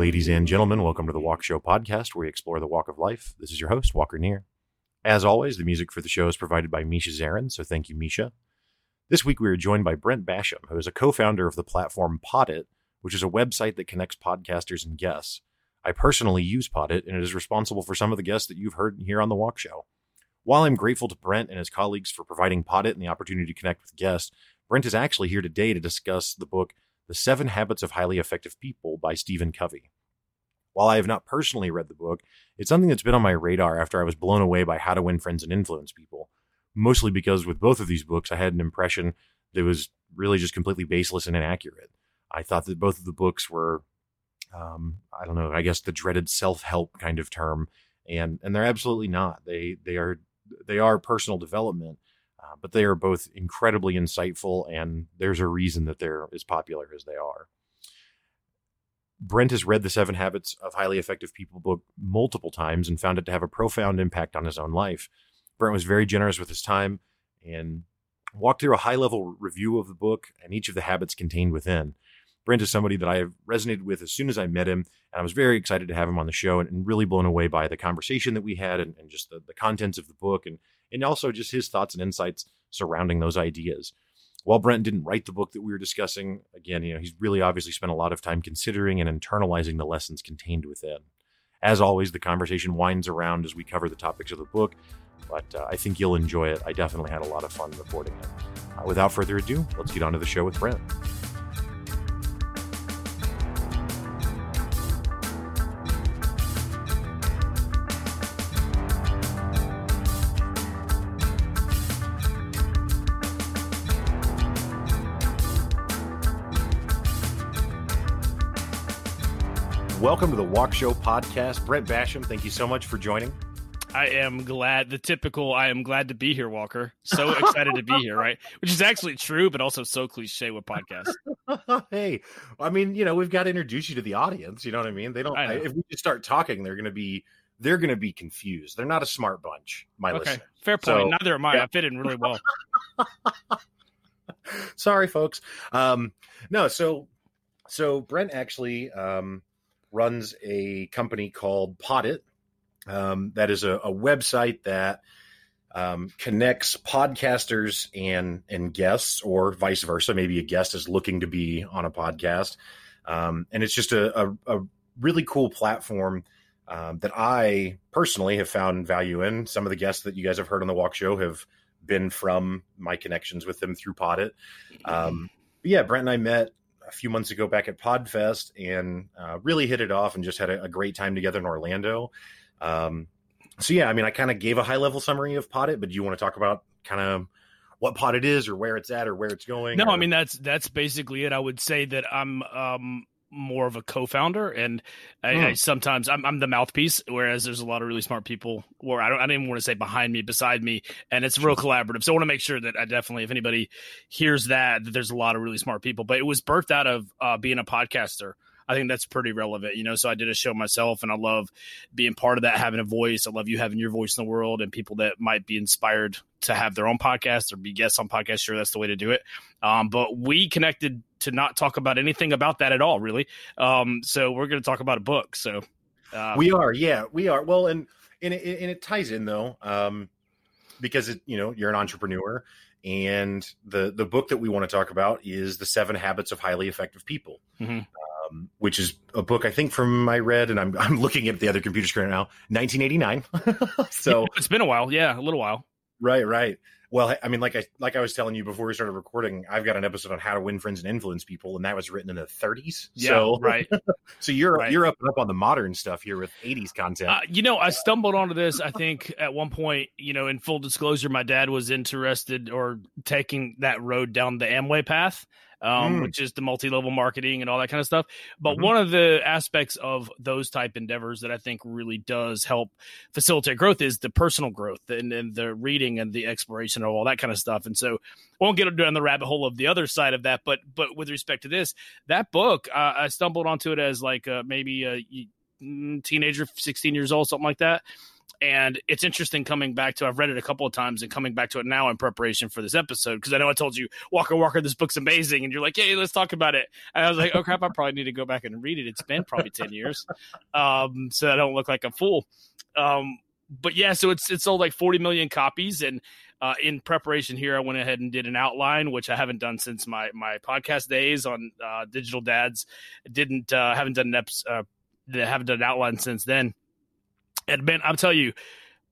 Ladies and gentlemen, welcome to the Walk Show podcast where we explore the walk of life. This is your host, Walker Neer. As always, the music for the show is provided by Misha Zarin, so thank you, Misha. This week we are joined by Brent Basham, who is a co founder of the platform Poddit, which is a website that connects podcasters and guests. I personally use Poddit, and it is responsible for some of the guests that you've heard here on the Walk Show. While I'm grateful to Brent and his colleagues for providing Poddit and the opportunity to connect with guests, Brent is actually here today to discuss the book The Seven Habits of Highly Effective People by Stephen Covey. While I have not personally read the book, it's something that's been on my radar after I was blown away by How to Win Friends and Influence People. Mostly because with both of these books, I had an impression that was really just completely baseless and inaccurate. I thought that both of the books were, um, I don't know, I guess the dreaded self help kind of term, and and they're absolutely not. They they are they are personal development, uh, but they are both incredibly insightful, and there's a reason that they're as popular as they are. Brent has read the Seven Habits of Highly Effective People book multiple times and found it to have a profound impact on his own life. Brent was very generous with his time and walked through a high level review of the book and each of the habits contained within. Brent is somebody that I have resonated with as soon as I met him, and I was very excited to have him on the show and, and really blown away by the conversation that we had and, and just the, the contents of the book and, and also just his thoughts and insights surrounding those ideas while Brent didn't write the book that we were discussing, again, you know, he's really obviously spent a lot of time considering and internalizing the lessons contained within. As always, the conversation winds around as we cover the topics of the book, but uh, I think you'll enjoy it. I definitely had a lot of fun recording it. Uh, without further ado, let's get on to the show with Brent. Welcome to the Walk Show podcast. Brent Basham, thank you so much for joining. I am glad, the typical, I am glad to be here, Walker. So excited to be here, right? Which is actually true, but also so cliche with podcasts. hey, I mean, you know, we've got to introduce you to the audience. You know what I mean? They don't, I if we just start talking, they're going to be, they're going to be confused. They're not a smart bunch, my okay, listeners. Fair point. So, Neither am I. Yeah. I fit in really well. Sorry, folks. Um, no, so, so Brent actually, um, runs a company called Poddit. Um, that is a, a website that um, connects podcasters and and guests, or vice versa. Maybe a guest is looking to be on a podcast, um, and it's just a, a, a really cool platform um, that I personally have found value in. Some of the guests that you guys have heard on the Walk Show have been from my connections with them through Poddit. Um, yeah, Brent and I met a few months ago back at Podfest and uh, really hit it off and just had a, a great time together in Orlando. Um, so yeah, I mean, I kind of gave a high level summary of Poddit, but do you want to talk about kind of what Poddit is or where it's at or where it's going? No, or... I mean that's that's basically it. I would say that I'm um, more of a co-founder and I, I, hmm. sometimes I'm, I'm the mouthpiece whereas there's a lot of really smart people where I don't I don't even want to say behind me beside me and it's real collaborative so I want to make sure that I definitely if anybody hears that that there's a lot of really smart people but it was birthed out of uh, being a podcaster I think that's pretty relevant, you know. So I did a show myself, and I love being part of that, having a voice. I love you having your voice in the world, and people that might be inspired to have their own podcast or be guests on podcasts. Sure, that's the way to do it. Um, but we connected to not talk about anything about that at all, really. Um, so we're going to talk about a book. So um, we are, yeah, we are. Well, and and it, and it ties in though, um, because it, you know you're an entrepreneur and the the book that we want to talk about is the seven habits of highly effective people mm-hmm um, which is a book I think from I read, and I'm I'm looking at the other computer screen now, 1989. so it's been a while, yeah, a little while. Right, right. Well, I mean, like I like I was telling you before we started recording, I've got an episode on how to win friends and influence people, and that was written in the 30s. Yeah, so, right. so you're right. you're up and up on the modern stuff here with 80s content. Uh, you know, I stumbled onto this. I think at one point, you know, in full disclosure, my dad was interested or taking that road down the Amway path um, mm. which is the multi-level marketing and all that kind of stuff. But mm-hmm. one of the aspects of those type endeavors that I think really does help facilitate growth is the personal growth and, and the reading and the exploration of all that kind of stuff. And so won't get down the rabbit hole of the other side of that, but but with respect to this, that book, uh, I stumbled onto it as like uh, maybe a mm, teenager, 16 years old, something like that and it's interesting coming back to. I've read it a couple of times and coming back to it now in preparation for this episode because I know I told you Walker Walker, this book's amazing, and you're like, hey, let's talk about it. And I was like, oh crap, I probably need to go back and read it. It's been probably ten years, um, so I don't look like a fool. Um, but yeah, so it's it sold like 40 million copies, and uh, in preparation here, I went ahead and did an outline, which I haven't done since my my podcast days on uh, Digital Dads. Didn't uh, haven't done an episode, uh, haven't done an outline since then. And Ben, I'll tell you,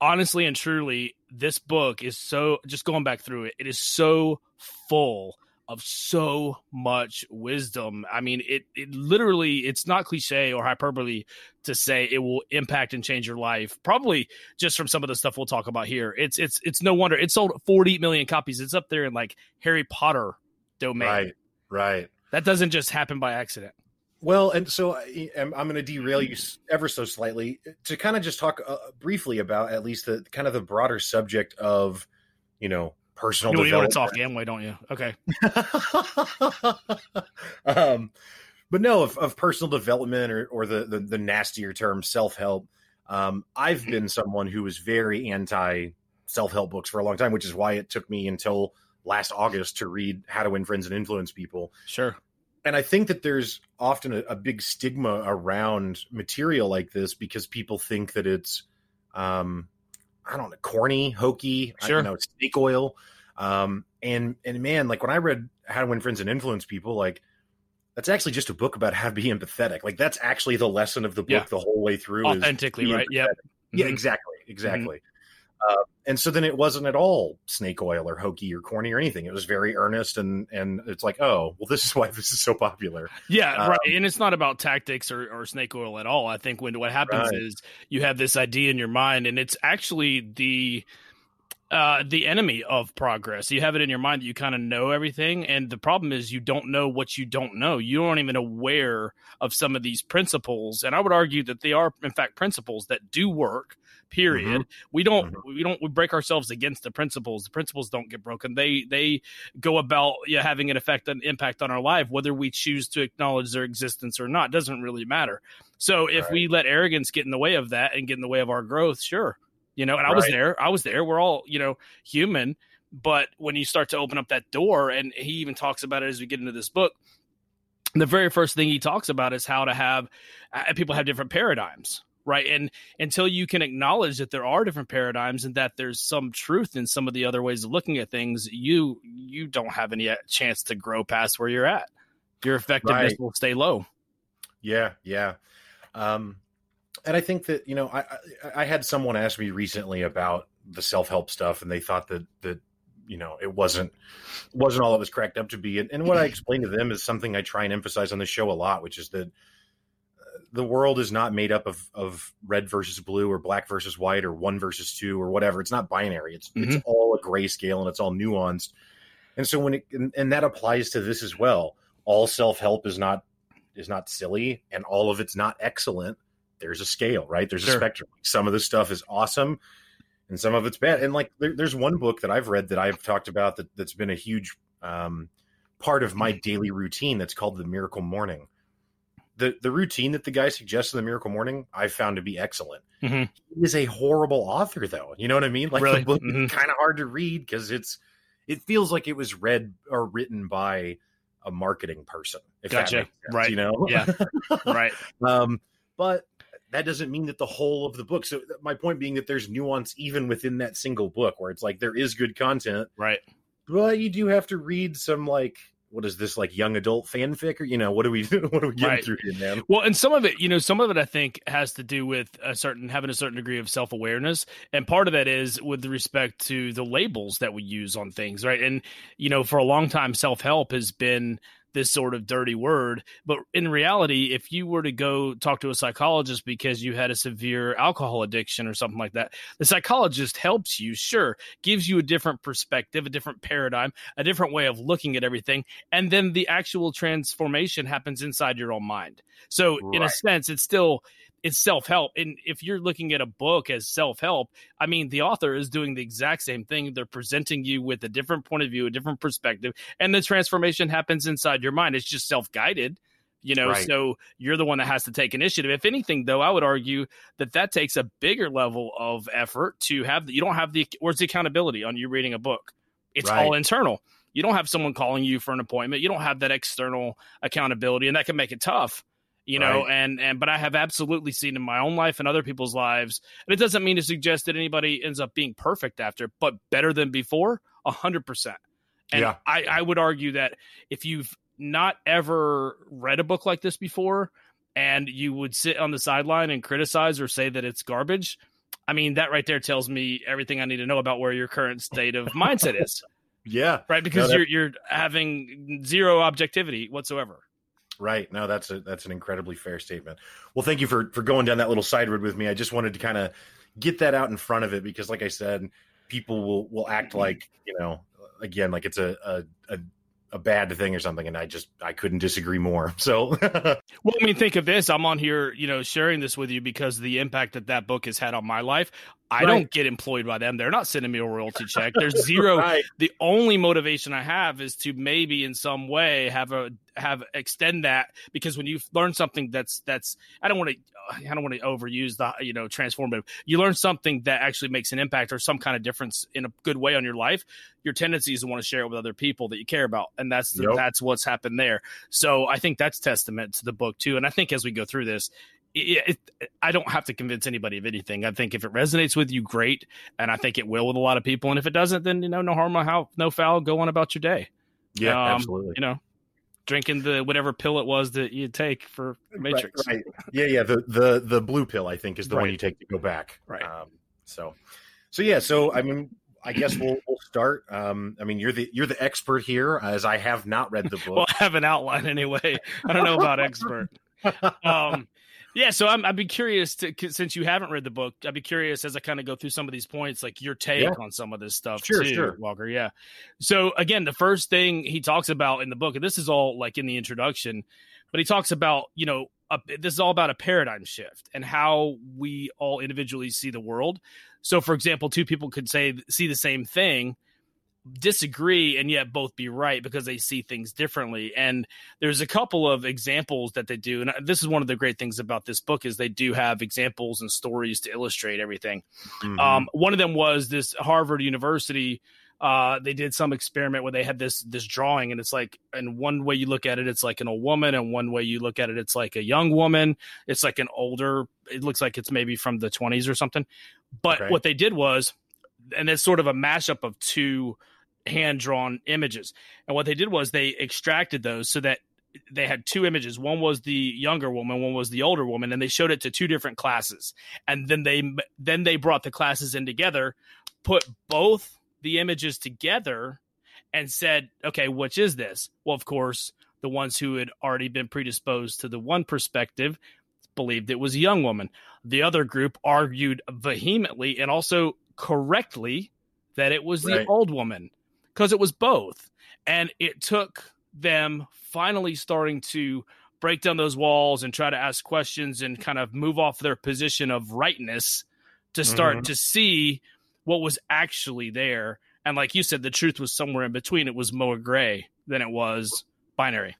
honestly and truly, this book is so. Just going back through it, it is so full of so much wisdom. I mean, it it literally it's not cliche or hyperbole to say it will impact and change your life. Probably just from some of the stuff we'll talk about here. It's it's it's no wonder it sold 40 million copies. It's up there in like Harry Potter domain. Right. Right. That doesn't just happen by accident. Well, and so I'm, I'm going to derail you ever so slightly to kind of just talk uh, briefly about at least the kind of the broader subject of, you know, personal you, development. You want to talk Amway, don't you? Okay. um, but no, of, of personal development or, or the, the, the nastier term self help. Um, I've been someone who was very anti self help books for a long time, which is why it took me until last August to read How to Win Friends and Influence People. Sure. And I think that there's often a, a big stigma around material like this because people think that it's um, I don't know, corny, hokey, sure. I don't know, snake oil. Um, and and man, like when I read How to Win Friends and Influence People, like that's actually just a book about how to be empathetic. Like that's actually the lesson of the book yeah. the whole way through. Authentically, right? Yeah. Yeah, mm-hmm. exactly, exactly. Uh, and so then it wasn't at all snake oil or hokey or corny or anything. It was very earnest, and and it's like, oh, well, this is why this is so popular. Yeah, um, right. And it's not about tactics or, or snake oil at all. I think when what happens right. is you have this idea in your mind, and it's actually the uh, the enemy of progress. You have it in your mind that you kind of know everything, and the problem is you don't know what you don't know. You aren't even aware of some of these principles, and I would argue that they are, in fact, principles that do work period. Mm-hmm. we don't mm-hmm. we don't we break ourselves against the principles. The principles don't get broken. They they go about yeah, having an effect an impact on our life whether we choose to acknowledge their existence or not doesn't really matter. So if right. we let arrogance get in the way of that and get in the way of our growth sure you know and i was there i was there. We're all you know human. But when you start to open up that door and he even talks about it as we get into this book the very first thing he talks about is how to have uh, people have different paradigms right? And until you can acknowledge that there are different paradigms and that there's some truth in some of the other ways of looking at things you you don't have any uh, chance to grow past where you're at. Your effectiveness right. will stay low. Yeah yeah. Um and i think that you know i i, I had someone ask me recently about the self-help stuff and they thought that that you know it wasn't wasn't all it was cracked up to be. And, and what i explained to them is something i try and emphasize on the show a lot which is that the world is not made up of of red versus blue or black versus white or one versus two or whatever. It's not binary. It's mm-hmm. it's all a grayscale and it's all nuanced. And so when it and, and that applies to this as well. All self help is not is not silly, and all of it's not excellent. There's a scale, right? There's sure. a spectrum. Some of this stuff is awesome, and some of it's bad. And like there, there's one book that I've read that I've talked about that that's been a huge um, part of my daily routine. That's called the Miracle Morning the the routine that the guy suggests in the Miracle Morning, I found to be excellent. Mm-hmm. He is a horrible author, though. You know what I mean? Like really? the book mm-hmm. is kind of hard to read because it's it feels like it was read or written by a marketing person. Gotcha. Sense, right. You know? Yeah. right. Um, but that doesn't mean that the whole of the book. So my point being that there's nuance even within that single book, where it's like there is good content, right? But you do have to read some like what is this like young adult fanfic or you know what are we what are we getting right. through here man? Well and some of it you know some of it i think has to do with a certain having a certain degree of self-awareness. And part of that is with respect to the labels that we use on things right? And you know for a long time self-help has been this sort of dirty word. But in reality, if you were to go talk to a psychologist because you had a severe alcohol addiction or something like that, the psychologist helps you, sure, gives you a different perspective, a different paradigm, a different way of looking at everything. And then the actual transformation happens inside your own mind. So, right. in a sense, it's still it's self-help and if you're looking at a book as self-help i mean the author is doing the exact same thing they're presenting you with a different point of view a different perspective and the transformation happens inside your mind it's just self-guided You know, right. so you're the one that has to take initiative. If anything, though, I would argue that that takes a bigger level of effort to have. The, you don't have the where's the accountability on you reading a book. It's right. all internal. You don't have someone calling you for an appointment. You don't have that external accountability, and that can make it tough you know right. and and but i have absolutely seen in my own life and other people's lives and it doesn't mean to suggest that anybody ends up being perfect after but better than before 100% and yeah. I, I would argue that if you've not ever read a book like this before and you would sit on the sideline and criticize or say that it's garbage i mean that right there tells me everything i need to know about where your current state of mindset is. Yeah. Right? Because no, you're you're having zero objectivity whatsoever Right. No, that's a that's an incredibly fair statement. Well, thank you for for going down that little side road with me. I just wanted to kind of get that out in front of it because, like I said, people will will act mm-hmm. like you know, again, like it's a a, a a bad thing or something and i just i couldn't disagree more so well i mean think of this i'm on here you know sharing this with you because the impact that that book has had on my life I right. don't get employed by them. They're not sending me a royalty check. There's zero. right. The only motivation I have is to maybe in some way have a have extend that because when you learn something that's that's I don't want to I don't want to overuse the you know transformative. You learn something that actually makes an impact or some kind of difference in a good way on your life. Your tendency is to want to share it with other people that you care about, and that's the, yep. that's what's happened there. So I think that's testament to the book too. And I think as we go through this, it, it, I don't have to convince anybody of anything. I think if it resonates with you, great, and I think it will with a lot of people. And if it doesn't, then you know, no harm, no, no foul. Go on about your day. Yeah, um, absolutely. You know, drinking the whatever pill it was that you take for Matrix. Right, right. Yeah, yeah. The the the blue pill, I think, is the right. one you take to go back. Right. Um, so, so yeah. So I mean, I guess we'll we'll start. Um, I mean, you're the you're the expert here, as I have not read the book. well, I have an outline anyway. I don't know about expert. Um, yeah, so I'm, I'd be curious to since you haven't read the book, I'd be curious as I kind of go through some of these points, like your take yeah. on some of this stuff sure, too, sure. Walker. Yeah. So again, the first thing he talks about in the book, and this is all like in the introduction, but he talks about you know a, this is all about a paradigm shift and how we all individually see the world. So, for example, two people could say see the same thing, disagree and yet both be right because they see things differently. And there's a couple of examples that they do. And this is one of the great things about this book is they do have examples and stories to illustrate everything. Mm-hmm. um, one of them was this harvard university uh, they did some experiment where they had this this drawing and it's like and one way you look at it it's like an old woman. And one way you look at it it's like a young woman. It's like an older it looks like it's maybe from the 20s or something. But okay. what they did was and it's sort of a mashup of two hand drawn images. And what they did was they extracted those so that they had two images. One was the younger woman, one was the older woman, and they showed it to two different classes. And then they then they brought the classes in together, put both the images together, and said, "Okay, which is this?" Well, of course, the ones who had already been predisposed to the one perspective believed it was a young woman. The other group argued vehemently and also correctly that it was the right. old woman because it was both. And it took them finally starting to break down those walls and try to ask questions and kind of move off their position of rightness to start mm-hmm. to see what was actually there. And like you said, the truth was somewhere in between. It was more gray than it was binary.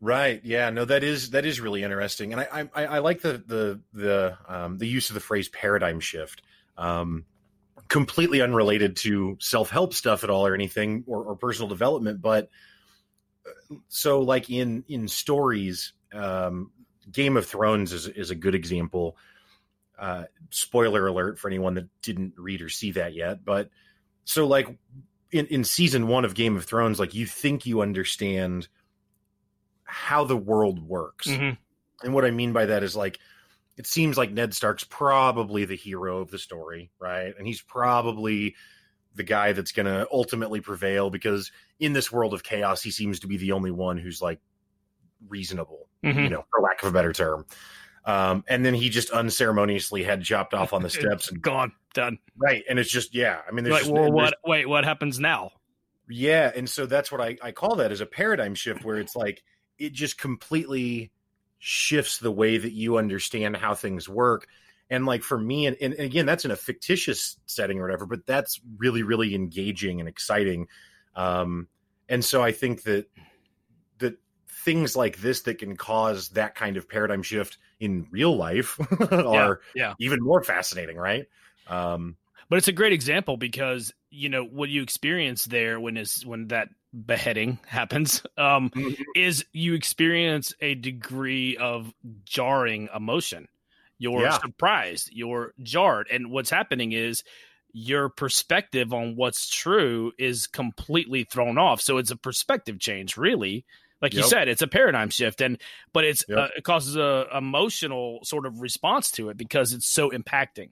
Right. Yeah. No, that is that is really interesting, and I I, I like the the the um, the use of the phrase paradigm shift. Um, completely unrelated to self help stuff at all or anything or, or, personal development. But so, like in in stories, um, Game of Thrones is is a good example. Uh, spoiler alert for anyone that didn't read or see that yet. But so, like in in season one of Game of Thrones, like you think you understand how the world works. Mm-hmm. And what I mean by that is like it seems like Ned Stark's probably the hero of the story, right? And he's probably the guy that's going to ultimately prevail because in this world of chaos, he seems to be the only one who's like reasonable, mm-hmm. you know, for lack of a better term. Um, and then he just unceremoniously had chopped off on the steps and gone, done. Right, and it's just yeah. I mean, there's like, just, well, what? Wait, what happens now? Yeah, and so that's what I, I call that as a paradigm shift, where it's like it just completely shifts the way that you understand how things work and like for me and, and, again that's in a fictitious setting or whatever but that's really really engaging and exciting um and so i think that that things like this that can cause that kind of paradigm shift in real life are yeah, yeah. even more fascinating, right? Um, but it's a great example because you know what you experience there when is when that beheading happens um, mm-hmm. is you experience a degree of jarring emotion. You're yeah. surprised, you're jarred, and what's happening is your perspective on what's true is completely thrown off. So it's a perspective change, really. Like yep. you said, it's a paradigm shift, and but it's yep. uh, it causes a emotional sort of response to it because it's so impacting.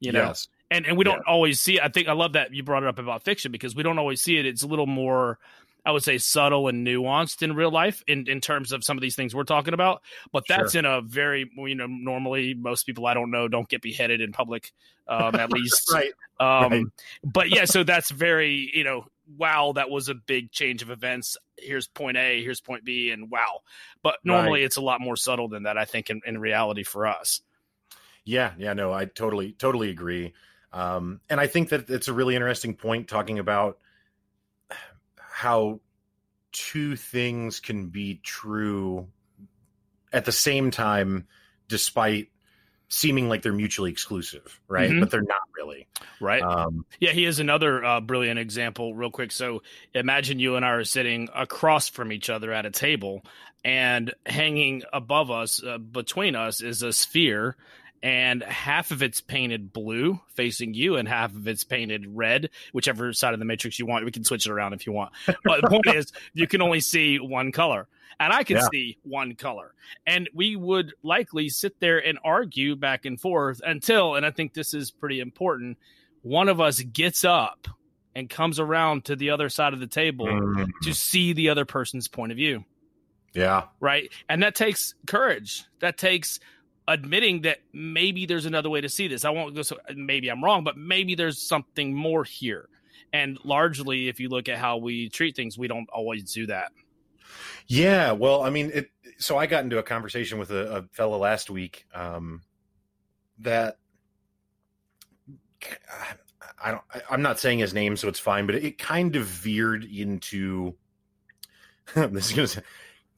You know, yes. And and we don't yeah. always see. It. I think I love that you brought it up about fiction because we don't always see it. It's a little more I would say subtle and nuanced in real life in, in terms of some of these things we're talking about. But that's sure. in a very you know normally most people I don't know don't get beheaded in public um, at least right. Um, right. But yeah, so that's very you know wow that was a big change of events. Here's point A, here's point B, and wow. But normally right. it's a lot more subtle than that. I think in, in reality for us. Yeah, yeah, no, I totally totally agree. Um, and I think that it's a really interesting point talking about how two things can be true at the same time despite seeming like they're mutually exclusive right? Mm-hmm. but they're not really. Right. Um, yeah he is another uh, brilliant example real quick. So imagine you and i are sitting across from each other at a table and hanging above us uh, between us is a sphere and half of it's painted blue facing you and half of it's painted red whichever side of the matrix you want. We can switch it around if you want. But the point is you can only see one color and i can yeah. see one color. And we would likely sit there and argue back and forth until and i think this is pretty important one of us gets up and comes around to the other side of the table mm. to see the other person's point of view. Yeah. Right? And that takes courage. That takes admitting that maybe there's another way to see this. I won't go so maybe I'm wrong, but maybe there's something more here. And largely, if you look at how we treat things, we don't always do that. Yeah, well, I mean, it, so I got into a conversation with a, a fellow last week um, that I don't. I'm not saying his name, so it's fine. But it, kind of veered into this is going to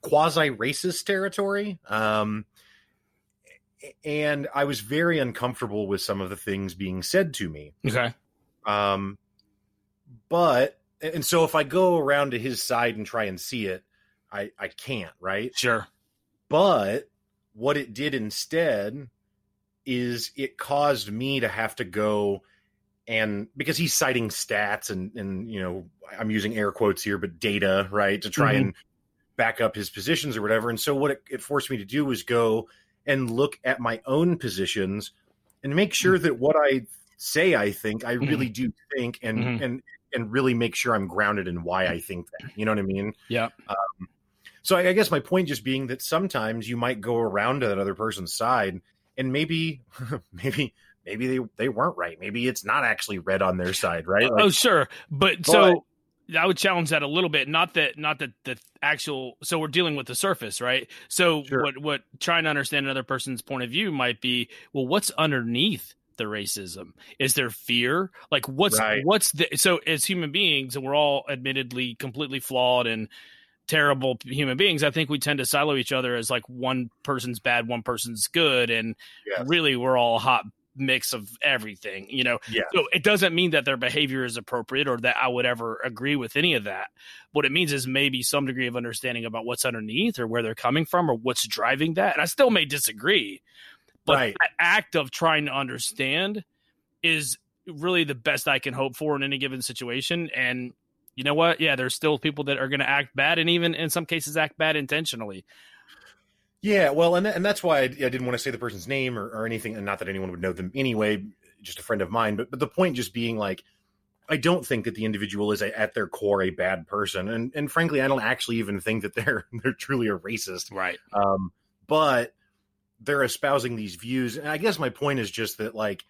quasi racist territory. Um, and I was very uncomfortable with some of the things being said to me. Okay. Um, but and so if I go around to his side and try and see it, I I can't, right? Sure. But what it did instead is it caused me to have to go and because he's citing stats and and you know I'm using air quotes here, but data, right, to try mm-hmm. and back up his positions or whatever. And so what it, it forced me to do was go and look at my own positions and make sure that what I say I think I mm-hmm. really do think and mm-hmm. and and really make sure I'm grounded in why I think that. You know what I mean? Yeah. Um, so I, I guess my point just being that sometimes you might go around to that other person's side and maybe maybe maybe they they weren't right. Maybe it's not actually red on their side, right? Like, oh, sure. But, but so I would challenge that a little bit. Not that, not that the actual. So we're dealing with the surface, right? So sure. what, what trying to understand another person's point of view might be, well, what's underneath the racism? Is there fear? Like what's right. what's the? So as human beings, and we're all admittedly completely flawed and terrible human beings. I think we tend to silo each other as like one person's bad, one person's good, and yes. really we're all hot mix of everything, you know. Yeah. So it doesn't mean that their behavior is appropriate or that I would ever agree with any of that. What it means is maybe some degree of understanding about what's underneath or where they're coming from or what's driving that. And I still may disagree. But right. that act of trying to understand is really the best I can hope for in any given situation. And you know what? Yeah, there's still people that are going to act bad and even in some cases act bad intentionally. Yeah, well, and and that's why I, I didn't want to say the person's name or, or anything, and not that anyone would know them anyway. Just a friend of mine, but but the point just being like, I don't think that the individual is a, at their core a bad person, and and frankly, I don't actually even think that they're they're truly a racist, right? Um, but they're espousing these views, and I guess my point is just that like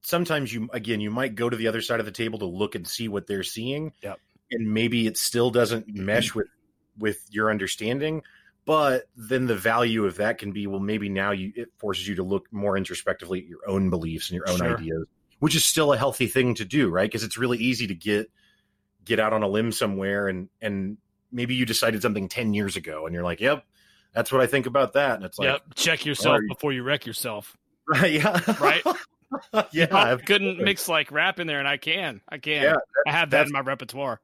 sometimes you again you might go to the other side of the table to look and see what they're seeing, yep. and maybe it still doesn't mesh with with your understanding but then the value of that can be well maybe now you it forces you to look more introspectively at your own beliefs and your own sure. ideas which is still a healthy thing to do right because it's really easy to get get out on a limb somewhere and and maybe you decided something 10 years ago and you're like, yep, that's what I think about that. And it's like, yep, check yourself you? before you wreck yourself. Right. Yeah. Right. yeah. I couldn't mix like rap in there and I can. I can. Yeah, I have that in my repertoire.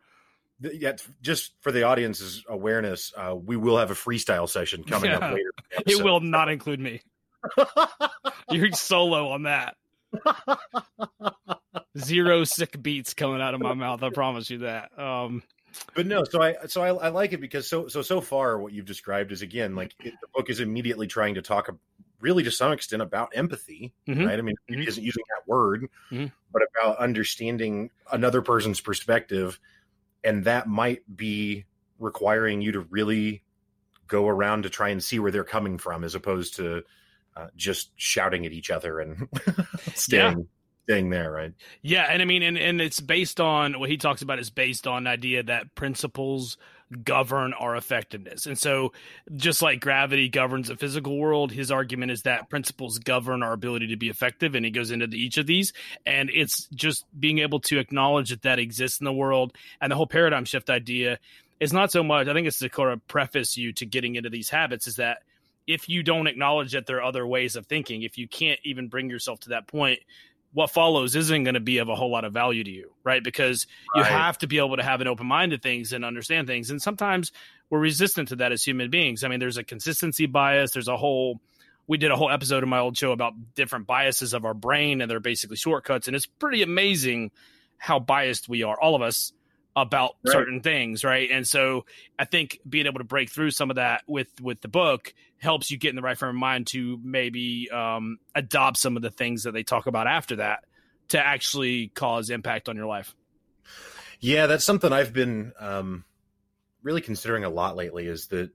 Yeah, just for the audience's awareness, uh, we will have a freestyle session coming yeah. up later. It will not include me. You're solo on that. Zero sick beats coming out of my mouth. I promise you that. Um, but no, so I so I, I, like it because so so so far what you've described is again like it, the book is immediately trying to talk really to some extent about empathy, mm-hmm. right? I mean, mm-hmm. isn't using that word, mm-hmm. but about understanding another person's perspective, and that might be requiring you to really go around to try and see where they're coming from, as opposed to uh, just shouting at each other and staying. Yeah staying there, right? Yeah, and I mean, and, and it's based on what he talks about is based on idea that principles govern our effectiveness. And so, just like gravity governs the physical world, his argument is that principles govern our ability to be effective. And he goes into the, each of these. And it's just being able to acknowledge that that exists in the world. And the whole paradigm shift idea is not so much, I think it's to kind of preface you to getting into these habits, is that if you don't acknowledge that there are other ways of thinking, if you can't even bring yourself to that point, what follows isn't going to be of a whole lot of value to you, right? Because right. you have to be able to have an open mind to things and understand things. And sometimes we're resistant to that as human beings. I mean, there's a consistency bias, there's a whole we did a whole episode of my old show about different biases of our brain and they're basically shortcuts and it's pretty amazing how biased we are all of us about right. certain things right and so i think being able to break through some of that with with the book helps you get in the right frame of mind to maybe um, adopt some of the things that they talk about after that to actually cause impact on your life. Yeah that's something i've been um, really considering a lot lately is that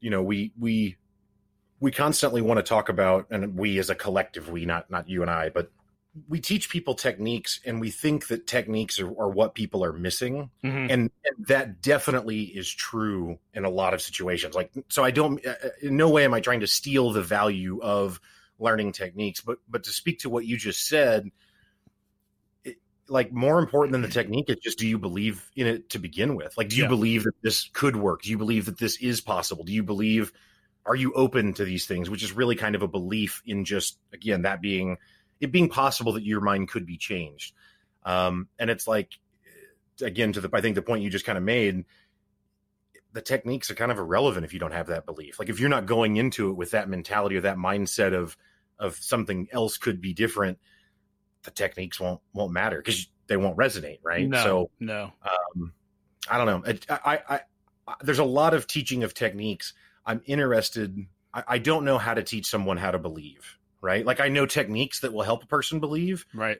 you know we we we constantly want to talk about and we as a collective we not not you and i but we teach people techniques and we think that techniques are, are what people are missing. Mm-hmm. and, and, that definitely is true in a lot of situations. Like so i don't uh, uh, in no way am i trying to steal the value of learning techniques but but to speak to what you just said it, like more important than the technique is just do you believe in it to begin with? Like do you yeah. believe that this could work? Do you believe that this is possible? Do you believe are you open to these things? Which is really kind of a belief in just again that being it being possible that your mind could be changed. Um, and it's like, again, to the, I think the point you just kind of made, the techniques are kind of irrelevant if you don't have that belief. Like if you're not going into it with that mentality or that mindset of, of something else could be different, the techniques won't, won't matter because they won't resonate. Right. No, so, no, um, I don't know. I, I, I, I, there's a lot of teaching of techniques. I'm interested. I, I don't know how to teach someone how to believe right? Like I know techniques that will help a person believe, right?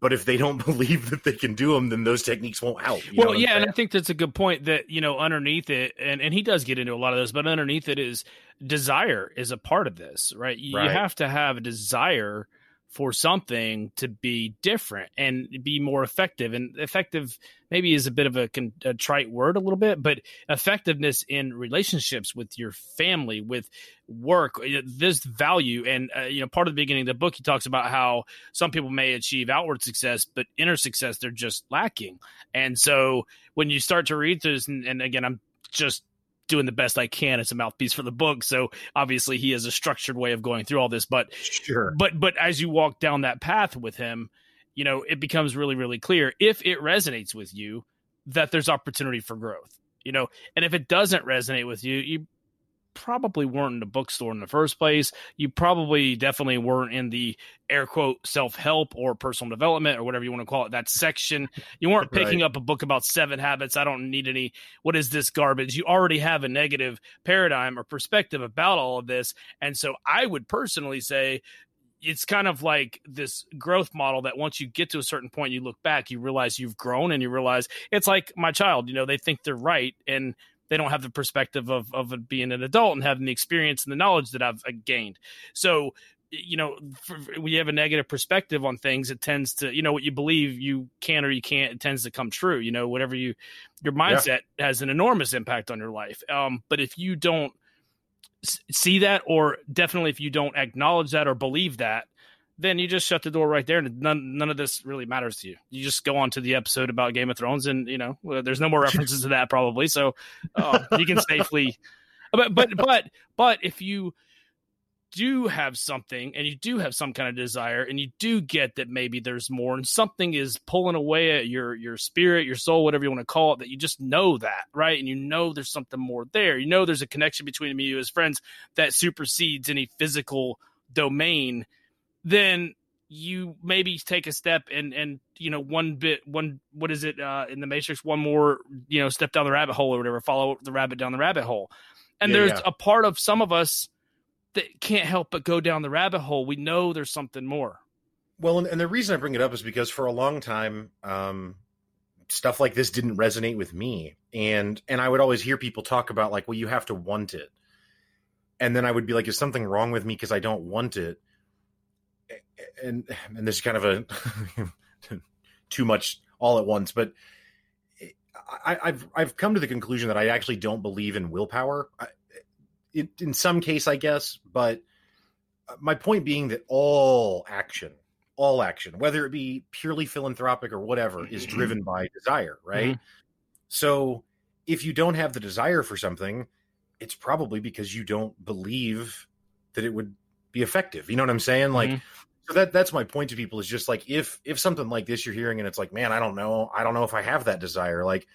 But if they don't believe that they can do them, then those techniques won't help. well, yeah, and I think that's a good point. That you know, underneath it, and and he does get into a lot of those, but underneath it is desire is a part of this, right? You, right. you have to have a desire for something to be different and be more effective. And effective maybe is a bit of a, a, trite word a little bit, but effectiveness in relationships with your family, with work, this value. And, uh, you know, part of the beginning of the book, he talks about how some people may achieve outward success, but inner success, they're just lacking. And so when you start to read this, and, and again, I'm just doing the best I can as a mouthpiece for the book. So obviously he has a structured way of going through all this. But sure. But but as you walk down that path with him, you know, it becomes really, really clear if it resonates with you that there's opportunity for growth. You know, and if it doesn't resonate with you, you probably weren't in the bookstore in the first place. You probably definitely weren't in the air quote self help or personal development or whatever you want to call it, that section. You weren't picking right. up a book about seven habits. I don't need any. What is this garbage? You already have a negative paradigm or perspective about all of this. And so I would personally say, it's kind of like this growth model that once you get to a certain point, you look back, you realize you've grown and you realize it's like my child, you know, they think they're right. And they don't have the perspective of of being an adult and having the experience and the knowledge that I've gained. So you know we have a negative perspective on things it tends to you know what you believe you can or you can't it tends to come true you know whatever you your mindset yeah. has an enormous impact on your life um but if you don't see that or definitely if you don't acknowledge that or believe that then you just shut the door right there, and none none of this really matters to you. You just go on to the episode about Game of Thrones, and you know well, there's no more references to that probably, so uh, you can safely. But but but but if you do have something and you do have some kind of desire and you do get that maybe there's more and something is pulling away at your your spirit your soul whatever you want to call it that you just know that right and you know there's something more there you know there's a connection between me and you as friends that supersedes any physical domain then you maybe take a step and and you know one bit one what is it uh in the matrix one more you know step down the rabbit hole or whatever follow the rabbit down the rabbit hole and yeah, there's yeah. a part of some of us that can't help but go down the rabbit hole. We know there's something more. Well, and, and the reason I bring it up is because for a long time, um, stuff like this didn't resonate with me, and and I would always hear people talk about like, well, you have to want it, and then I would be like, is something wrong with me because I don't want it? And and this is kind of a too much all at once, but I, have I've come to the conclusion that I actually don't believe in willpower. I, in, in some case, I guess. But my point being that all action, all action, whether it be purely philanthropic or whatever, is mm-hmm. driven by desire, right? Mm-hmm. So if you don't have the desire for something, it's probably because you don't believe that it would be effective. You know what I'm saying? Like, mm-hmm. So that that's my point to people is just like if if something like this you're hearing and it's like, man, I don't know, I don't know if I have that desire. Like,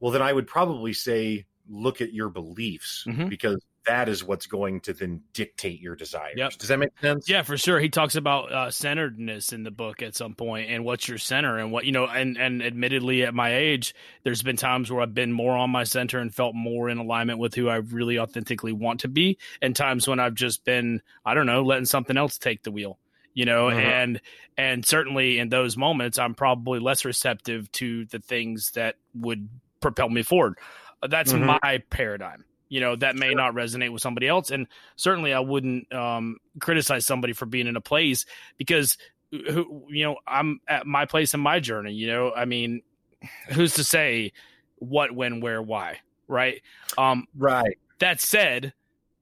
well, then I would probably say look at your beliefs mm-hmm. because that is what's going to then dictate your desires. Yep. Does that make sense? Yeah, for sure. He talks about uh, centeredness in the book at some point and what's your center and what, you know, and, and admittedly at my age, there's been times where I've been more on my center and felt more in alignment with who I really authentically want to be. And times when I've just been, I don't know, letting something else take the wheel you know uh-huh. and and certainly in those moments i'm probably less receptive to the things that would propel me forward that's mm-hmm. my paradigm you know that may not resonate with somebody else and certainly i wouldn't um, criticize somebody for being in a place because who you know i'm at my place in my journey you know i mean who's to say what when where why right um right that said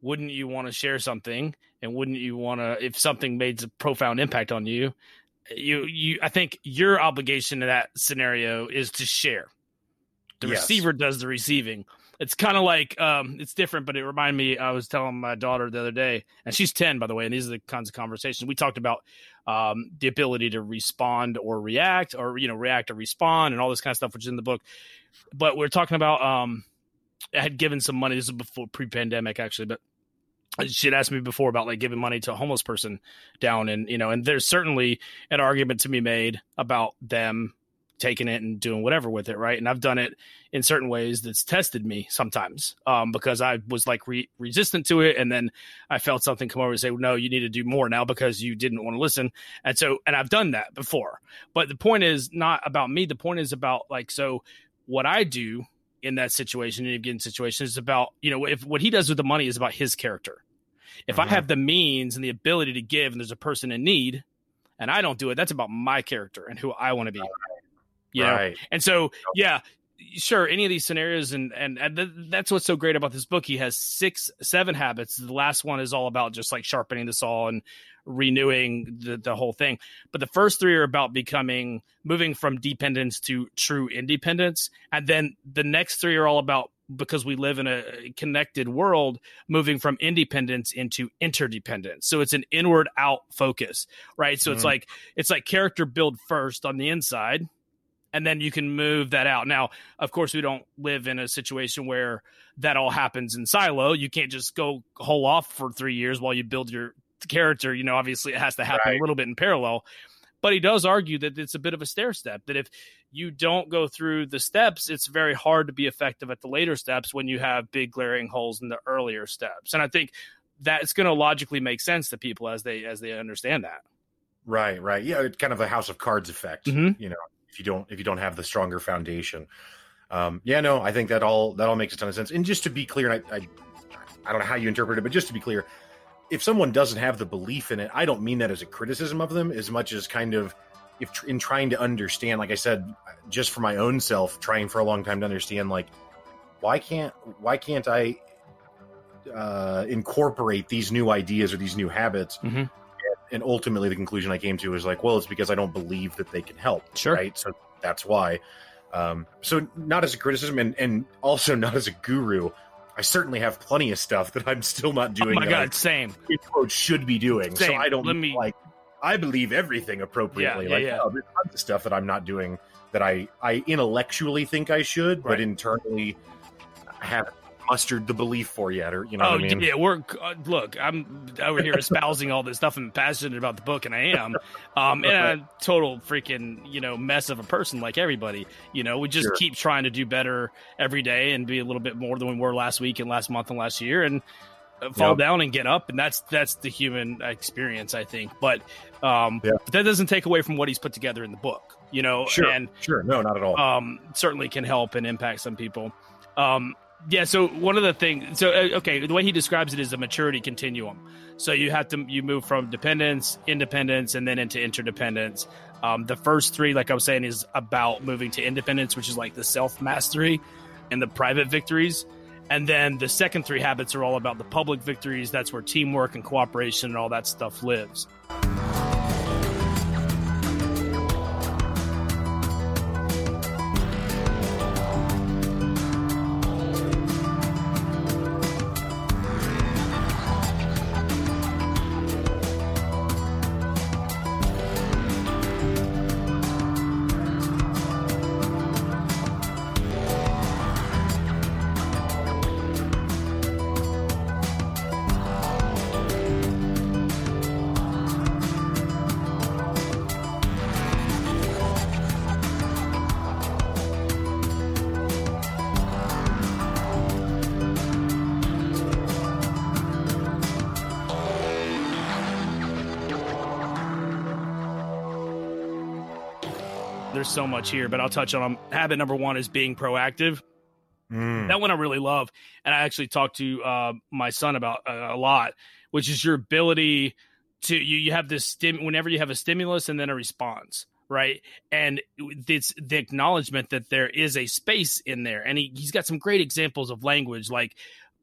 wouldn't you want to share something and wouldn't you want to if something made a profound impact on you you you i think your obligation in that scenario is to share the yes. receiver does the receiving it's kind of like um, it's different, but it reminded me. I was telling my daughter the other day, and she's ten, by the way. And these are the kinds of conversations we talked about: um, the ability to respond or react, or you know, react or respond, and all this kind of stuff, which is in the book. But we're talking about. Um, I had given some money. This is before pre-pandemic, actually, but she had asked me before about like giving money to a homeless person down and you know and there's certainly an argument to be made about them taking it and doing whatever with it, right? And I've done it in certain ways that's tested me sometimes um, because I was like re- resistant to it, and then I felt something come over and say, well, "No, you need to do more now because you didn't want to listen." And so, and I've done that before. But the point is not about me. The point is about like so what I do in that situation in a given situation is about you know if what he does with the money is about his character. If mm-hmm. I have the means and the ability to give, and there's a person in need, and I don't do it, that's about my character and who I want to be. You right. And so, yeah, sure, any of these scenarios, and, and, and th- that's what's so great about this book. He has six, seven habits. The last one is all about just like sharpening the saw and renewing the, the whole thing. But the first three are about becoming, moving from dependence to true independence. And then the next three are all about because we live in a connected world, moving from independence into interdependence. So it's an inward out focus, right? So mm-hmm. it's like it's like character build first on the inside, and then you can move that out. Now, of course, we don't live in a situation where that all happens in silo. You can't just go hole off for three years while you build your character. You know, obviously, it has to happen right. a little bit in parallel. But he does argue that it's a bit of a stair step. That if you don't go through the steps, it's very hard to be effective at the later steps when you have big glaring holes in the earlier steps. And I think that's going to logically make sense to people as they as they understand that. Right, right. Yeah, it's kind of a house of cards effect. Mm-hmm. You know, if you don't if you don't have the stronger foundation. Um, yeah, no, I think that all that all makes a ton of sense. And just to be clear, I, I I don't know how you interpret it, but just to be clear, if someone doesn't have the belief in it, I don't mean that as a criticism of them as much as kind of if in trying to understand, like I said, just for my own self, trying for a long time to understand, like why can't why can't I uh, incorporate these new ideas or these new habits? Mm-hmm. and ultimately the conclusion I came to is like, well, it's because I don't believe that they can help. Sure. Right. So that's why. Um, so not as a criticism and, and also not as a guru. I certainly have plenty of stuff that I'm still not oh doing. Oh my god, I, same. quote should be doing. So I don't Let me- like. I believe everything appropriately. Yeah, yeah, like, yeah. oh, there's tons of stuff that I'm not doing that I I intellectually think I should, Right. but internally I haven't mustered the belief for yet, or you know oh I mean? yeah, we're uh, look. I'm over here espousing all this stuff and passionate about the book, and I am. Um, and a total freaking you know mess of a person like everybody. You know, we just Sure. keep trying to do better every day and be a little bit more than we were last week and last month and last year, and uh, fall Yep. down and get up, and that's that's the human experience, I think. But um, Yeah. but that doesn't take away from what he's put together in the book. You know, Sure. and Sure, no, not at all. um, certainly can help and impact some people. Um, yeah. So one of the things, so uh, okay, the way he describes it is a maturity continuum. So you have to you move from dependence, independence, and then into interdependence. Um, the first three, like I was saying, is about moving to independence, which is like the self mastery and the private victories. And then the second three habits are all about the public victories. That's where teamwork and cooperation and all that stuff lives. Much here, but I'll touch on them. Habit number one is being proactive. Mm, that one I really love, and I actually talked to uh, my son about uh, a lot, which is your ability to you. You have this stim whenever you have a stimulus and then a response, right? And it's the acknowledgement that there is a space in there, and he, he's got some great examples of language like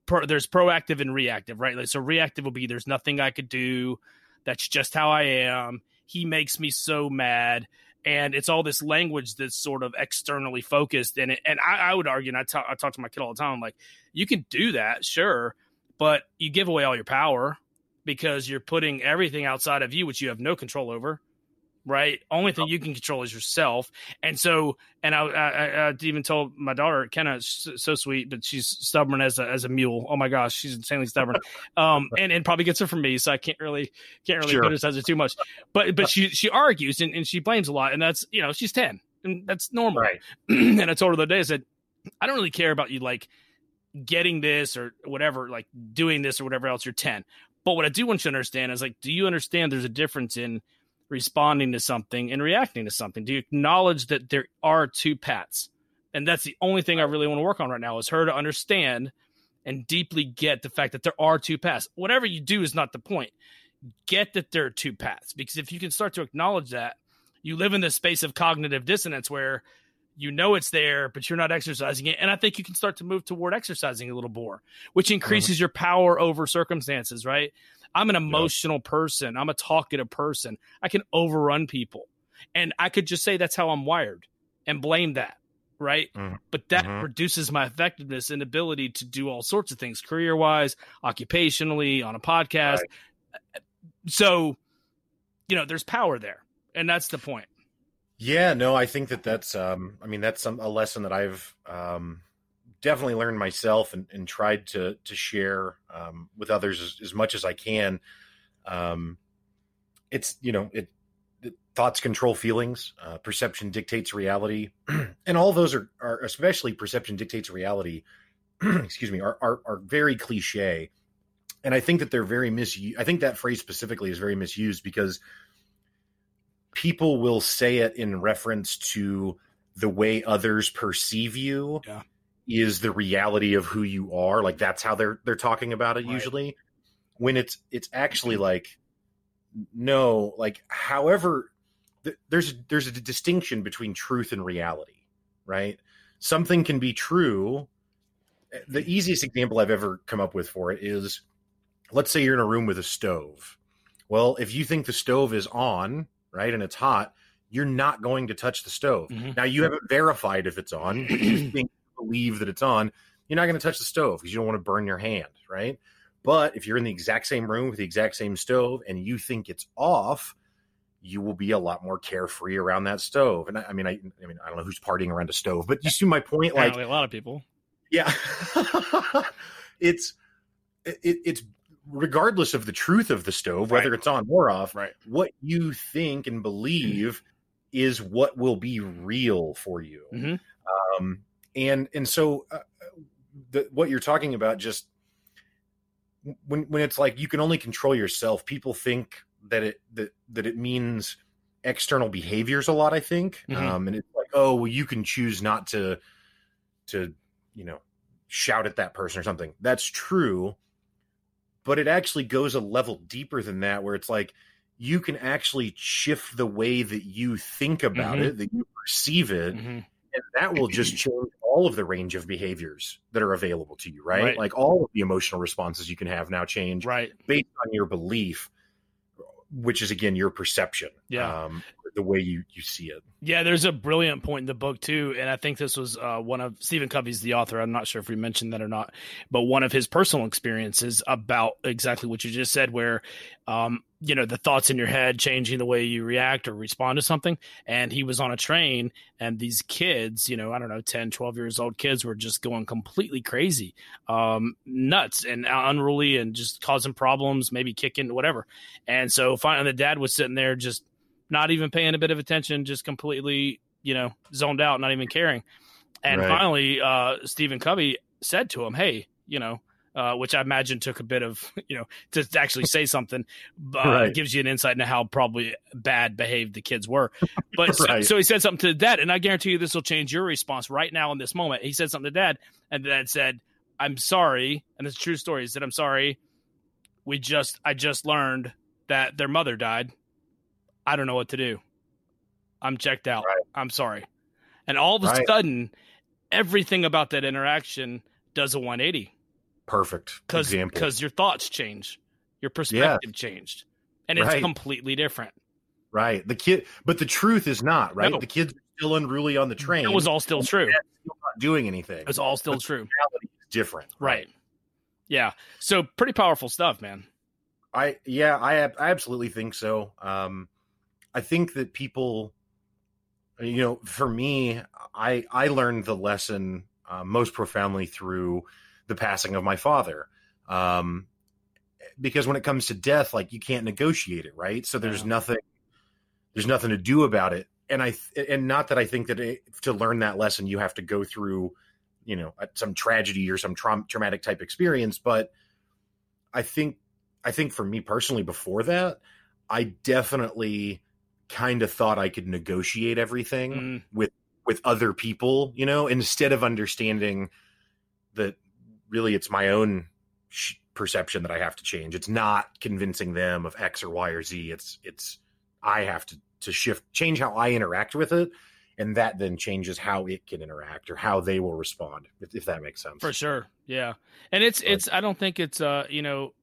pro, there's proactive and reactive, right? Like so, reactive will be there's nothing I could do. That's just how I am. He makes me so mad and it's all this language that's sort of externally focused and it, and I, I would argue and I talk, I talk to my kid all the time I'm like you can do that sure but you give away all your power because you're putting everything outside of you which you have no control over right only thing you can control is yourself and so and i i, I, even told my daughter Kenna so, so sweet but she's stubborn as a as a mule oh my gosh she's insanely stubborn um and and probably gets it from me so i can't really can't really Sure. criticize her too much but but she she argues and, and she blames a lot and that's you know she's 10 and that's normal right. and I told her the other day, I said, I don't really care about you like getting this or whatever, like doing this or whatever else. You're 10. But what I do want you to understand is like, do you understand there's a difference in responding to something and reacting to something? Do you acknowledge that there are two paths? And that's the only thing I really want to work on right now is her to understand and deeply get the fact that there are two paths. Whatever you do is not the point. Get that there are two paths because if you can start to acknowledge that, you live in this space of cognitive dissonance where you know it's there, but you're not exercising it. And I think you can start to move toward exercising a little more, which mm-hmm. increases your power over circumstances, right? I'm an emotional person. I'm a talkative person. I can overrun people. And I could just say that's how I'm wired and blame that, right? Mhm. But that Mhm. reduces my effectiveness and ability to do all sorts of things career wise, occupationally, on a podcast. So, you know, there's power there. And that's the point. Yeah, no, I think that that's. Um, I mean, that's some, a lesson that I've um, definitely learned myself and, and tried to to share um, with others as, as much as I can. Um, it's you know it, it thoughts control feelings, uh, perception dictates reality, and all those are, are especially perception dictates reality. excuse me, are, are are very cliche, and I think that they're very misused. I think that phrase specifically is very misused because people will say it in reference to the way others perceive you Yeah. Is the reality of who you are like that's how they're they're talking about it Right. usually when it's it's actually like no like however th- there's there's a distinction between truth and reality right something can be true the easiest example i've ever come up with for it is let's say you're in a room with a stove Well, if you think the stove is on, right, and it's hot, you're not going to touch the stove. Mm-hmm. Now you haven't verified if it's on. you think believe that it's on, you're not going to touch the stove because you don't want to burn your hand, right? But if you're in the exact same room with the exact same stove and you think it's off, you will be a lot more carefree around that stove. And I, I mean, I, I mean, I don't know who's partying around a stove, but you see my point. Like Apparently a lot of people. yeah, it's it, it's regardless of the truth of the stove, whether Right. it's on or off. Right. What you think and believe is what will be real for you. Mhm. Um, and and so uh, the, what you're talking about just when when it's like you can only control yourself, people think that it that that it means external behaviors a lot. I think, Mhm. um, and it's like, oh, well, you can choose not to to you know shout at that person or something. That's true, but it actually goes a level deeper than that, where it's like you can actually shift the way that you think about Mhm. it, that you perceive it, Mhm. and that will just change all of the range of behaviors that are available to you, right? Right. Like all of the emotional responses you can have now change Right. based on your belief, which is again your perception, Yeah. um, the way you you see it. Yeah, there's a brilliant point in the book too, and I think this was uh, one of Stephen Covey's the author. I'm not sure if we mentioned that or not, but one of his personal experiences about exactly what you just said, where um, you know the thoughts in your head changing the way you react or respond to something. And he was on a train, and these kids, you know, I don't know, 10, 12 years old kids were just going completely crazy, um, nuts and unruly, and just causing problems, maybe kicking, whatever. And so finally, the dad was sitting there just not even paying a bit of attention, just completely, you know, zoned out, not even caring. And Right. finally, uh, Stephen Covey said to him, "Hey, you know." Uh, which I imagine took a bit of, you know, to, actually say something, uh, Right. gives you an insight into how probably bad behaved the kids were. But so, so he said something to dad, and I guarantee you this will change your response right now in this moment. He said something to dad, and dad said, "I'm sorry," and it's a true story. He said, "I'm sorry. We just, I just learned that their mother died. I don't know what to do. I'm checked out. Right. I'm sorry." And all of a Right. sudden, everything about that interaction does a 180 Perfect because your thoughts change, your perspective changed, and it's Right. completely different. right, the kid, but the truth is not right. No. The kids are still unruly on the train. It was all still true. Still not doing anything. It was all still But true. is different. Right. Yeah. So pretty powerful stuff, man. I yeah, I I absolutely think so. Um, I think that people, you know, for me, I I learned the lesson uh, most profoundly through the passing of my father. Um, because when it comes to death, like you can't negotiate it, right? So there's Yeah. nothing, there's nothing to do about it. And I th- and not that I think that it, to learn that lesson you have to go through, you know, some tragedy or some traum- traumatic type experience, but I think I think for me personally, before that, I definitely kind of thought I could negotiate everything Mm, with other people, you know, instead of understanding that really it's my own sh- perception that I have to change. It's not convincing them of X or Y or Z. It's it's I have to to shift change how I interact with it, and that then changes how it can interact or how they will respond. If, if that makes sense. for sure. Yeah. And it's But- it's I don't think it's uh, you know,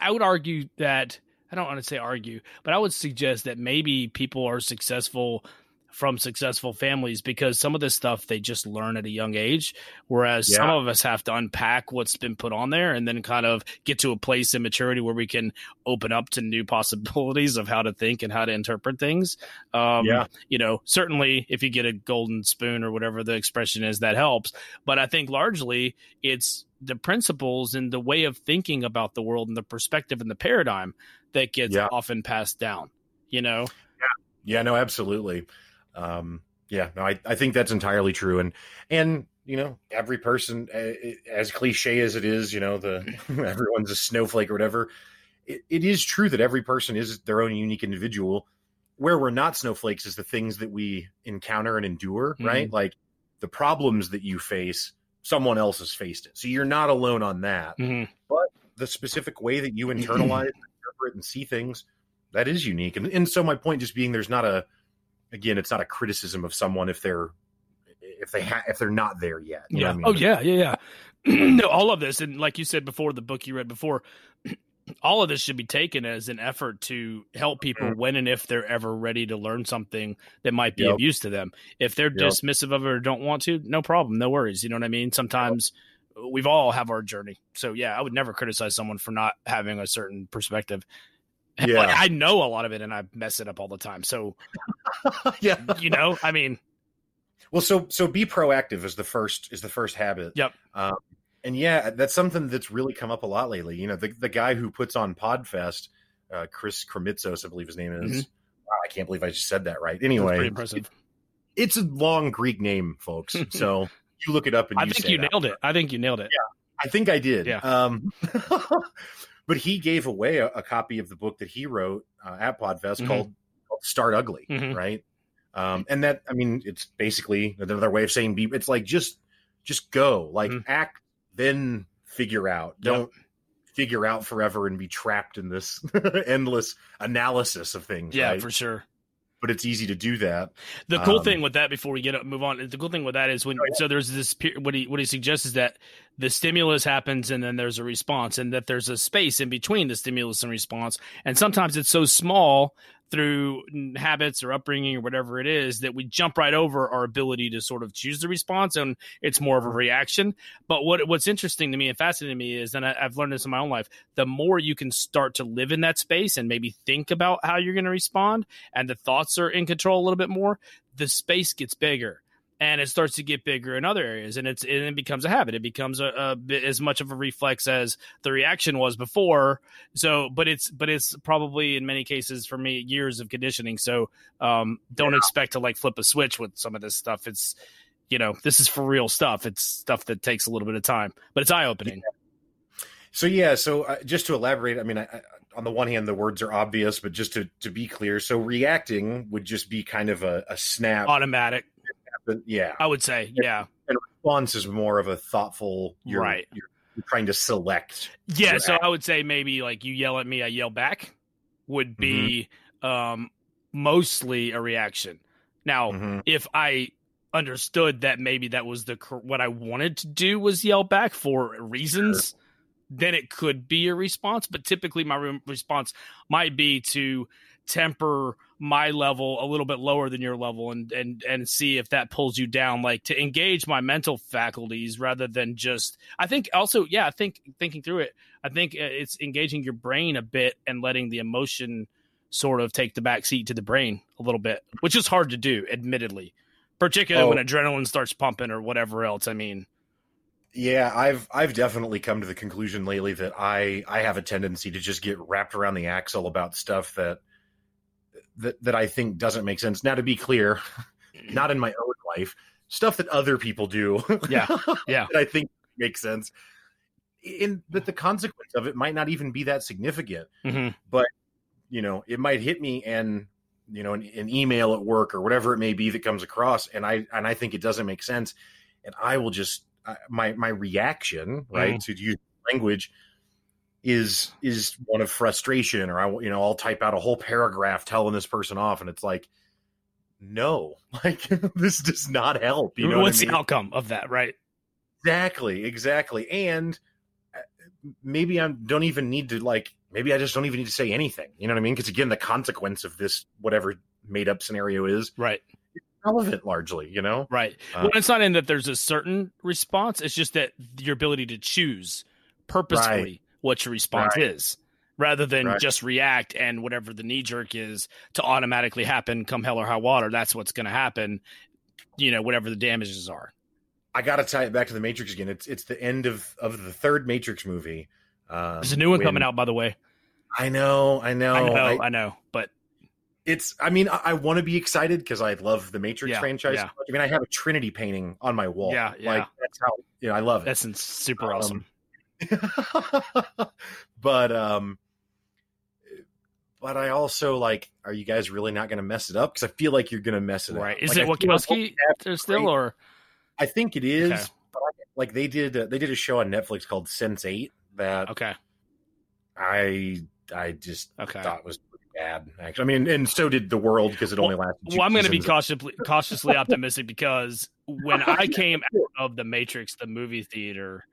I would argue that I don't want to say argue, but I would suggest that maybe people are successful from successful families because some of this stuff they just learn at a young age whereas some of us have to unpack what's been put on there and then kind of get to a place in maturity where we can open up to new possibilities of how to think and how to interpret things um Yeah. you know certainly if you get a golden spoon or whatever the expression is that helps but i think largely it's the principles and the way of thinking about the world and the perspective and the paradigm that gets Yeah. often passed down you know Yeah. Yeah, no, absolutely. Um, yeah, no, I, I think that's entirely true. And, and, you know, every person, as cliche as it is, you know, the everyone's a snowflake or whatever. It, it is true that every person is their own unique individual. Where we're not snowflakes is the things that we encounter and endure, right? Like the problems that you face, someone else has faced it. So you're not alone on that. Mhm. The specific way that you internalize, interpret, and see things, that is unique. And, and so my point just being there's not a, again, it's not a criticism of someone if they're if they ha- if they're not there yet. Yeah I mean? oh yeah yeah yeah no all of this and like you said before the book you read before all of this should be taken as an effort to help people Mhm. when and if they're ever ready to learn something that might be Yep. of use to them. If they're Yep. dismissive of it or don't want to, no problem, no worries. You know what I mean? Sometimes we've all have our journey. So yeah, I would never criticize someone for not having a certain perspective. Yeah. Like, I know a lot of it and I mess it up all the time. So, yeah. you know, I mean, Well, so so be proactive is the first is the first habit. Yep. Um, and yeah, that's something that's really come up a lot lately. You know, the the guy who puts on Podfest, uh, Chris Krimitsos, I believe his name is. Wow, I can't believe I just said that right. Anyway, pretty impressive. it's a long Greek name, folks. So you look it up and I you think you nailed it. I think you nailed it. Yeah, I think I did. Yeah. Um, but he gave away a, a copy of the book that he wrote uh, at Podfest Mhm. called, called "Start Ugly," Mhm. right? Um, and that, I mean, it's basically another way of saying be. It's like just, just go, like Mhm. act, then figure out. Don't figure out forever and be trapped in this endless analysis of things. Yeah, right? for sure. But it's easy to do that. The cool Um, thing with that, before we get up, move on, the cool thing with that is when Oh, so there's this what he what he suggests is that the stimulus happens and then there's a response, and that there's a space in between the stimulus and response, and sometimes it's so small through habits or upbringing or whatever it is that we jump right over our ability to sort of choose the response and it's more of a mm-hmm. reaction. But what what's interesting to me and fascinating to me is and I, i've learned this in my own life the more you can start to live in that space and maybe think about how you're going to respond and the thoughts are in control a little bit more the space gets bigger and it starts to get bigger in other areas and it's and it becomes a habit. It becomes a, a bit as much of a reflex as the reaction was before. So but it's but it's probably in many cases for me years of conditioning. So um don't expect to like flip a switch with some of this stuff. It's you know this is for real stuff. It's stuff that takes a little bit of time but it's eye-opening. So yeah, so uh, just to elaborate, I mean, I, I, on the one hand, the words are obvious, but just to to be clear, so reacting would just be kind of a, a snap. automatic but yeah, i would say yeah And, response is more of a thoughtful. You're, Right. You're, you're trying to select. Yeah, so act. I would say maybe like you yell at me, I yell back would be um mostly a reaction. Now, Mhm. if I understood that maybe that was the what I wanted to do was yell back for reasons, then it could be a response, but typically my re- response might be to temper my level a little bit lower than your level and and and see if that pulls you down like to engage my mental faculties rather than just I think also yeah I think thinking through it I think uh, it's engaging your brain a bit and letting the emotion sort of take the back seat to the brain a little bit which is hard to do admittedly particularly Oh. when adrenaline starts pumping or whatever else I mean Yeah, I've I've definitely come to the conclusion lately that I I have a tendency to just get wrapped around the axle about stuff that that that I think doesn't make sense. Now, to be clear, not in my own life, stuff that other people do. Yeah, yeah. that I think makes sense. In that the consequence of it might not even be that significant. Mhm. You know, it might hit me and you know an, an email at work or whatever it may be that comes across, and I and I think it doesn't make sense, and I will just I my my reaction right to use language is is one of frustration or I you know I'll type out a whole paragraph telling this person off and it's like no like this does not help you know what what's I mean? the outcome of that right Exactly, exactly. And uh, maybe I don't even need to like maybe I just don't even need to say anything. You know what I mean? Because again, the consequence of this whatever made up scenario is right relevant largely, you know? Right. Uh, well, it's not in that there's a certain response. It's just that your ability to choose purposefully Right. What your response Right. is, rather than Right. just react and whatever the knee jerk is to automatically happen, come hell or high water. That's what's going to happen. You know, whatever the damages are. I gotta tie it back to the Matrix again. It's it's the end of of the third Matrix movie. Um, There's a new one when- coming out, by the way. I know, I know. I know, I- I, know, but it's I mean, I, I want to be excited because I love the Matrix Yeah, franchise. yeah. I mean, I have a Trinity painting on my wall. Yeah, yeah. Like that's how you know I love it. that's super Um, awesome. but um but I also like are you guys really not going to mess it up cuz I feel like you're going to mess it Right? up. Right? Is Like, it I feel like Wachowski still, or I think it is. Okay. But I, like they did uh, they did a show on Netflix called Sense 8 that okay, I I just okay? thought was bad actually. I mean and so did The World because it only lasted two Well, I'm going to be cautiously cautiously optimistic because when I came out of the Matrix, the movie theater,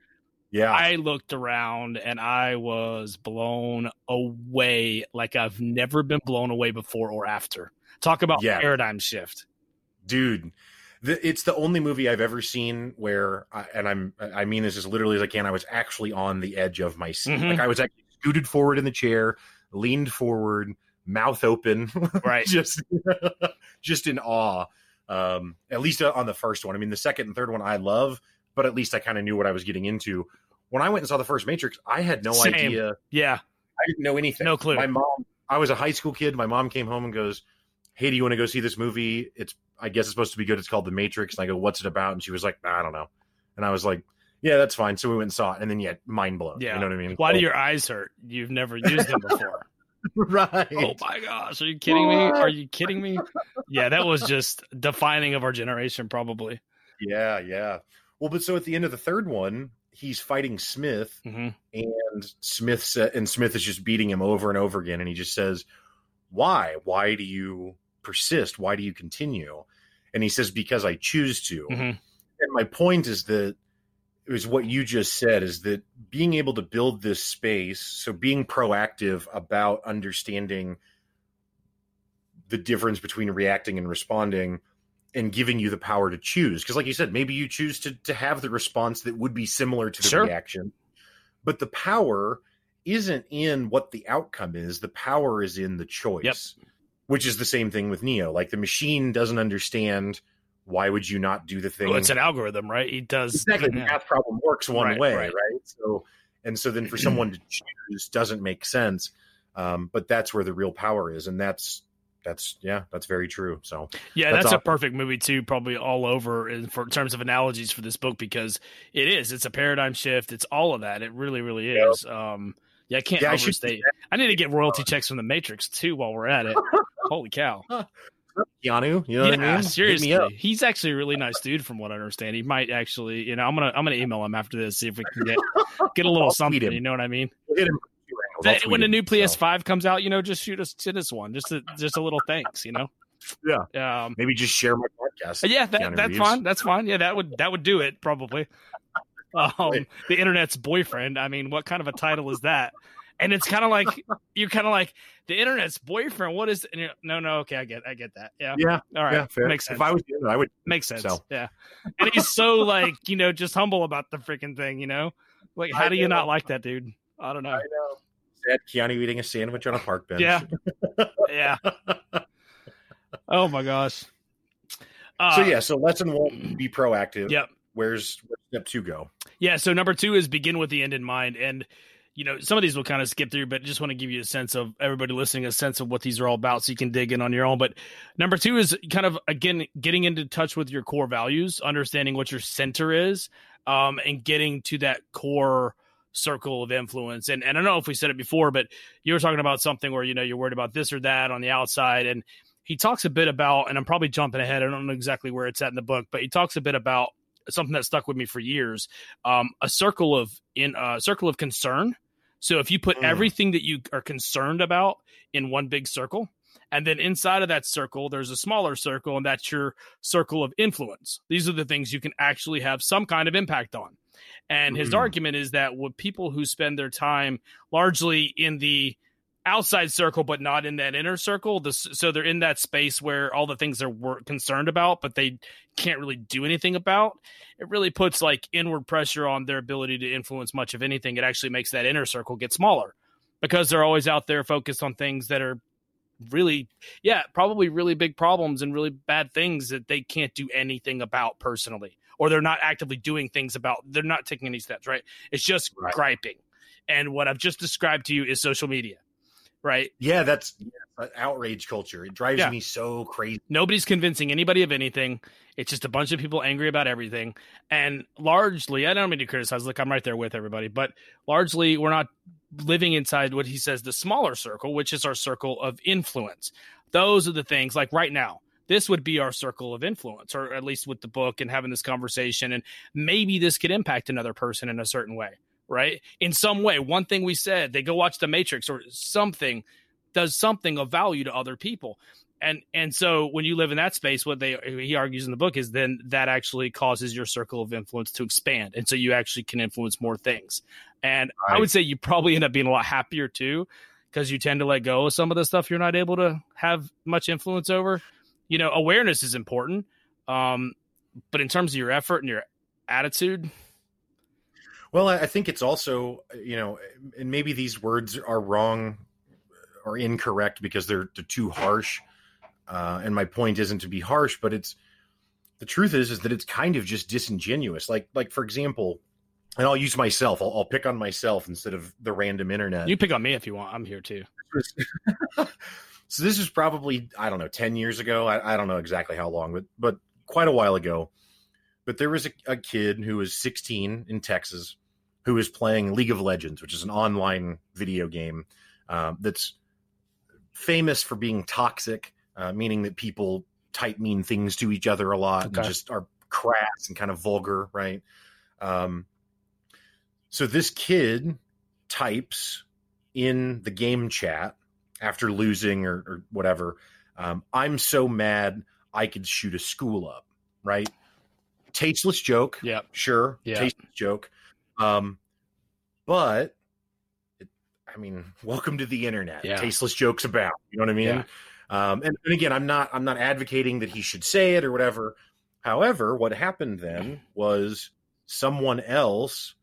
Yeah. I looked around and I was blown away like I've never been blown away before or after. Talk about Yeah. paradigm shift. dude the, it's the only movie i've ever seen where I, and i'm i mean this as literally as i can i was actually on the edge of my seat Mhm. like i was actually scooted forward in the chair leaned forward mouth open Right. just just in awe um at least on the first one i mean the second and third one i love but at least i kind of knew what i was getting into when i went and saw the first matrix i had no Same. idea Yeah. I didn't know anything. No clue. My mom, I was a high school kid. My mom came home and goes, Hey, do you want to go see this movie? It's, I guess it's supposed to be good. It's called The Matrix. And I go, What's it about? And she was like, I don't know. And I was like, Yeah, that's fine. So we went and saw it. And then, yeah, mind blown. Yeah. You know what I mean? Why do your eyes hurt? You've never used them before. right. oh my gosh. Are you kidding me? Are you kidding me? Yeah, that was just defining of our generation, probably. Yeah, yeah. Well, but so at the end of the third one, he's fighting Smith, hmm and Smith sa- and Smith is just beating him over and over again, and he just says, "Why? Why do you persist? Why do you continue?" And he says, "Because I choose to." hmm And my point is that is what you just said is that being able to build this space, so being proactive about understanding the difference between reacting and responding and giving you the power to choose because like you said maybe you choose to to have the response that would be similar to the Sure. reaction but the power isn't in what the outcome is the power is in the choice which is the same thing with neo like the machine doesn't understand why would you not do the thing Well, it's an algorithm, right? It does exactly the math problem works one Right, way right. right. so and so then for someone to choose doesn't make sense um, but that's where the real power is and that's that's yeah that's very true so Yeah, That's that's, a perfect movie too, probably all over in, for in terms of analogies for this book because it is. It's a paradigm shift. It's all of that. It really, really Yeah. is. Um, yeah, I can't Yeah, I overstate. I need to get royalty checks from the Matrix too while we're at it. Holy cow! Keanu you know yeah, what I mean seriously, he's actually a really nice dude from what I understand. He might actually, you know, I'm gonna I'm gonna email him after this see if we can get get a little something. You know what I mean? We'll hit him That- when the him, new so. PS5 comes out, you know, just shoot us send us one, just a, just a little thanks, you know. Yeah. Um, maybe just share my podcast yeah, that, that's fine. That's fine. Yeah, that would that would do it probably. Um, the internet's boyfriend. I mean, what kind of a title is that? And it's kind of like you're kind of like the internet's boyfriend. What is? And no, no. Okay, I get, I get that. Yeah. yeah All right. yeah. Makes sense. if i was i would make sense. So. Yeah. And he's so like you know just humble about the freaking thing. You know, like how I do you know. not like that dude? I don't know. i know sad keanu eating a sandwich on a park bench Yeah. Yeah. oh my gosh. Uh, so yeah so lesson one be proactive Yep. where's where's step two go Yeah. So number two is begin with the end in mind. And, you know, some of these we'll kind of skip through, but just want to give you a sense of everybody listening, a sense of what these are all about so you can dig in on your own. But number two is kind of, again, getting into touch with your core values, understanding what your center is, um, and getting to that core circle of influence. And, and I don't know if we said it before, but you were talking about something where, you know, you're worried about this or that on the outside. And he talks a bit about, and I'm probably jumping ahead. I don't know exactly where it's at in the book, but he talks a bit about something that stuck with me for years um, a circle of in a uh, circle of concern. So if you put Mm. everything that you are concerned about in one big circle, and then inside of that circle, there's a smaller circle, and that's your circle of influence. These are the things you can actually have some kind of impact on. And his Mm. argument is that with people who spend their time largely in the outside circle, but not in that inner circle, the, so they're in that space where all the things they're wor- concerned about, but they can't really do anything about. It really puts like inward pressure on their ability to influence much of anything. It actually makes that inner circle get smaller because they're always out there focused on things that are really, yeah, probably really big problems and really bad things that they can't do anything about personally, or they're not actively doing things about. They're not taking any steps, right? It's just Right. griping. And what I've just described to you is social media, right? Yeah, that's yeah, outrage culture. It drives Yeah. me so crazy. Nobody's convincing anybody of anything. It's just a bunch of people angry about everything. And largely, I don't mean to criticize, look, I'm right there with everybody, but largely, we're not living inside what he says the smaller circle, which is our circle of influence. Those are the things like right now. This would be our circle of influence, or at least with the book and having this conversation. And maybe this could impact another person in a certain way, right? In some way. One thing we said, they go watch The Matrix or something does something of value to other people and and so when you live in that space, what they he argues in the book is then that actually causes your circle of influence to expand, and so you actually can influence more things. And right. I would say you probably end up being a lot happier too, because you tend to let go of some of the stuff you're not able to have much influence over. You know, awareness is important, um, but in terms of your effort and your attitude. Well, I think it's also, you know, and maybe these words are wrong or incorrect because they're, they're too harsh. Uh, and my point isn't to be harsh, but it's the truth is is that it's kind of just disingenuous. Like like for example, and I'll use myself. I'll, I'll pick on myself instead of the random internet. You pick on me if you want. I'm here too. so this is probably I don't know ten years ago. I, I, don't know exactly how long, but but quite a while ago. But there was a, a kid who was 16 in Texas who was playing League of Legends, which is an online video game um, that's famous for being toxic uh, meaning that people type mean things to each other a lot okay. and just are crass and kind of vulgar, right? Um, so this kid types in the game chat after losing or, or whatever. Um, I'm so mad I could shoot a school up, right? Tasteless joke. Yeah. Sure. Yeah. Tasteless joke. Um, but it, I mean, welcome to the internet. Yeah. Tasteless jokes about. You know what I mean? Yeah. Um, and, and again, I'm not I'm not advocating that he should say it or whatever. However, what happened then was someone else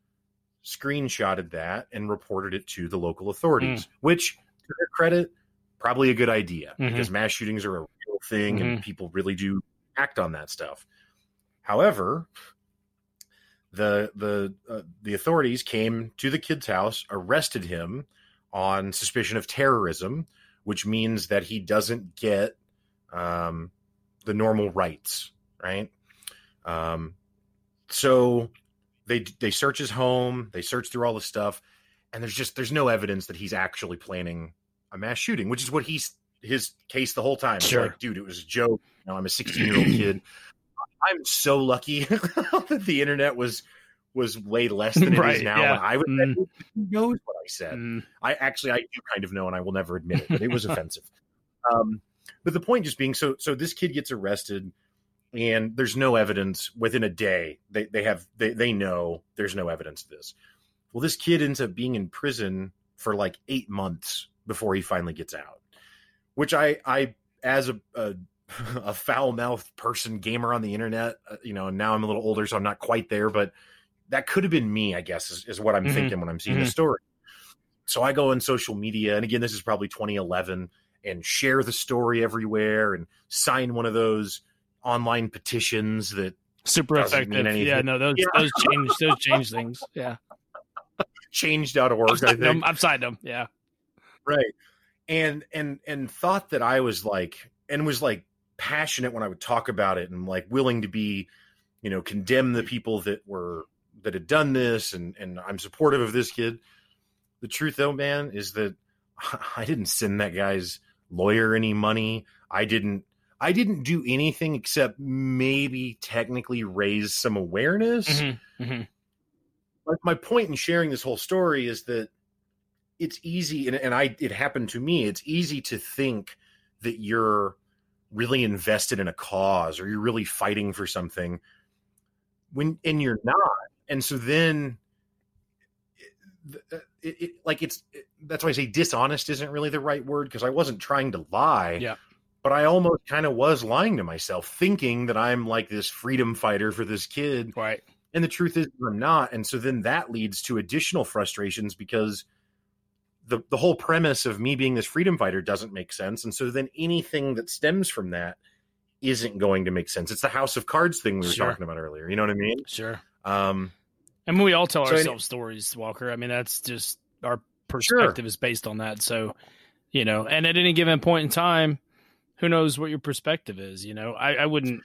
screenshotted that and reported it to the local authorities, mm. which, to their credit, probably a good idea mm-hmm. because mass shootings are a real thing mm-hmm. and people really do act on that stuff. However, the the uh, the authorities came to the kid's house, arrested him on suspicion of terrorism, which means that he doesn't get um, the normal rights, right? Um, so they they search his home, they search through all the stuff, and there's just there's no evidence that he's actually planning a mass shooting, which is what he's his case the whole time. Sure. Like, dude, it was a joke. You know, I'm a 16 year old kid. I'm so lucky that the internet was was way less than it right, is now. Yeah. I would mm. who knows what I said. Mm. I actually I do kind of know, and I will never admit it, but it was offensive. Um, but the point just being, so so this kid gets arrested, and there's no evidence within a day. They they have they they know there's no evidence of this. Well, this kid ends up being in prison for like eight months before he finally gets out, which I I as a, a a foul mouthed person gamer on the internet. Uh, you know, and now I'm a little older, so I'm not quite there, but that could have been me, I guess, is, is what I'm mm-hmm. thinking when I'm seeing mm-hmm. the story. So I go on social media, and again, this is probably 2011, and share the story everywhere and sign one of those online petitions that super effective. Yeah, no, those yeah. those change those change things. Yeah, change.org. I think them, I've signed them. Yeah, right. And and and thought that I was like and was like passionate when I would talk about it and like willing to be, you know, condemn the people that were that had done this and and I'm supportive of this kid. The truth though, man, is that I didn't send that guy's lawyer any money. I didn't I didn't do anything except maybe technically raise some awareness. Mm-hmm, mm-hmm. But my point in sharing this whole story is that it's easy and, and I it happened to me. It's easy to think that you're really invested in a cause or you're really fighting for something when and you're not and so then eh, it, eh, it, it like it's it, that's why I say dishonest isn't really the right word because I wasn't trying to lie. Yeah. But I almost kind of was lying to myself, thinking that I'm like this freedom fighter for this kid. Right. And the truth is I'm not. And so then that leads to additional frustrations because the the whole premise of me being this freedom fighter doesn't make sense. And so then anything that stems from that isn't going to make sense. It's the house of cards thing we were sure. talking about earlier. You know what I mean? Sure. Um I mean, we all tell so ourselves any, stories, Walker. I mean, that's just our perspective sure. is based on that. So, you know, and at any given point in time, who knows what your perspective is? You know, I, I wouldn't.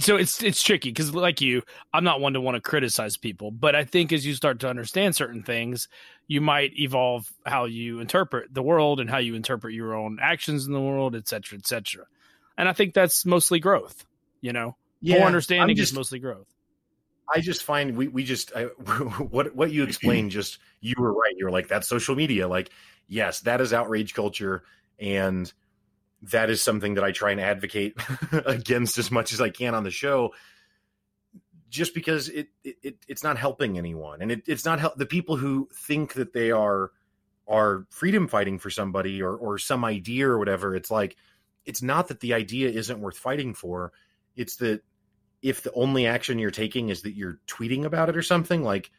So it's it's tricky because, like you, I'm not one to want to criticize people, but I think as you start to understand certain things, you might evolve how you interpret the world and how you interpret your own actions in the world, et cetera, et cetera. And I think that's mostly growth. You know, yeah, more understanding just, is mostly growth. I just find we we just I, what what you explained just you were right. You were like that's social media. Like yes, that is outrage culture, and that is something that I try and advocate against as much as I can on the show just because it, it it's not helping anyone and it, it's not help the people who think that they are are freedom fighting for somebody or or some idea or whatever it's like it's not that the idea isn't worth fighting for it's that if the only action you're taking is that you're tweeting about it or something like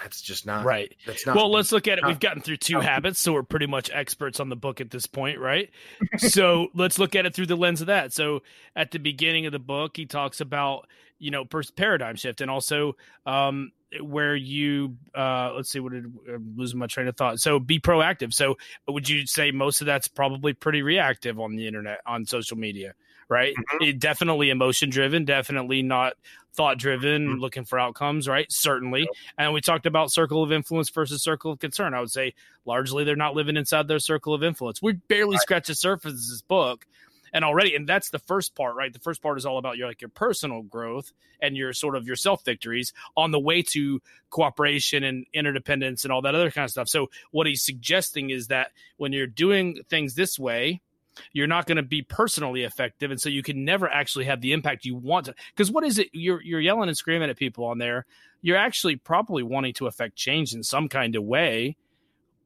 that's just not right. That's not. Well, let's look at it. We've gotten through two habits, so we're pretty much experts on the book at this point, right? so let's look at it through the lens of that. So at the beginning of the book, he talks about you know paradigm shift and also um, where you uh, let's see what did I'm losing my train of thought so be proactive so would you say most of that's probably pretty reactive on the internet on social media right mm-hmm. it, definitely emotion driven definitely not thought driven mm-hmm. looking for outcomes right certainly yep. and we talked about circle of influence versus circle of concern i would say largely they're not living inside their circle of influence we barely right. scratch the surface of this book and already and that's the first part right? The first part is all about your like your personal growth and your sort of your self victories on the way to cooperation and interdependence and all that other kind of stuff. So what he's suggesting is that when you're doing things this way you're not going to be personally effective and so you can never actually have the impact you want to because what is it you're you're yelling and screaming at people on there you're actually probably wanting to affect change in some kind of way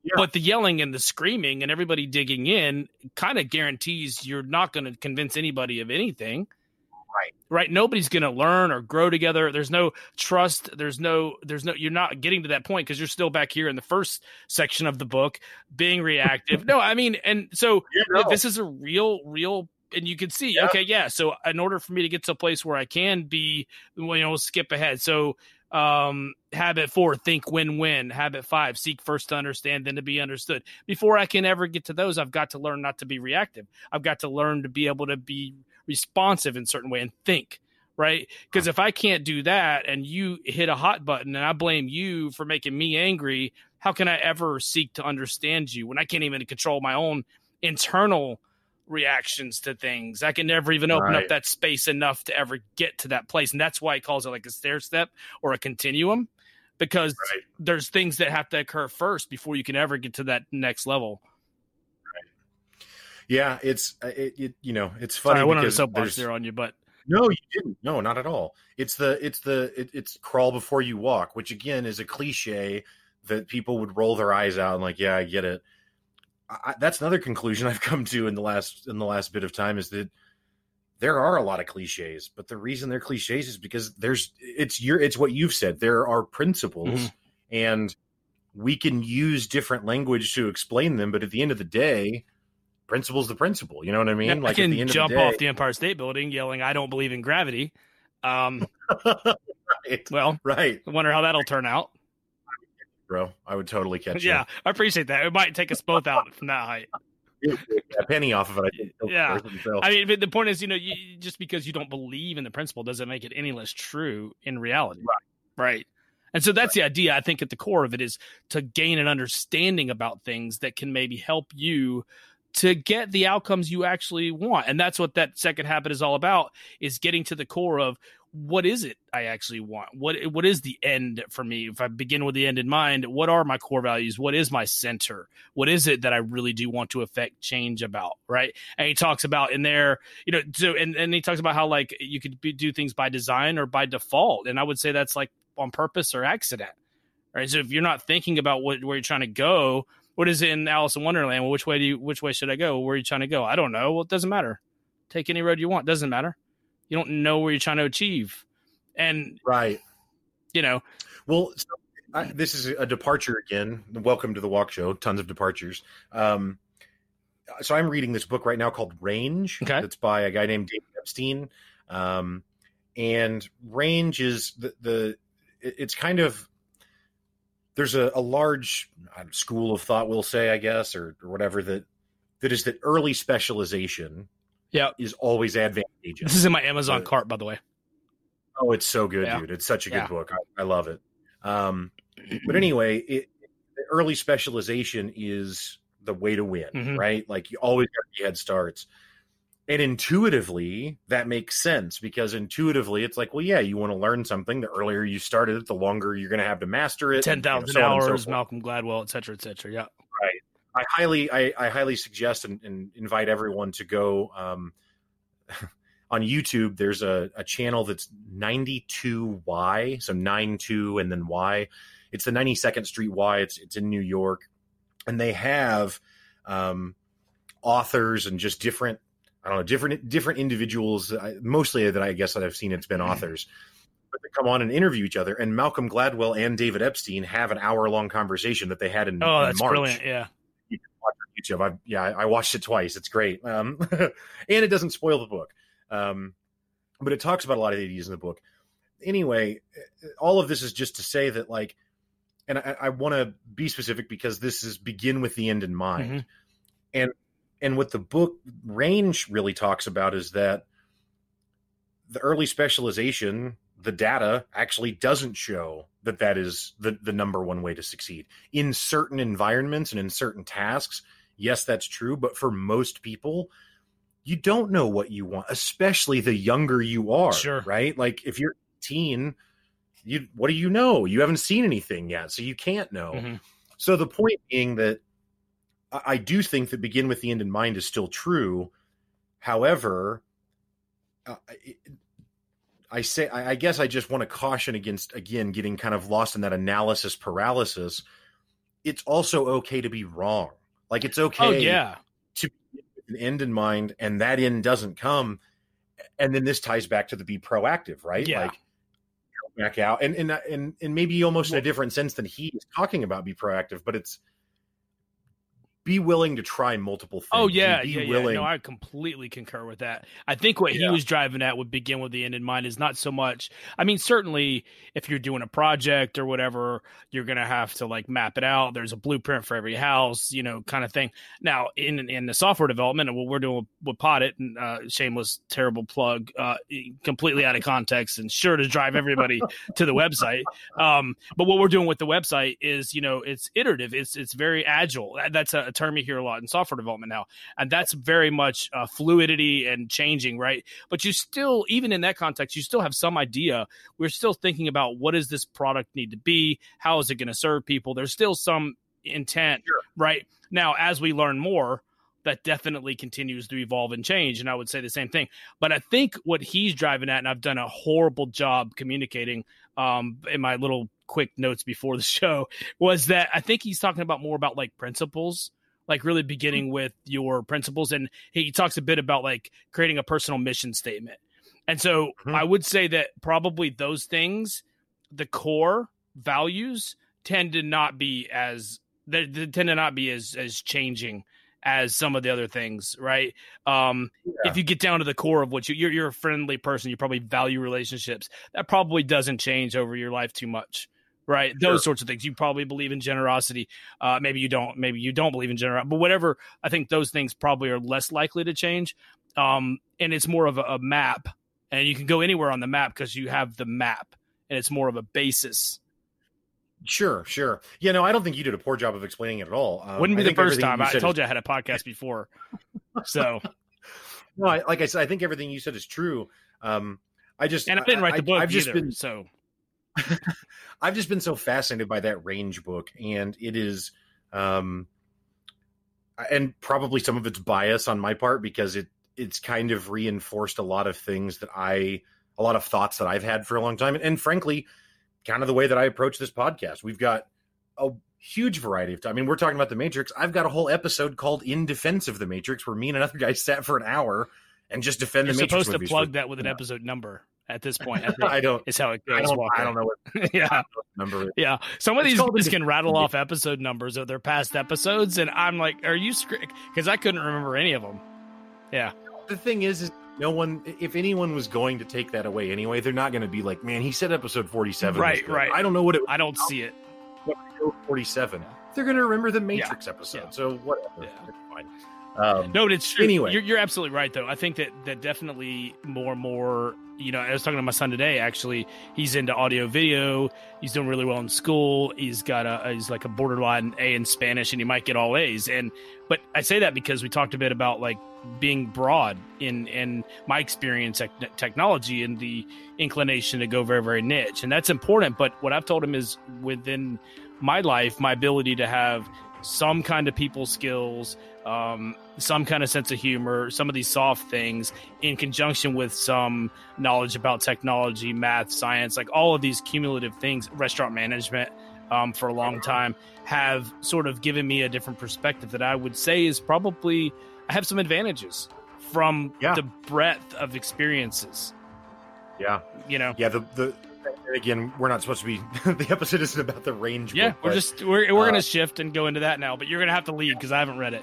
yeah. But the yelling and the screaming and everybody digging in kind of guarantees you're not going to convince anybody of anything. Right. Right. Nobody's going to learn or grow together. There's no trust. There's no, there's no, you're not getting to that point because you're still back here in the first section of the book being reactive. no, I mean, and so yeah, no. this is a real, real and you can see, yeah. okay, yeah. So in order for me to get to a place where I can be, you know, skip ahead. So um, habit four, think win win. Habit five, seek first to understand, then to be understood. Before I can ever get to those, I've got to learn not to be reactive. I've got to learn to be able to be responsive in certain way and think right? Because if I can't do that and you hit a hot button and I blame you for making me angry, how can I ever seek to understand you when I can't even control my own internal reactions to things. I can never even open right. up that space enough to ever get to that place. And that's why he calls it like a stair step or a continuum because right. there's things that have to occur first before you can ever get to that next level. Right. Yeah, it's uh, it, it, you know it's funny. Sorry, I went on a soapbox there on you, but no, you didn't. No, not at all. It's the it's the it, it's crawl before you walk, which again is a cliche that people would roll their eyes out and like, yeah, I get it. I, that's another conclusion I've come to in the last in the last bit of time is that there are a lot of cliches, but the reason they're cliches is because there's it's your it's what you've said. There are principles, mm-hmm. and we can use different language to explain them, but at the end of the day, principle's the principle. You know what I mean? Yeah, like I can jump the day, off the Empire State Building yelling, "I don't believe in gravity." Um, right. Well, right. I wonder how that'll turn out bro. I would totally catch yeah, you. Yeah, I appreciate that. It might take us both out from that height. a penny off of it. I think. Yeah. I mean, but the point is, you know, you, just because you don't believe in the principle doesn't make it any less true in reality. Right. Right. And so that's right. the idea. I think at the core of it is to gain an understanding about things that can maybe help you to get the outcomes you actually want. And that's what that second habit is all about is getting to the core of what is it I actually want? What what is the end for me? If I begin with the end in mind, what are my core values? What is my center? What is it that I really do want to affect change about? Right? And he talks about in there, you know, so and and he talks about how like you could be, do things by design or by default, and I would say that's like on purpose or accident. Right? So if you're not thinking about what where you're trying to go, what is it in Alice in Wonderland? Well, which way do you which way should I go? Where are you trying to go? I don't know. Well, it doesn't matter. Take any road you want. Doesn't matter you don't know where you're trying to achieve. And right. you know well so I, this is a departure again. Welcome to the Walkshow. Tons of departures. Um so i'm reading this book right now called range. Okay. it's by a guy named David epstein. Um and range is the the it's kind of there's a, a large school of thought we'll say i guess or, or whatever that that is that early specialization yeah, is always advantageous. This is in my Amazon cart, by the way. Oh, it's so good, yeah. dude! It's such a good yeah. book. I, I, love it. Um, but anyway, it, early specialization is the way to win, mm-hmm. right? Like you always have head starts. And intuitively, that makes sense because intuitively, it's like, well, yeah, you want to learn something. The earlier you started it, the longer you're going to have to master it. Ten thousand so hours, so Malcolm Gladwell, et cetera, et cetera. Yeah, right. I highly, I, I highly suggest and, and, invite everyone to go um, on YouTube. There's a, a channel that's 92Y, so 92 and then Y. It's the 92nd Street Y. It's it's in New York, and they have um, authors and just different I don't know different different individuals. Mostly that I guess that I've seen it's been mm-hmm. authors but they come on and interview each other. And Malcolm Gladwell and David Epstein have an hour long conversation that they had in, oh, in that's March. brilliant. Yeah. Watch on YouTube. I, yeah, I watched it twice. It's great. Um, and it doesn't spoil the book. Um, but it talks about a lot of the ideas in the book. Anyway, all of this is just to say that, like, and I, I want to be specific because this is begin with the end in mind. Mm-hmm. And and what the book range really talks about is that the early specialization the data actually doesn't show that that is the, the number one way to succeed. In certain environments and in certain tasks yes that's true but for most people you don't know what you want especially the younger you are sure. right? Like if you're teen you what do you know? You haven't seen anything yet so you can't know. Mm-hmm. so the point being that I, I do think that begin with the end in mind is still true. However uh, it, I say, I guess I just want to caution against again getting kind of lost in that analysis paralysis. It's also okay to be wrong. Like it's oh, okay, oh, yeah, to an end in mind, and that end doesn't come, and then this ties back to the be proactive, right? Yeah. Like back out, and and and and maybe almost in a different sense than he is talking about be proactive, but it's be willing to try multiple things. Oh yeah, yeah, willing. yeah. No, I completely concur with that. I think what yeah. he was driving at would begin with the end in mind is not so much. I mean, certainly if you're doing a project or whatever, you're gonna have to like map it out. There's a blueprint for every house, you know, kind of thing. Now, in in the software development and what we're doing with, with it, and uh, shameless, terrible plug, uh, completely out of context and sure to drive everybody to the website. Um, but what we're doing with the website is, you know, it's iterative. It's it's very agile. That's a term you hear a lot in software development now, and that's very much uh, fluidity and changing, right? But you still, even in that context, you still have some idea. We're still thinking about what does this product need to be? How is it going to serve people? There's still some intent, sure. right? Now, as we learn more, that definitely continues to evolve and change. And I would say the same thing. But I think what he's driving at, and I've done a horrible job communicating um, in my little quick notes before the show, was that I think he's talking about more about like principles like really beginning with your principles and he talks a bit about like creating a personal mission statement and so mm-hmm. i would say that probably those things the core values tend to not be as they, they tend to not be as as changing as some of the other things, right? Um, yeah. If you get down to the core of what you, you're, you're a friendly person, you probably value relationships. That probably doesn't change over your life too much right? Sure. Those sorts of things. You probably believe in generosity. Uh, maybe you don't. Maybe you don't believe in generosity. But whatever, I think those things probably are less likely to change. Um, and it's more of a, a map, and you can go anywhere on the map because you have the map, and it's more of a basis. Sure, sure. Yeah, no, I don't think you did a poor job of explaining it at all. Um, Wouldn't be the first time. I told is... you I had a podcast before, so. no, I, like I said, I think everything you said is true. Um, I just and I didn't write the book I, I've either, just been so I've just been so fascinated by that range book, and it is, um, and probably some of it's bias on my part because it it's kind of reinforced a lot of things that I, a lot of thoughts that I've had for a long time, and, and frankly, kind of the way that I approach this podcast. We've got a huge variety of time. I mean, we're talking about the Matrix. I've got a whole episode called "In Defense of the Matrix," where me and another guy sat for an hour and just defend You're the Matrix. Supposed to plug that with an episode number at this point. I, I don't. Is how it goes. I don't, I don't know what. yeah, number. Yeah, some of it's these just can rattle off episode numbers of their past episodes, and I'm like, "Are you?" Because I couldn't remember any of them. Yeah. The thing is, is no one. If anyone was going to take that away anyway, they're not going to be like, "Man, he said episode 47." Right. Right. I don't know what it. I don't see it. 47. They're going to remember the Matrix yeah. episode. Yeah. So whatever. Yeah. It's fine. Um, no, it's true. Anyway, you're, you're, absolutely right, though. I think that that definitely more and more. You know, I was talking to my son today. Actually, he's into audio video. He's doing really well in school. He's got a he's like a borderline A in Spanish, and he might get all A's. And but I say that because we talked a bit about like being broad in in my experience at technology and the inclination to go very very niche, and that's important. But what I've told him is within my life, my ability to have some kind of people skills, um, some kind of sense of humor, some of these soft things in conjunction with some knowledge about technology, math, science, like all of these cumulative things, restaurant management um, for a long time have sort of given me a different perspective that I would say is probably I have some advantages from Yeah. the breadth of experiences. Yeah. You know, Yeah. The, the, again, we're not supposed to be, the episode isn't about the range. yeah, book, we're but just we're we're uh, gonna shift and go into that now, but you're gonna have to lead because I haven't read it.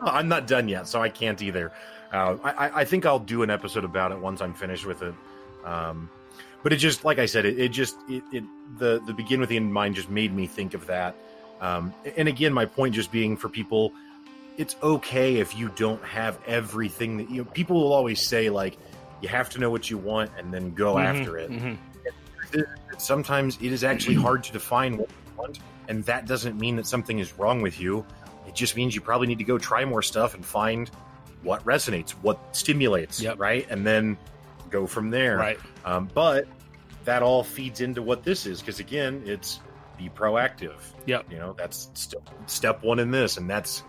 I'm not done yet, so I can't either. Uh, I, I- think I'll do an episode about it once I'm finished with it. Um, but it just, like I said, it, it just, it, it, the, the begin with the end in mind just made me think of that. Um, and again, my point just being for people, it's okay if you don't have everything that you, Know, people will always say, like, you have to know what you want and then go Mhm, after it. Sometimes it is actually hard to define what you want, and that doesn't mean that something is wrong with you. It just means you probably need to go try more stuff and find what resonates, what stimulates, Yep. right? And then go from there. Right. Um, but that all feeds into what this is because again, it's be proactive. Yep. You know, that's step, step one in this, and that's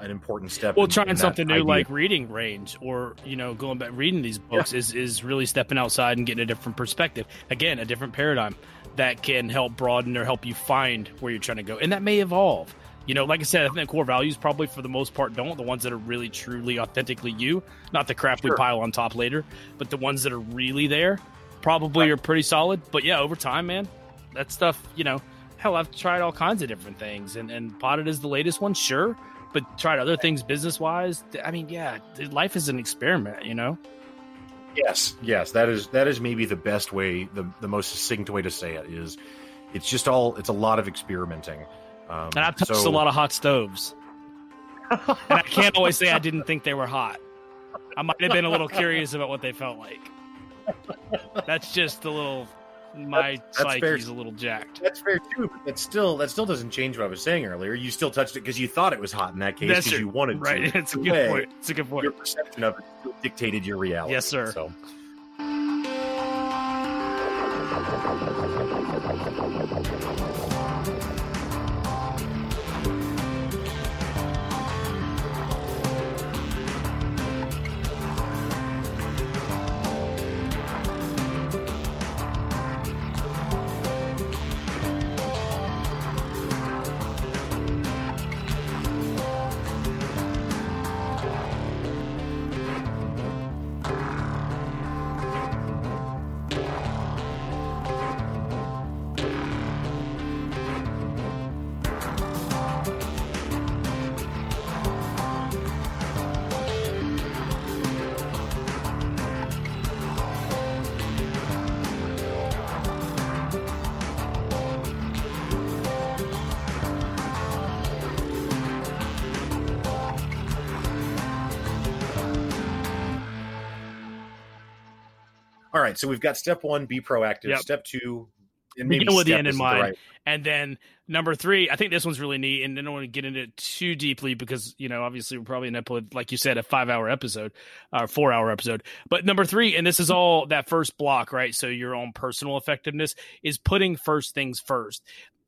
an important step. Well, in- trying in something new idea. like reading range or you know going back reading these books is is really stepping outside and getting a different perspective. Again, a different paradigm that can help broaden or help you find where you're trying to go, and that may evolve. You know, like I said, I think core values probably for the most part don't. The ones that are really, truly, authentically you, not the crap we pile on top later, but the ones that are really there, probably are pretty solid. But yeah, over time, man, that stuff, you know, hell, I've tried all kinds of different things, and and Poddit is the latest one, sure, but tried other things business wise. I mean, yeah, life is an experiment, you know. Yes, yes, that is that is maybe the best way, the the most succinct way to say it is. It's just all. It's a lot of experimenting. Um, And I've touched so- a lot of hot stoves, and I can't always say I didn't think they were hot. I might have been a little curious about what they felt like. That's just a little. My That's- that's fair. psyche's a little jacked. That's fair too, but that still that still doesn't change what I was saying earlier. You still touched it because you thought it was hot in that case because you wanted Right? to. It's a good way, point. It's a good point. Your perception of it dictated your reality. Yes, sir. So so we've got step one: be proactive. Yep. Step two, and Begin with the end in mind. right- And then number three, I think this one's really neat, and I don't want to get into it too deeply because you know obviously we're probably in a like you said a five hour episode uh, or four hour episode. But number three, and this is all that first block, right? So your own personal effectiveness is putting first things first.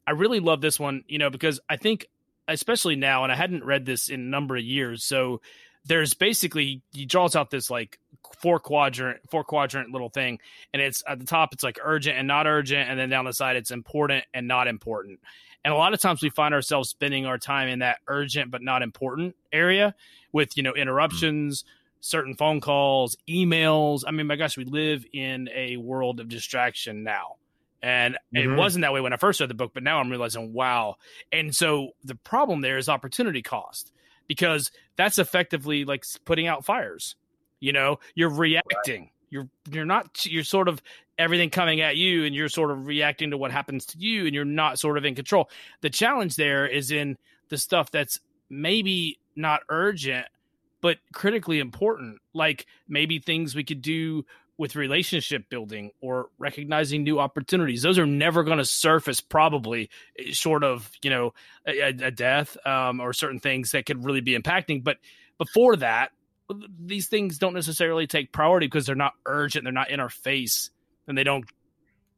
I really love this one, you know, because I think especially now, and I hadn't read this in a number of years, so there's basically he draws out this like four quadrant four quadrant little thing. And it's at the top it's like urgent and not urgent. And then down the side it's important and not important. And a lot of times we find ourselves spending our time in that urgent but not important area with you know interruptions certain phone calls emails. I mean my gosh we live in a world of distraction now. And it Mhm. wasn't that way when i first read the book but now i'm realizing wow. And so the problem there is opportunity cost because that's effectively like putting out fires you know you're reacting. You're you're not you're sort of everything coming at you and you're sort of reacting to what happens to you and you're not sort of in control. The challenge there is in the stuff that's maybe not urgent but critically important like maybe things we could do with relationship building or recognizing new opportunities. Those are never going to surface probably eh, short of you know a, a death um, or certain things that could really be impacting. But before that these things don't necessarily take priority because they're not urgent they're not in our face and they don't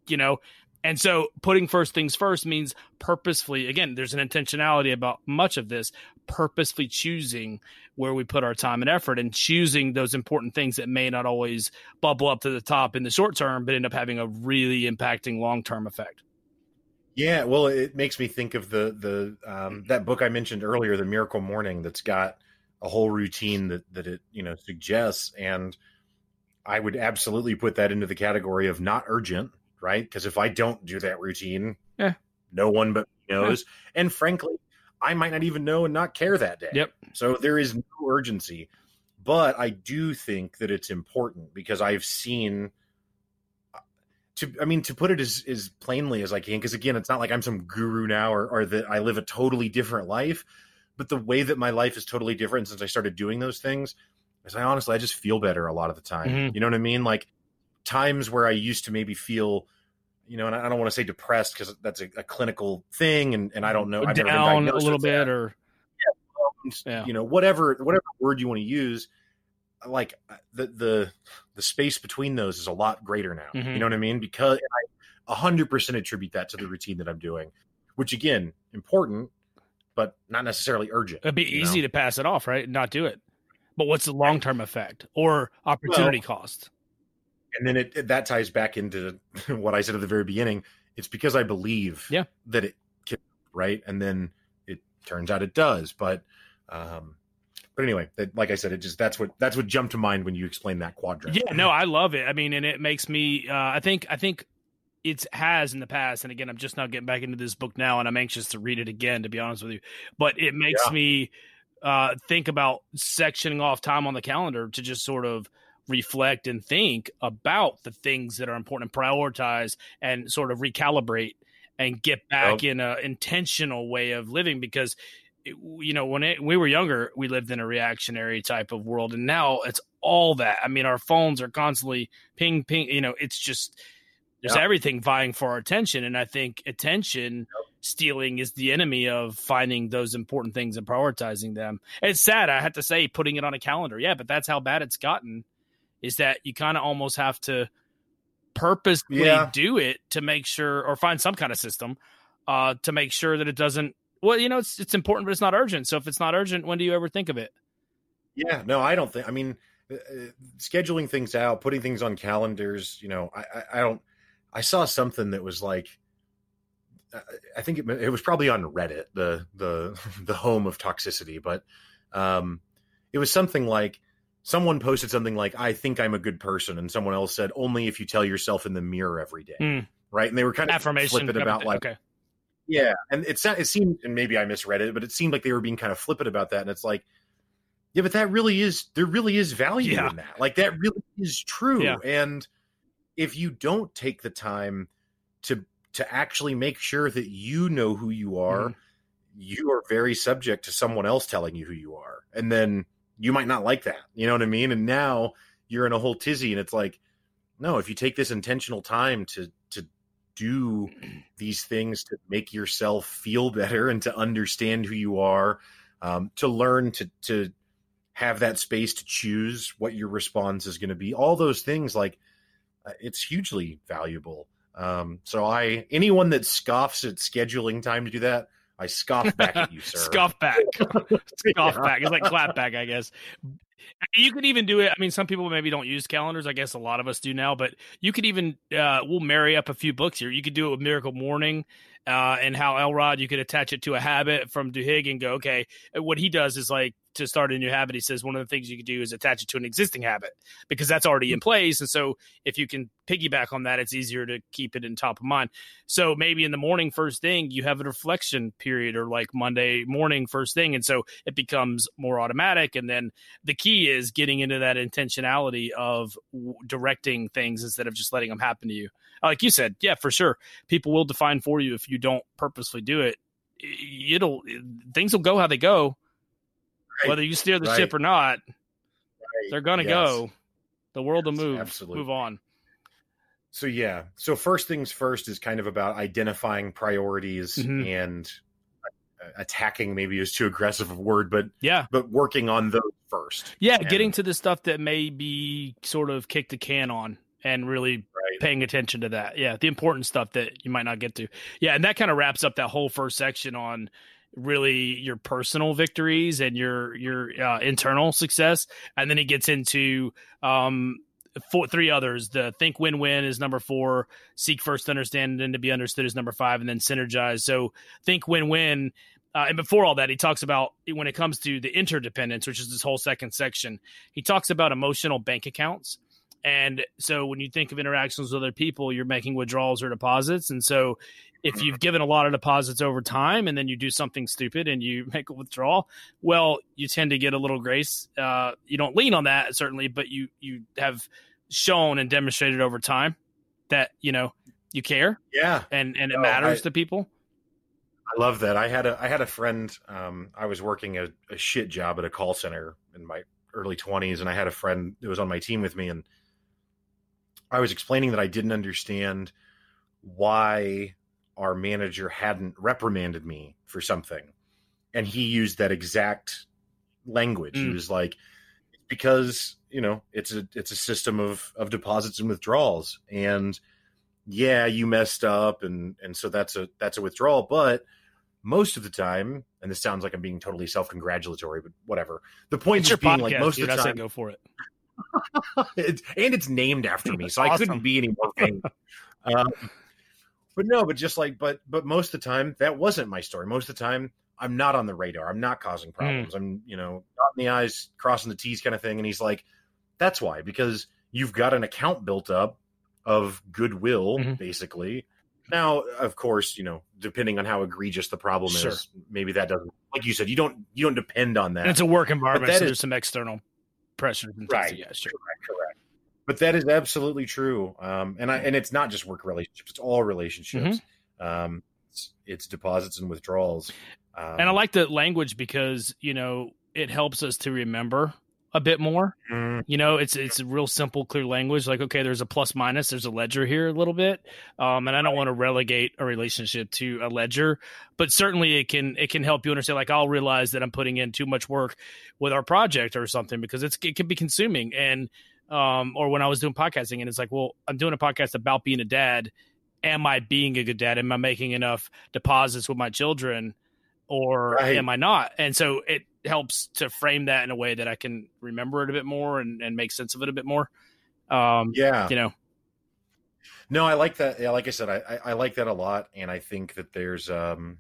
you know And so putting first things first means purposefully, again, there's an intentionality about much of this, purposefully choosing where we put our time and effort and choosing those important things that may not always bubble up to the top in the short term, but end up having a really impacting long term effect. Yeah, well, it makes me think of the the um, that book I mentioned earlier, The Miracle Morning, that's got a whole routine that that it you know suggests, and I would absolutely put that into the category of not urgent, right? Because if I don't do that routine, yeah. no one but knows, yeah. and frankly, I might not even know and not care that day. Yep. So there is no urgency, but I do think that it's important because I've seen. Uh, to, I mean, to put it as, as plainly as I can, because again, it's not like I'm some guru now or, or that I live a totally different life but the way that my life is totally different since I started doing those things is I honestly I just feel better a lot of the time. Mm-hmm. You know what I mean? Like times where I used to maybe feel you know, and I don't want to say depressed because that's a, a, clinical thing, and, and I don't know. I've down a little bit, that. or yeah, you know, whatever whatever word you want to use. Like uh, the the the space between those is a lot greater now. Mm-hmm. You know what I mean? Because I hundred percent attribute that to the routine that I'm doing, which again important but not necessarily urgent. It'd be easy know? to pass it off, right? Not do it. But what's the long term effect or opportunity well, cost? And then it, it, that ties back into what I said at the very beginning. It's because I believe yeah. that it can, right? And then it turns out it does. But um, but anyway, that, like I said, it just that's what that's what jumped to mind when you explained that quadrant. Yeah, no, I love it. I mean, and it makes me. Uh, I think I think it has in the past, and again, I'm just now getting back into this book now, and I'm anxious to read it again. To be honest with you, but it makes yeah. me uh, think about sectioning off time on the calendar to just sort of reflect and think about the things that are important, and prioritize, and sort of recalibrate and get back in an intentional way of living because you know when it, we were younger we lived in a reactionary type of world and now it's all that i mean our phones are constantly ping ping you know it's just there's yep. everything vying for our attention and i think attention yep. stealing is the enemy of finding those important things and prioritizing them it's sad i have to say putting it on a calendar yeah but that's how bad it's gotten is that you kind of almost have to purposely yeah. do it to make sure or find some kind of system uh, to make sure that it doesn't well you know it's it's important but it's not urgent so if it's not urgent when do you ever think of it yeah no i don't think i mean uh, uh scheduling things out putting things on calendars you know I, I, I don't I saw something that was like, I think it, it was probably on Reddit, the the the home of toxicity, but um, it was something like someone posted something like, "I think I'm a good person," and someone else said, "Only if you tell yourself in the mirror every day." Mm. Right, and they were kind of affirmation flippant about like, okay. yeah, and it it seemed, and maybe I misread it, but it seemed like they were being kind of flippant about that, and it's like, yeah, but that really is there really is value yeah. in that, like that really is true, yeah. and if you don't take the time to to actually make sure that you know who you are, mm-hmm. you are very subject to someone else telling you who you are. And then you might not like that. You know what I mean? And now you're in a whole tizzy and it's like, no, if you take this intentional time to to do these things to make yourself feel better and to understand who you are, um, to learn to to have that space to choose what your response is going to be, all those things like it's hugely valuable. Um, so I anyone that scoffs at scheduling time to do that, I scoff back at you, sir. scoff back, scoff yeah. back. It's like clap back, I guess. You could even do it. I mean, some people maybe don't use calendars. I guess a lot of us do now. But you could even uh, we'll marry up a few books here. You could do it with Miracle Morning uh, and Hal Elrod you could attach it to a habit from Duhigg and go, okay, what he does is like to start a new habit, he says one of the things you can do is attach it to an existing habit because that's already in mm. place. And so if you can piggyback on that, it's easier to keep it in top of mind. So maybe in the morning, first thing, you have a reflection period or like Monday morning, first thing. And so it becomes more automatic. And then the key is getting into that intentionality of directing things instead of just letting them happen to you. Like you said, yeah, for sure. People will define for you if you don't purposely do it. It'll things will go how they go. Whether you steer the right. ship or not, right. they're going to yes. go. The world yes, will move. Absolutely. Move on. So yeah. So first things first is kind of about identifying priorities mm-hmm. and attacking maybe is too aggressive a word, but yeah, but working on those first. Yeah, and, getting to the stuff that may be sort of kick the can on and really paying attention to that. Yeah, the important stuff that you might not get to. Yeah, and that kind of wraps up that whole first section on really your personal victories and your your uh, internal success, and then he gets into um four three others. The think win win is number four. Seek first understand and to be understood is number five, and then synergize. So think win win. Uh, and before all that, he talks about when it comes to the interdependence, which is this whole second section. He talks about emotional bank accounts and so when you think of interactions with other people, you're making withdrawals or deposits. And so if you've given a lot of deposits over time and then you do something stupid and you make a withdrawal, well, you tend to get a little grace. Uh, you don't lean on that certainly, but you you have shown and demonstrated over time that you know you care. Yeah, and and it no, matters I, to people. I love that. I had a I had a friend. Um, I was working a, a shit job at a call center in my early twenties, and I had a friend that was on my team with me, and I was explaining that I didn't understand why our manager hadn't reprimanded me for something. And he used that exact language. Mm. He was like, because, you know, it's a it's a system of of deposits and withdrawals. And yeah, you messed up and and so that's a that's a withdrawal, but most of the time, and this sounds like I'm being totally self-congratulatory, but whatever. The point it's is being podcast, like most dude, of the time, go for it. it's, and it's named after me, so awesome. I couldn't be any more vain. um, but no, but just like, but but most of the time that wasn't my story. Most of the time, I'm not on the radar. I'm not causing hmm. problems. Mm. I'm you know not in the eyes, crossing the t's, kind of thing. And he's like, that's why because you've got an account built up of goodwill, mm-hmm. basically. Now, of course, you know, depending on how egregious the problem sure. is, maybe that doesn't, like you said, you don't you don't depend on that. And it's a work environment, so is, there's some external pressures and right. Yeah, sure. Correct, correct. But that is absolutely true. Um, and I and it's not just work relationships; it's all relationships. Mm-hmm. Um, it's, it's, deposits and withdrawals. Um, and I like the language because you know it helps us to remember a bit more. Mm. You know, it's it's a real simple, clear language. Like, okay, there's a plus minus, there's a ledger here a little bit, um, and I don't want to relegate a relationship to a ledger, but certainly it can it can help you understand. Like, I'll realize that I'm putting in too much work with our project or something because it's it can be consuming. And um, or when I was doing podcasting, and it's like, well, I'm doing a podcast about being a dad. Am I being a good dad? Am I making enough deposits with my children? or right. am I not? And so it helps to frame that in a way that I can remember it a bit more and, and make sense of it a bit more. Um, yeah, you know. No, I like that. Yeah, like I said, I, I like that a lot, and I think that there's, um,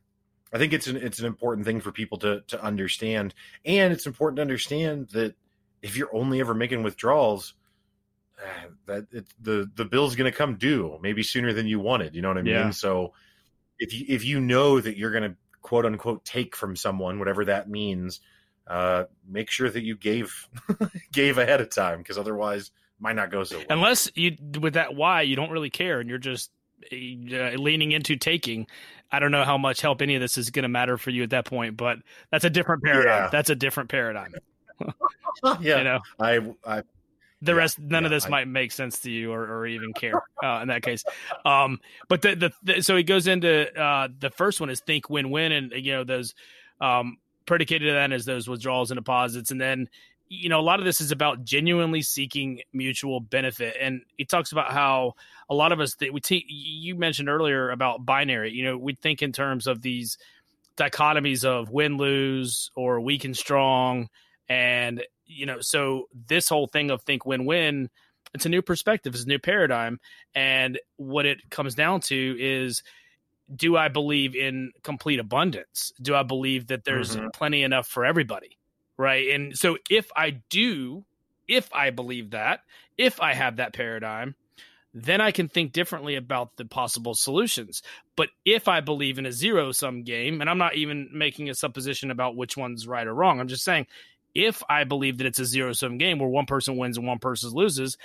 I think it's an it's an important thing for people to to understand, and it's important to understand that if you're only ever making withdrawals, that it, the the bill's going to come due maybe sooner than you wanted. You know what I mean? Yeah. So if you if you know that you're going to quote unquote take from someone, whatever that means, uh, make sure that you gave gave ahead of time because otherwise might not go so well. Unless you with that why you don't really care and you're just uh, leaning into taking. I don't know how much help any of this is going to matter for you at that point, but that's a different paradigm. Yeah. That's a different paradigm. yeah, you know, I, I the rest none yeah, of this I, might make sense to you or, or even care uh, in that case. Um but the, the, the, so he goes into uh the first one is think win-win and you know those um predicated then as those withdrawals and deposits. And then you know a lot of this is about genuinely seeking mutual benefit. And he talks about how a lot of us that we t- you mentioned earlier about binary you know we think in terms of these dichotomies of win lose or weak and strong and you know, so this whole thing of think win win, it's a new perspective, it's a new paradigm. And what it comes down to is do I believe in complete abundance? Do I believe that there's mm-hmm. plenty enough for everybody? Right. And so if I do, if I believe that, if I have that paradigm, then I can think differently about the possible solutions. But if I believe in a zero sum game, and I'm not even making a supposition about which one's right or wrong, I'm just saying if I believe that it's a zero sum game where one person wins and one person loses,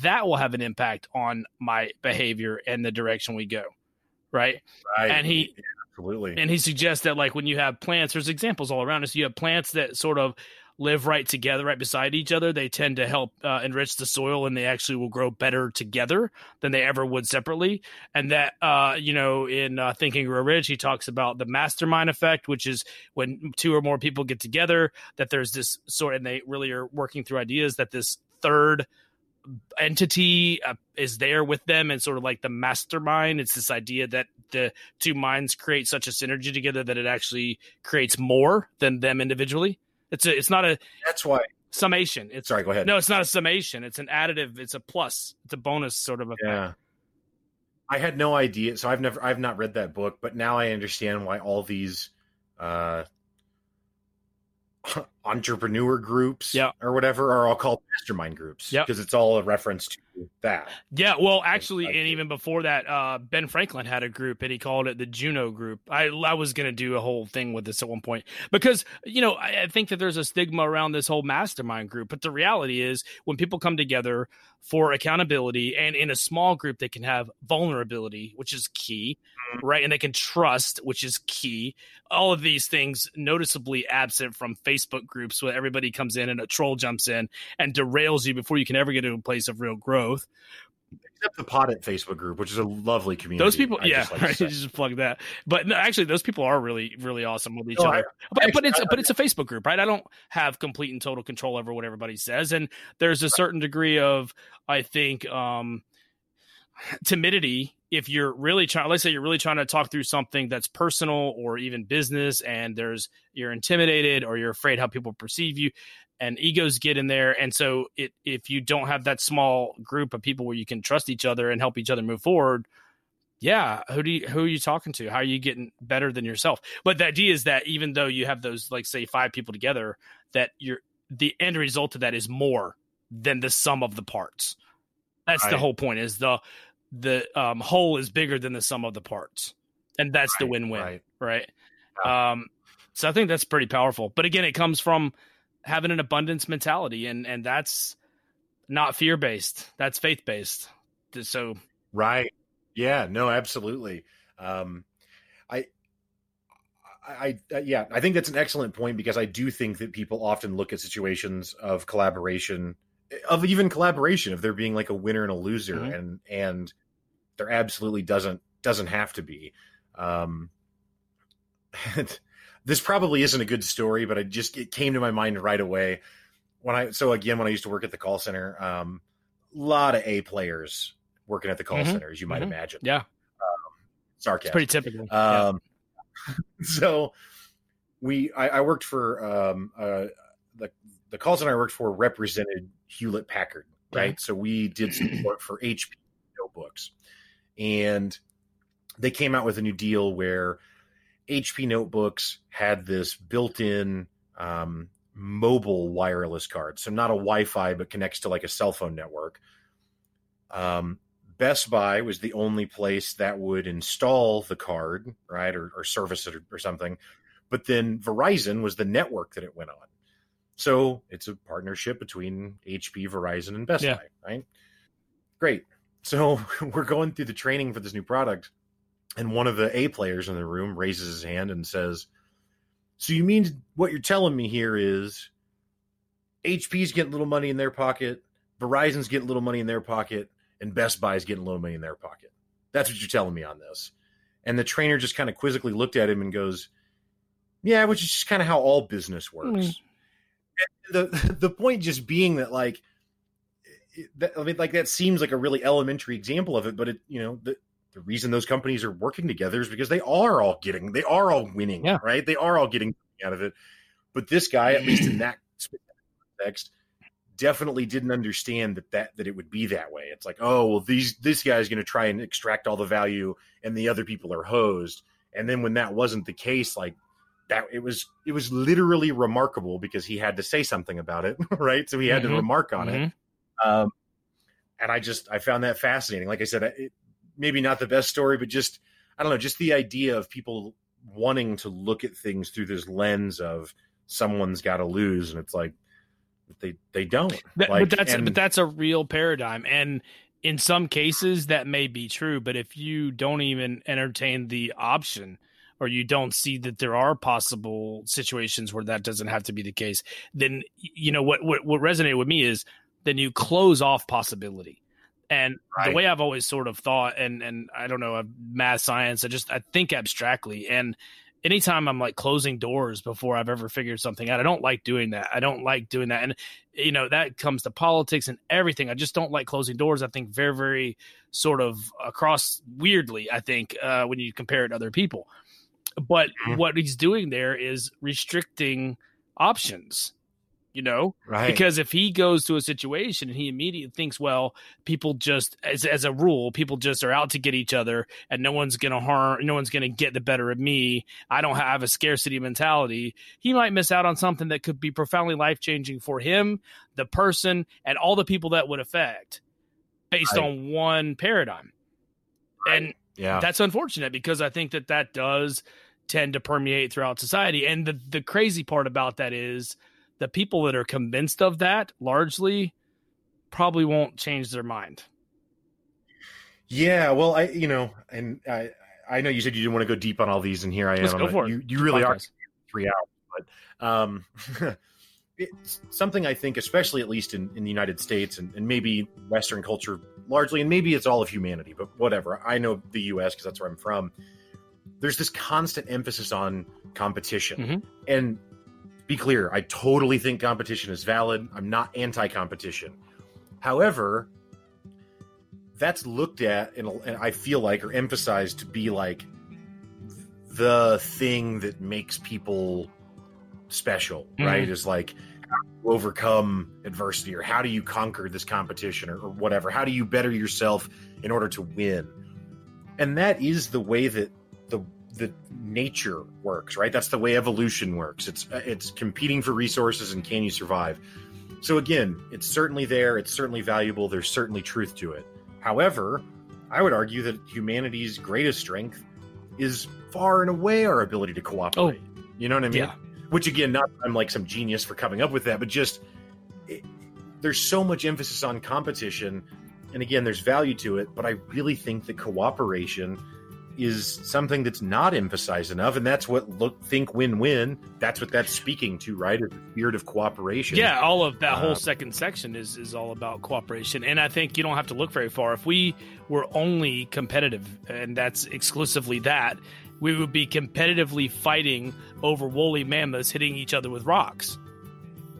that will have an impact on my behavior and the direction we go. Right. Right. And he yeah, absolutely and he suggests that like when you have plants, there's examples all around us. You have plants that sort of live right together, right beside each other, they tend to help uh, enrich the soil and they actually will grow better together than they ever would separately. And that, uh, you know, in uh, Think and Grow Rich, he talks about the mastermind effect, which is when two or more people get together, that there's this sort, and they really are working through ideas that this third entity uh, is there with them and sort of like the mastermind. It's this idea that the two minds create such a synergy together that it actually creates more than them individually. It's a, it's not a. That's why summation. It's sorry. Go ahead. No, it's not a summation. It's an additive. It's a plus. It's a bonus sort of effect. Yeah. I had no idea. So I've never, I've not read that book, but now I understand why all these uh, entrepreneur groups yeah. or whatever are all called mastermind groups yeah. because it's all a reference to that. Yeah well actually and even before that uh, ben franklin had a group and he called it the junto group. I, I was going to do a whole thing with this at one point because you know I, I think that there's a stigma around this whole mastermind group but the reality is when people come together for accountability and in a small group they can have vulnerability which is key mm-hmm. right? And they can trust which is key. All of these things noticeably absent from facebook groups where everybody comes in and a troll jumps in and derails you before you can ever get to a place of real growth except the Poddit Facebook group, which is a lovely community. Those people, I yeah, just, like right, just plug that. But no, actually, those people are really, really awesome with each no, other. I, but, actually, but it's but it's a Facebook group, right? I don't have complete and total control over what everybody says, and there's a certain degree of, I think, um, timidity if you're really trying let's say you're really trying to talk through something that's personal or even business and there's you're intimidated or you're afraid how people perceive you and egos get in there. And so it, if you don't have that small group of people where you can trust each other and help each other move forward yeah who do you who are you talking to? How are you getting better than yourself? But the idea is that even though you have those like say five people together that you're the end result of that is more than the sum of the parts that's right. the whole point is the the um, whole is bigger than the sum of the parts, and that's right, the win-win, right? right? Yeah. Um, so I think that's pretty powerful. But again, it comes from having an abundance mentality, and and that's not fear based. That's faith based. So right, yeah, no, absolutely. Um, I, I, I, yeah, I think that's an excellent point because I do think that people often look at situations of collaboration, of even collaboration, of there being like a winner and a loser, mm-hmm. and and there absolutely doesn't doesn't have to be. Um, this probably isn't a good story, but I just it came to my mind right away when I so again when I used to work at the call center. Um, a lot of A players working at the call mm-hmm. center, as you might mm-hmm. imagine. Yeah, um, sarcasm. It's pretty typical. Um, yeah. so we I, I worked for um, uh, the call center I worked for represented Hewlett Packard, right? So we did support for HP notebooks and they came out with a new deal where HP notebooks had this built-in um, mobile wireless card, so not a Wi-Fi, but connects to like a cell phone network. Um, Best Buy was the only place that would install the card, right, or, or service it or, or something. But then Verizon was the network that it went on. So it's a partnership between HP, Verizon, and Best yeah. Buy, right? Great. So we're going through the training for this new product, and one of the A players in the room raises his hand and says, "So you mean what you're telling me here is HP's getting a little money in their pocket, Verizon's getting a little money in their pocket, and Best Buy's getting a little money in their pocket? That's what you're telling me on this?" And the trainer just kind of quizzically looked at him and goes, "Yeah, which is just kind of how all business works." Mm. The the point just being that like that, I mean, like that seems like a really elementary example of it, but it, you know, the, the reason those companies are working together is because they are all getting, they are all winning, yeah. right? They are all getting out of it. But this guy, at least in that context, definitely didn't understand that that that it would be that way. It's like, oh, well, these this guy's going to try and extract all the value, and the other people are hosed. And then when that wasn't the case, like that, it was it was literally remarkable because he had to say something about it, right? So he had mm-hmm. to remark on mm-hmm. it um, and I just I found that fascinating. Like I said, it, maybe not the best story, but just I don't know, just the idea of people wanting to look at things through this lens of someone's got to lose, and it's like they they don't. That, like, but that's and, but that's a real paradigm, and in some cases that may be true. But if you don't even entertain the option, or you don't see that there are possible situations where that doesn't have to be the case, then you know what what, what resonated with me is then you close off possibility. And right. the way I've always sort of thought, and and I don't know, math science, I just I think abstractly, and anytime I'm like closing doors before I've ever figured something out, I don't like doing that. I don't like doing that. And, you know, that comes to politics and everything. I just don't like closing doors. I think very, very sort of across weirdly, I think, uh, when you compare it to other people. But mm-hmm. what he's doing there is restricting options you know right because if he goes to a situation and he immediately thinks well people just as, as a rule people just are out to get each other and no one's gonna harm no one's gonna get the better of me i don't have a scarcity mentality he might miss out on something that could be profoundly life changing for him the person and all the people that would affect based right. on one paradigm right. and yeah that's unfortunate because i think that that does tend to permeate throughout society and the, the crazy part about that is the people that are convinced of that largely probably won't change their mind. Yeah, well, I you know, and I I know you said you didn't want to go deep on all these, and here I Let's am. Go for you, it. you really Podcast. are three hours, but um, it's something I think, especially at least in, in the United States and, and maybe Western culture largely, and maybe it's all of humanity, but whatever. I know the U.S. because that's where I'm from. There's this constant emphasis on competition, mm-hmm. and be clear, I totally think competition is valid. I'm not anti competition. However, that's looked at and, and I feel like or emphasized to be like the thing that makes people special, mm-hmm. right? Is like overcome adversity or how do you conquer this competition or, or, whatever how do you better yourself in order to win and that is the way that the the nature works, right? That's the way evolution works. It's uh, it's competing for resources and can you survive? So again, it's certainly there, it's certainly valuable, there's certainly truth to it. However, I would argue that humanity's greatest strength is far and away our ability to cooperate. Oh, you know what I mean? Yeah. Which again, not I'm like some genius for coming up with that, but just it, there's so much emphasis on competition and again, there's value to it, but I really think that cooperation is something that's not emphasized enough, and that's what look think win win. That's what that's speaking to, right? Is the spirit of cooperation. Yeah, all of that uh, whole second section is is all about cooperation, and I think you don't have to look very far. If we were only competitive, and that's exclusively that, we would be competitively fighting over woolly mammoths hitting each other with rocks.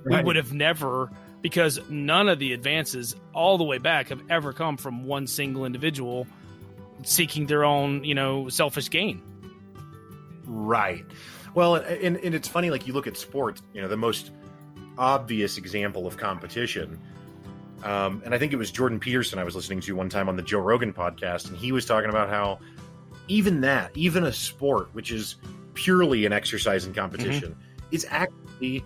Right. We would have never because none of the advances all the way back have ever come from one single individual seeking their own, you know, selfish gain. Right. Well, and, and it's funny, like you look at sports, you know, the most obvious example of competition. Um, and I think it was Jordan Peterson I was listening to one time on the Joe Rogan podcast, and he was talking about how even that, even a sport, which is purely an exercise in competition, mm-hmm. is actually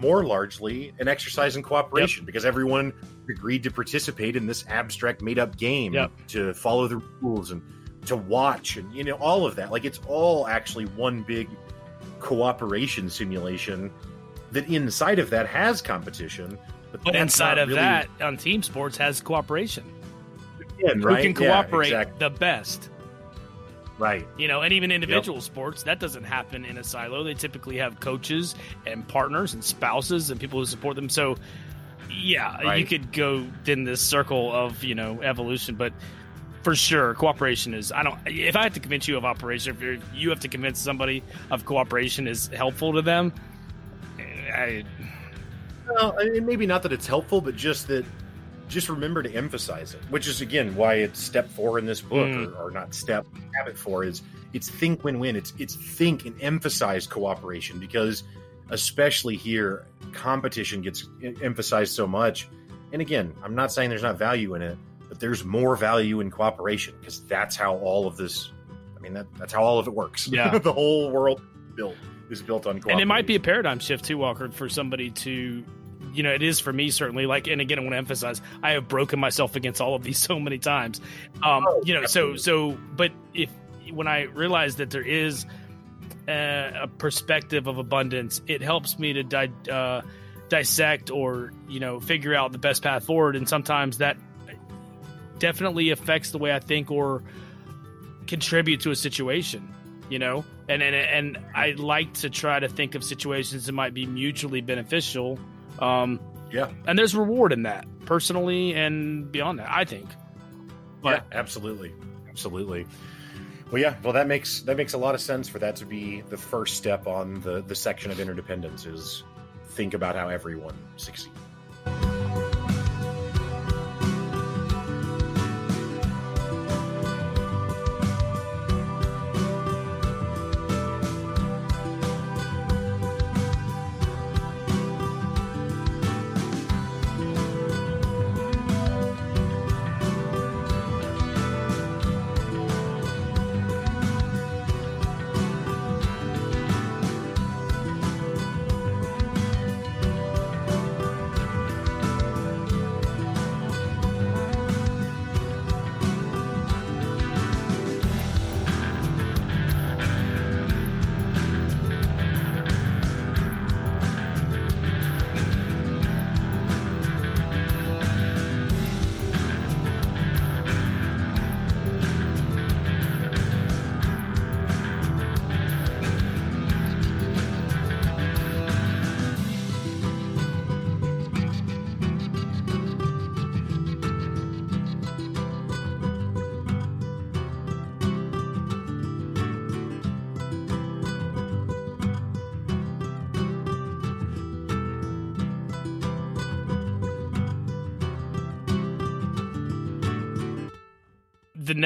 more largely an exercise in cooperation yep. because everyone agreed to participate in this abstract made up game yep. to follow the rules and to watch and you know all of that like it's all actually one big cooperation simulation that inside of that has competition but, but inside of really... that on team sports has cooperation Again, right? who can cooperate yeah, exactly. the best Right. You know, and even individual yep. sports, that doesn't happen in a silo. They typically have coaches and partners and spouses and people who support them. So, yeah, right. you could go in this circle of, you know, evolution, but for sure, cooperation is. I don't. If I have to convince you of operation, if you have to convince somebody of cooperation is helpful to them, I. Well, I mean, maybe not that it's helpful, but just that just remember to emphasize it, which is again why it's step four in this book, mm. or, or, not step habit four is it's think win win. It's it's think and emphasize cooperation because especially here, competition gets emphasized so much. And again, I'm not saying there's not value in it, but there's more value in cooperation because that's how all of this. I mean, that that's how all of it works. Yeah, the whole world built is built on cooperation. And it might be a paradigm shift too, Walker, for somebody to you know, it is for me certainly. Like, and again, I want to emphasize, I have broken myself against all of these so many times. Um, oh, you know, absolutely. so so, but if when I realize that there is a, a perspective of abundance, it helps me to di- uh, dissect or you know figure out the best path forward. And sometimes that definitely affects the way I think or contribute to a situation. You know, and and and I like to try to think of situations that might be mutually beneficial um, yeah, and there's reward in that, personally and beyond that. I think. But, yeah, absolutely, absolutely. Well, yeah. Well, that makes that makes a lot of sense for that to be the first step on the the section of interdependence is think about how everyone succeeds.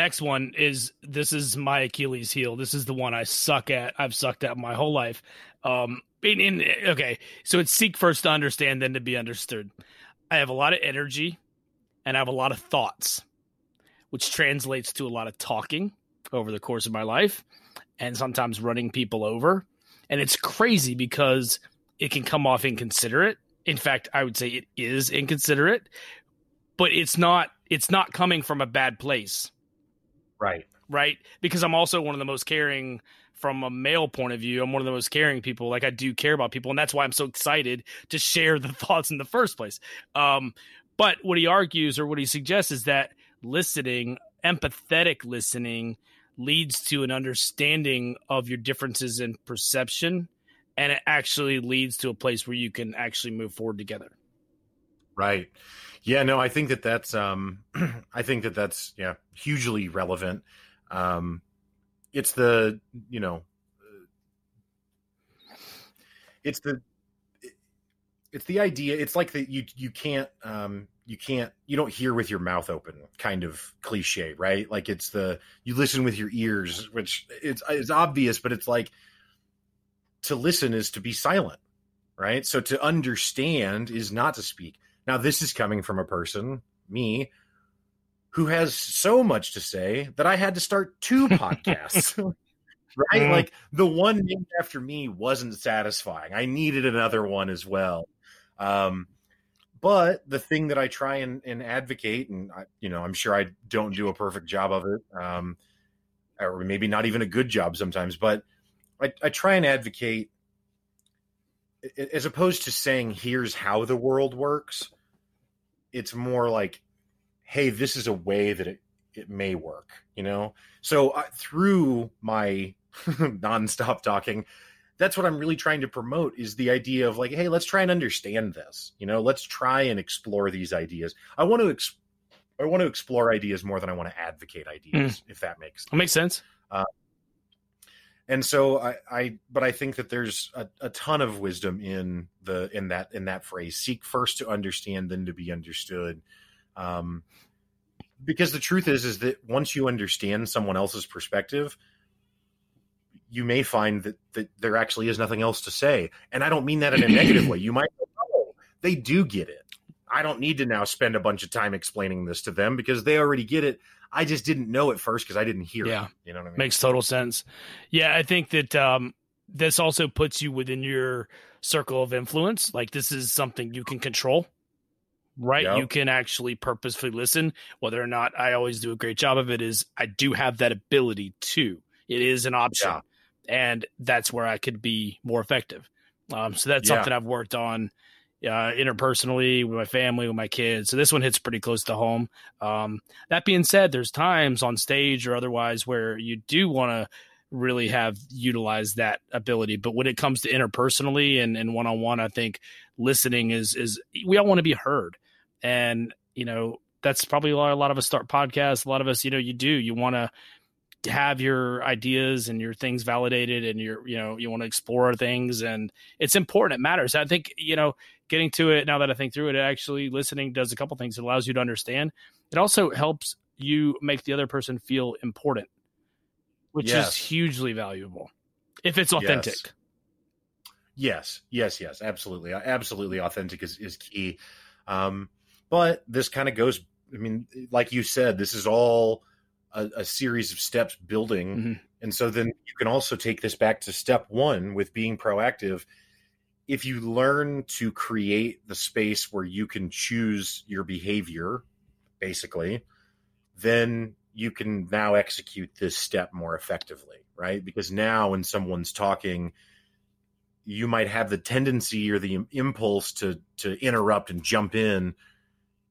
Next one is this is my Achilles heel. This is the one I suck at. I've sucked at my whole life. Um, in, in okay, so it's seek first to understand, then to be understood. I have a lot of energy, and I have a lot of thoughts, which translates to a lot of talking over the course of my life, and sometimes running people over. And it's crazy because it can come off inconsiderate. In fact, I would say it is inconsiderate, but it's not. It's not coming from a bad place Right. Right. Because I'm also one of the most caring from a male point of view. I'm one of the most caring people. Like I do care about people. And that's why I'm so excited to share the thoughts in the first place. Um, but what he argues or what he suggests is that listening, empathetic listening, leads to an understanding of your differences in perception. And it actually leads to a place where you can actually move forward together. Right. Yeah, no, I think that that's um I think that that's yeah, hugely relevant. Um it's the, you know, it's the it's the idea it's like that you you can't um you can't you don't hear with your mouth open kind of cliche right like it's the you listen with your ears which it's it's obvious but it's like to listen is to be silent right so to understand is not to speak now, this is coming from a person, me, who has so much to say that I had to start two podcasts. right? Mm. Like the one named after me wasn't satisfying. I needed another one as well. Um, but the thing that I try and, and advocate, and I, you know, I'm sure I don't do a perfect job of it, um, or maybe not even a good job sometimes, but I, I try and advocate as opposed to saying here's how the world works it's more like, hey, this is a way that it, it may work, you know? So uh, through my nonstop talking, that's what I'm really trying to promote is the idea of like, hey, let's try and understand this. You know, let's try and explore these ideas. I want to ex- I want to explore ideas more than I want to advocate ideas, mm. if that makes sense. That makes sense. Uh, and so I, I, but I think that there's a, a ton of wisdom in the in that in that phrase: seek first to understand, then to be understood. Um, because the truth is, is that once you understand someone else's perspective, you may find that that there actually is nothing else to say. And I don't mean that in a negative way. You might, oh, they do get it. I don't need to now spend a bunch of time explaining this to them because they already get it. I just didn't know at first because I didn't hear yeah. it. You know what I mean? Makes total sense. Yeah, I think that um, this also puts you within your circle of influence. Like this is something you can control, right? Yep. You can actually purposefully listen. Whether or not I always do a great job of it is I do have that ability to. It is an option, yeah. and that's where I could be more effective. Um, so that's yeah. something I've worked on uh, interpersonally with my family, with my kids. So this one hits pretty close to home. Um, that being said, there's times on stage or otherwise where you do want to really have utilized that ability. But when it comes to interpersonally and, and one-on-one, I think listening is, is we all want to be heard. And, you know, that's probably why a lot of us start podcasts. A lot of us, you know, you do, you want to have your ideas and your things validated and you're you know you want to explore things and it's important it matters i think you know getting to it now that i think through it actually listening does a couple things it allows you to understand it also helps you make the other person feel important which yes. is hugely valuable if it's authentic yes yes yes, yes absolutely absolutely authentic is, is key um but this kind of goes i mean like you said this is all a, a series of steps building. Mm-hmm. And so then you can also take this back to step one with being proactive. If you learn to create the space where you can choose your behavior, basically, then you can now execute this step more effectively, right? Because now when someone's talking, you might have the tendency or the impulse to to interrupt and jump in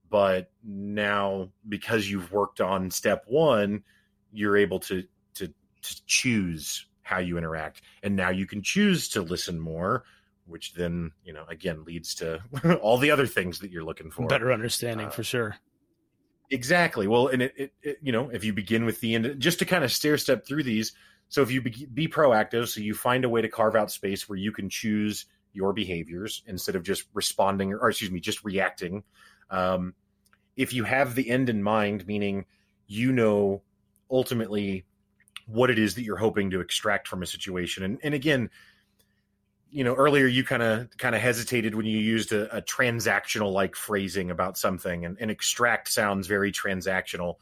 but now because you've worked on step one you're able to to to choose how you interact and now you can choose to listen more which then you know again leads to all the other things that you're looking for. Better understanding uh, for sure. Exactly. Well and it, it, it, you know if you begin with the end just to kind of stair step through these so if you be, be proactive so you find a way to carve out space where you can choose your behaviors instead of just responding or excuse me just reacting. Um, if you have the end in mind, meaning you know ultimately what it is that you're hoping to extract from a situation. And, and again, you know, earlier you kind of kind of hesitated when you used a, a transactional like phrasing about something, and, and extract sounds very transactional.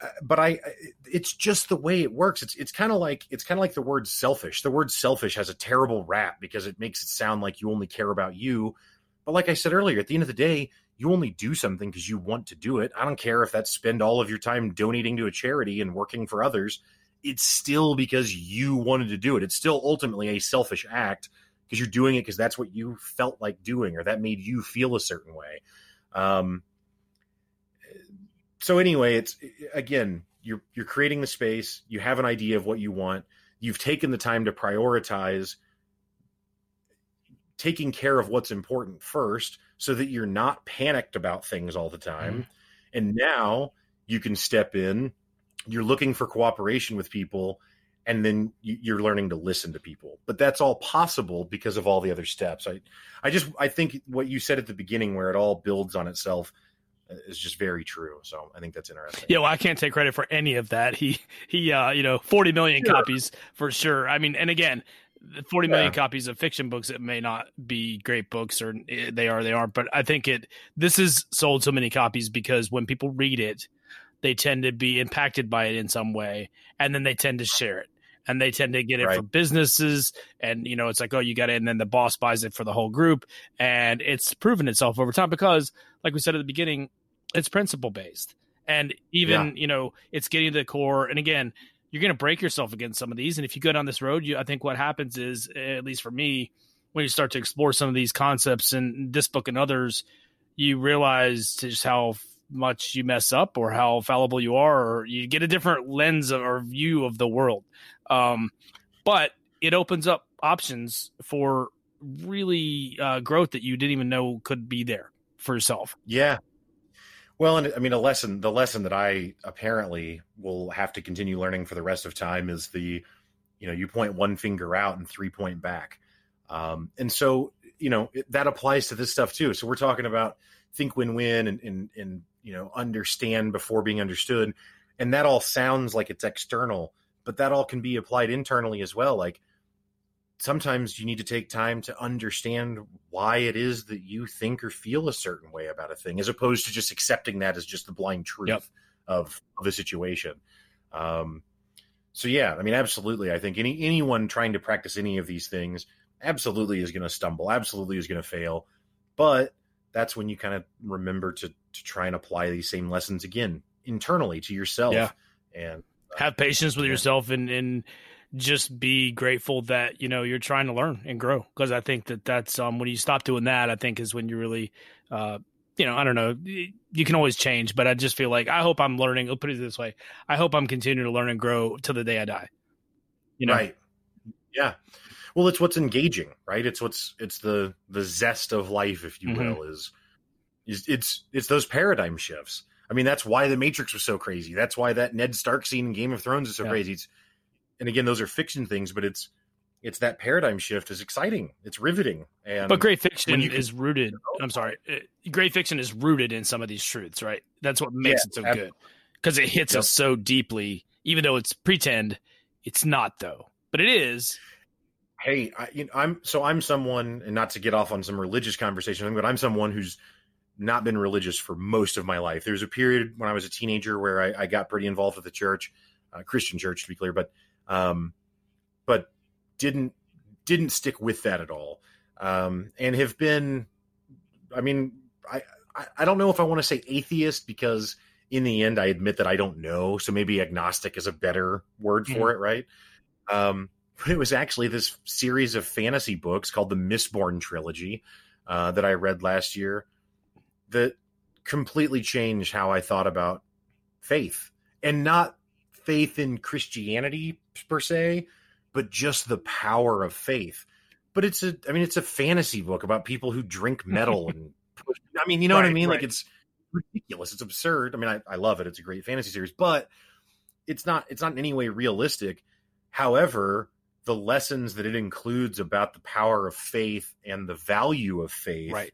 Uh, but I, it's just the way it works. It's it's kind of like it's kind of like the word selfish. The word selfish has a terrible rap because it makes it sound like you only care about you. But like I said earlier, at the end of the day, you only do something because you want to do it. I don't care if that's spend all of your time donating to a charity and working for others. It's still because you wanted to do it. It's still ultimately a selfish act because you're doing it because that's what you felt like doing or that made you feel a certain way. Um, so anyway, it's again, you're you're creating the space. You have an idea of what you want. You've taken the time to prioritize taking care of what's important first so that you're not panicked about things all the time. Mm-hmm. And now you can step in, you're looking for cooperation with people, and then you're learning to listen to people. But that's all possible because of all the other steps. I, I just, I think what you said at the beginning, where it all builds on itself, uh, is just very true. So I think that's interesting. Yeah, well, I can't take credit for any of that. He he uh, you know, 40 million sure. copies for sure. I mean, and again, 40 million yeah. copies of fiction books it may not be great books or they are they aren't but i think it this is sold so many copies because when people read it they tend to be impacted by it in some way and then they tend to share it and they tend to get it right. for businesses and you know it's like oh you got it and then the boss buys it for the whole group and it's proven itself over time because like we said at the beginning it's principle based and even yeah. you know it's getting to the core and again you're going to break yourself against some of these. And if you go down this road, you, I think what happens is, at least for me, when you start to explore some of these concepts in this book and others, you realize just how much you mess up or how fallible you are, or you get a different lens or view of the world. Um, but it opens up options for really uh, growth that you didn't even know could be there for yourself. Yeah, well, and I mean, a lesson, the lesson that I apparently will have to continue learning for the rest of time is the, you know, you point one finger out and three point back. Um, and so, you know, it, that applies to this stuff too. So we're talking about think win win and, and, and, you know, understand before being understood. And that all sounds like it's external, but that all can be applied internally as well. Like, sometimes you need to take time to understand why it is that you think or feel a certain way about a thing, as opposed to just accepting that as just the blind truth yep. of, of the situation. Um, so yeah, I mean, absolutely. I think any anyone trying to practice any of these things absolutely is going to stumble, absolutely is going to fail. But that's when you kind of remember to to try and apply these same lessons again internally to yourself. Yeah. and uh, have patience with yeah. yourself and and just be grateful that you know you're trying to learn and grow because I think that that's um when you stop doing that I think is when you really uh you know I don't know you can always change but I just feel like I hope I'm learning I'll put it this way I hope I'm continuing to learn and grow till the day I die you know right yeah well it's what's engaging right it's what's it's the the zest of life if you mm-hmm. will is is it's it's those paradigm shifts I mean, that's why the Matrix was so crazy. That's why that Ned Stark scene in Game of Thrones is so Yeah. crazy. It's, and again, those are fiction things, but it's it's that paradigm shift is exciting. It's riveting. And But great fiction you- is rooted. I'm sorry. uh, Great fiction is rooted in some of these truths, right? That's what makes Yeah, it so ab- good because it hits Yep. us so deeply. Even though it's pretend, it's not though. But it is. hey, I, you know, I'm so I'm someone, and not to get off on some religious conversation, but I'm someone who's not been religious for most of my life. There's a period when I was a teenager where I, I got pretty involved with the church, uh, Christian church to be clear, but um, but didn't didn't stick with that at all, um, and have been. I mean, I I, I don't know if I want to say atheist because in the end I admit that I don't know, so maybe agnostic is a better word for it, right? Um, but it was actually this series of fantasy books called the Mistborn trilogy uh, that I read last year that completely changed how I thought about faith and not faith in Christianity per se, but just the power of faith. But it's a, I mean, it's a fantasy book about people who drink metal and, I mean, you know what I Right, mean? Like it's ridiculous. It's absurd. I mean, I, I love it. It's a great fantasy series, but it's not, it's not in any way realistic. However, the lessons that it includes about the power of faith and the value of faith Right.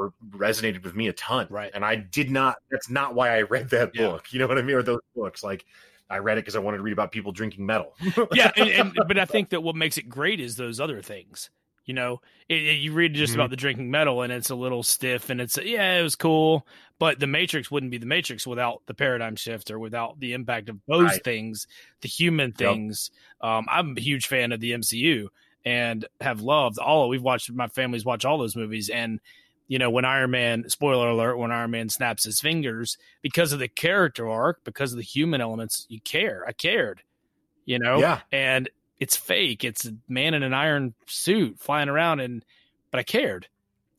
Were resonated with me a ton. Right. And I did not that's not why I read that Yeah. book. You know what I mean? Or those books. Like I read it because I wanted to read about people drinking metal. yeah, and, and but I think that what makes it great is those other things. You know, it, it- you read just Mhm. about the drinking metal, and it's a little stiff, and it's yeah, it was cool, but the Matrix wouldn't be the Matrix without the paradigm shift or without the impact of those Right. things, the human things. Um, I'm a huge fan of the MCU and have loved all. Of we've watched my family's watch all those movies, and you know when Iron Man, spoiler alert, when Iron Man snaps his fingers because of the character arc, because of the human elements, you care. I cared, you know yeah. and it's fake. It's a man in an iron suit flying around, and but I cared.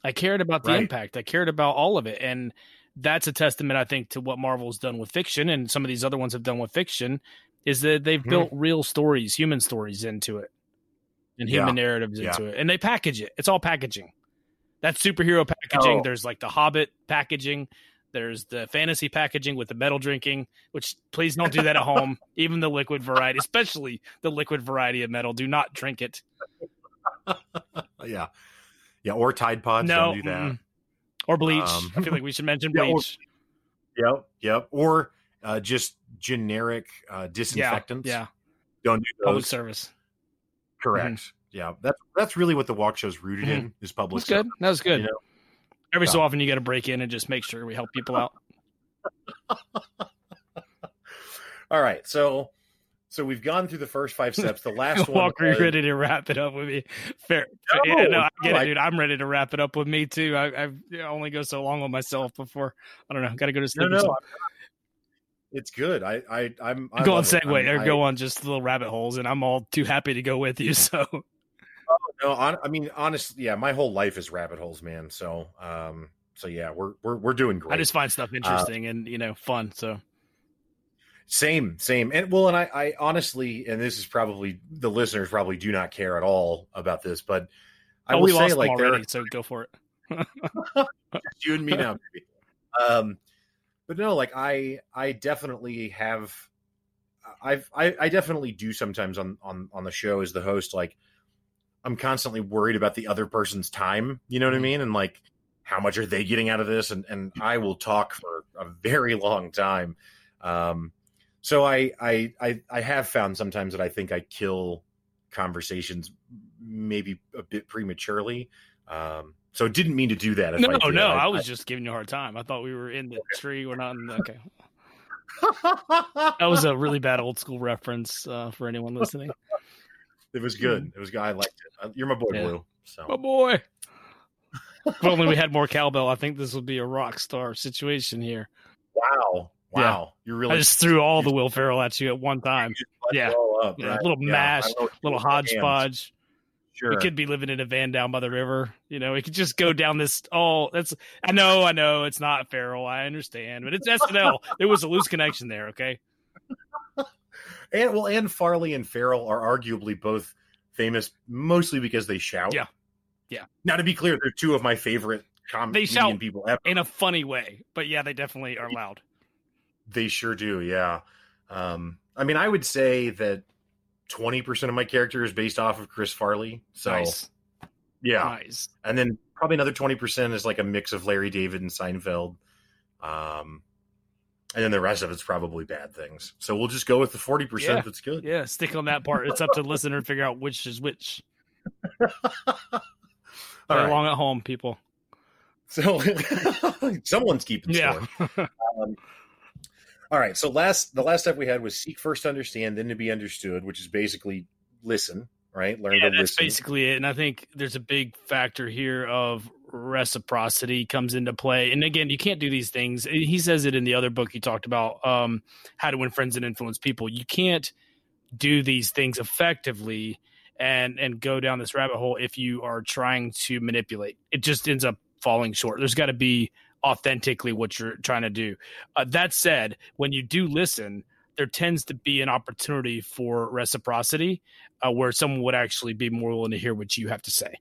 I cared about the Right. impact. I cared about all of it, and that's a testament, I think, to what Marvel's done with fiction, and some of these other ones have done with fiction, is that they've Mhm. built real stories, human stories into it, and Yeah. human narratives Yeah. into it, and they package it. It's all packaging. That's superhero packaging. Oh. There's like the Hobbit packaging. There's the fantasy packaging with the metal drinking, which please don't do that at home. Even the liquid variety, especially the liquid variety of metal, do not drink it. Yeah. Yeah. Or Tide Pods. no, Don't do that. or bleach. Um, I feel like we should mention Yeah, or- bleach. Yep. Yep. Or uh, just generic uh, disinfectants. yeah, Don't do those. public service. Correct. Yeah. That's that's really what the Walkshow's rooted mm-hmm. in is public That's good. That was good. You know? Every so often, you got to break in and just make sure we help people out. All right. So so we've gone through the first five steps. The last one Walker, you was- ready to wrap it up with me? Fair. No, yeah, no, I get no, it, I- dude. I'm ready to wrap it up with me too. I, I only go so long with myself before I don't know. Got to go to sleep. or no, it's good. I, I, I'm. I go on segue I'm- or go on just little rabbit holes, and I'm all too happy to go with you. So No, hon- I mean, honestly, yeah, my whole life is rabbit holes, man. So, um, so yeah, we're we're we're doing great. I just find stuff interesting and you know fun. So Same, same, and well, and I, I honestly, and this is probably the listeners probably do not care at all about this, but I oh, will say, like, there. So go for it. you and me now, baby. Um, but no, like I, I definitely have, I've, I, I definitely do sometimes on on on the show as the host, like I'm constantly worried about the other person's time. You know what I Mhm. mean? And like, how much are they getting out of this? And and I will talk for a very long time. Um, so I I I I have found sometimes that I think I kill conversations maybe a bit prematurely. Um, so didn't mean to do that. No, I no, I, was just giving you a hard time. I thought we were in the tree. We're not in the. Okay, that was a really bad old school reference uh, for anyone listening. It was good. It was good. I liked it. Uh, You're my boy, Yeah. Blue. So Oh boy. if only we had more cowbell, I think this would be a rock star situation here. wow, wow, you're really I just threw all the Will Ferrell at you at one time. just let it yeah. up, Yeah, right? little Yeah, mash, I Little you're doing with your hands. hodgepodge. Sure. We could be living in a van down by the river. You know, we could just go down this. Oh, that's. I know, I know, it's not Ferrell. I understand, but it's SNL. there was a loose connection there. Okay. And well, and Farley and Ferrell are arguably both famous mostly because they shout. Yeah. Yeah. Now, to be clear, they're two of my favorite comedy shout people ever. in a funny way. But yeah, they definitely are loud. They sure do. Yeah. Um, I mean, I would say that 20% of my character is based off of Chris Farley. So, nice. yeah. Nice. And then probably another 20% is like a mix of Larry David and Seinfeld. Um, and then the rest of it's probably bad things. So we'll just go with the 40% yeah. that's good. Yeah, stick on that part. It's up to the listener to figure out which is which. All right. along at home, people. So someone's keeping yeah. score. um, all right. So last the last step we had was seek first to understand, then to be understood, which is basically listen, right? Learn yeah, to that's listen. basically it. And I think there's a big factor here of reciprocity comes into play. And again, you can't do these things. He says it in the other book he talked about, um, how to win friends and influence people. You can't do these things effectively and and go down this rabbit hole if you are trying to manipulate. It just ends up falling short. There's got to be authentically what you're trying to do. Uh, that said, when you do listen, there tends to be an opportunity for reciprocity uh, where someone would actually be more willing to hear what you have to say.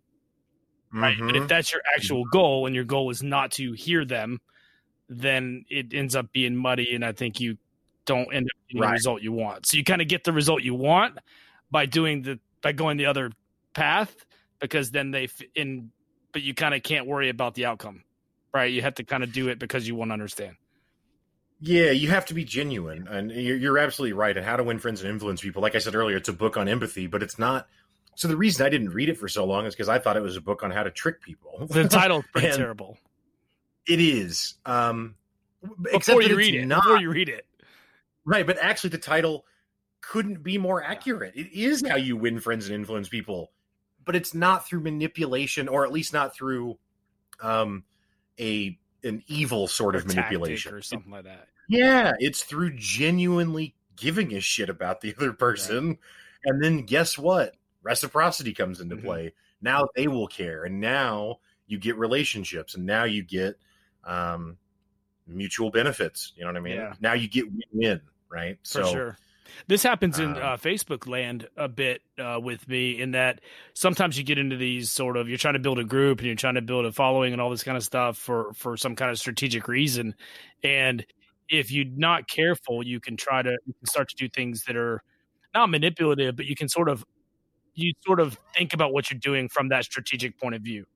Right. Mm-hmm. But if mm-hmm. that's your actual goal and your goal is not to hear them, then it ends up being muddy. And I think you don't end up getting right. the result you want. So you kind of get the result you want by doing the by going the other path because then they in but you kind of can't worry about the outcome right you have to kind of do it because you want to understand yeah you have to be genuine and you're, you're absolutely right and how to win friends and influence people like i said earlier it's a book on empathy but it's not so the reason i didn't read it for so long is because i thought it was a book on how to trick people. The title's pretty terrible. it is um before you read it not, before you read it. Right but actually the title couldn't be more accurate. It is how you win friends and influence people, but it's not through manipulation, or at least not through um, a an evil sort of manipulation. or something like that. Yeah, it's through genuinely giving a shit about the other person, and then guess what? Reciprocity comes into mm-hmm. play. Now they will care, and now you get relationships, and now you get um, mutual benefits. You know what I mean? Yeah. Now you get win-win, right? For so. Sure this happens in uh, uh, Facebook land a bit uh, with me in that sometimes you get into these sort of you're trying to build a group and you're trying to build a following and all this kind of stuff for for some kind of strategic reason, and if you're not careful, you can try to you can start to do things that are not manipulative, but you can sort of you sort of think about what you're doing from that strategic point of view.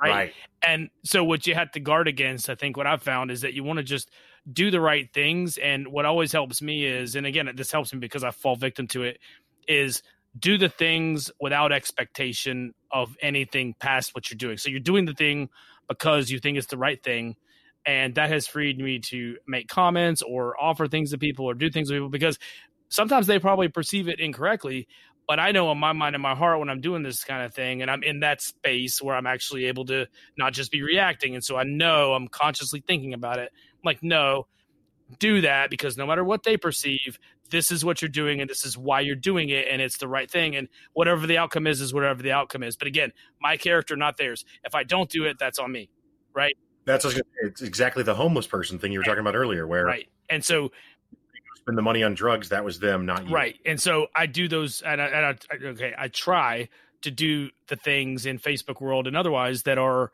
Right? right. And so what you have to guard against, I think what I've found is that you want to just do the right things. And what always helps me is, and again, this helps me because I fall victim to it, is do the things without expectation of anything past what you're doing. So you're doing the thing because you think it's the right thing. And that has freed me to make comments or offer things to people or do things to people because sometimes they probably perceive it incorrectly. But I know in my mind and my heart when I'm doing this kind of thing and I'm in that space where I'm actually able to not just be reacting. And so I know I'm consciously thinking about it like, no, do that because no matter what they perceive, this is what you're doing and this is why you're doing it and it's the right thing. And whatever the outcome is, is whatever the outcome is. But again, my character, not theirs. If I don't do it, that's on me. Right. That's it's exactly the homeless person thing you were talking about earlier, where right. And so spend the money on drugs, that was them, not you. Right. And so I do those, and I, and I okay, I try to do the things in Facebook world and otherwise that are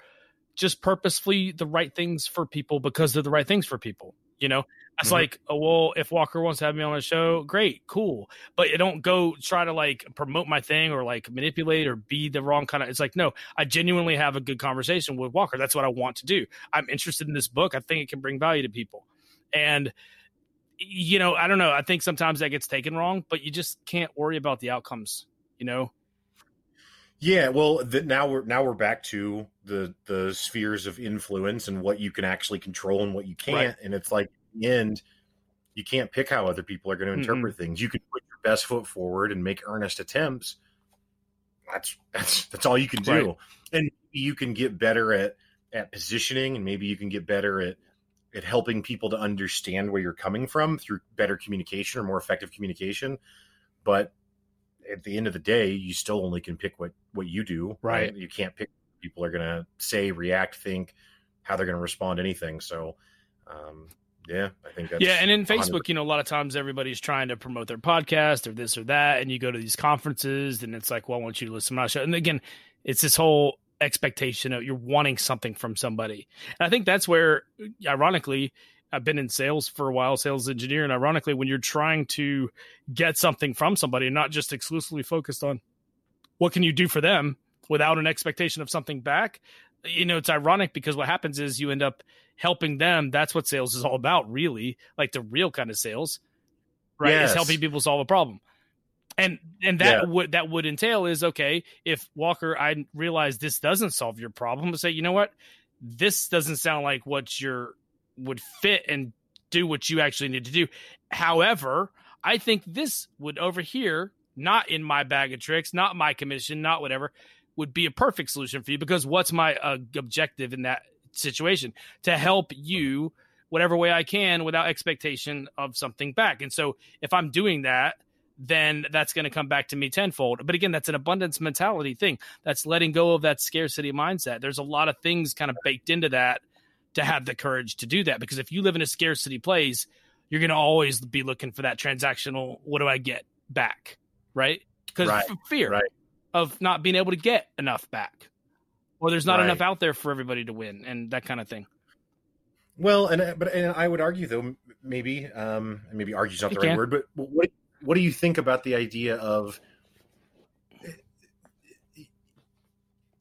just purposefully the right things for people because they're the right things for people. You know, it's mm-hmm. like, oh, well, if Walker wants to have me on the show, great, cool. But you don't go try to like promote my thing or like manipulate or be the wrong kind of. It's like, no, I genuinely have a good conversation with Walker. That's what I want to do. I'm interested in this book. I think it can bring value to people. And, you know, I don't know. I think sometimes that gets taken wrong, but you just can't worry about the outcomes, you know? Yeah, well, the, now we're now we're back to the the spheres of influence and what you can actually control and what you can't. Right. And it's like in the end, you can't pick how other people are going to interpret mm-hmm. things. You can put your best foot forward and make earnest attempts. That's that's that's all you can do. Right. And you can get better at at positioning, and maybe you can get better at at helping people to understand where you're coming from through better communication or more effective communication. But at the end of the day, you still only can pick what what you do. Right. right? You can't pick people are going to say, react, think, how they're going to respond to anything. So, um, yeah, I think yeah. And in Facebook, 100%. you know, a lot of times everybody's trying to promote their podcast or this or that, and you go to these conferences, and it's like, well, I want you to listen to my show. And again, it's this whole expectation of you're wanting something from somebody. And I think that's where, ironically, I've been in sales for a while, sales engineer, and ironically, when you're trying to get something from somebody, and not just exclusively focused on what can you do for them without an expectation of something back, you know, it's ironic because what happens is you end up helping them. That's what sales is all about, really, like the real kind of sales, right? Yes. Is helping people solve a problem and and that yeah. would that would entail is okay if Walker I realize this doesn't solve your problem say you know what this doesn't sound like what your would fit and do what you actually need to do. However, I think this would over here not in my bag of tricks, not my commission, not whatever would be a perfect solution for you because what's my uh, objective in that situation to help you whatever way I can without expectation of something back. And so if I'm doing that then that's going to come back to me tenfold. But again, that's an abundance mentality thing. That's letting go of that scarcity mindset. There's a lot of things kind of baked into that to have the courage to do that. Because if you live in a scarcity place, you're going to always be looking for that transactional, what do I get back? Right? Because right. fear right. of not being able to get enough back, or there's not right. enough out there for everybody to win, and that kind of thing. Well, and but and I would argue though maybe um maybe argue's not the right word, but what what do you think about the idea of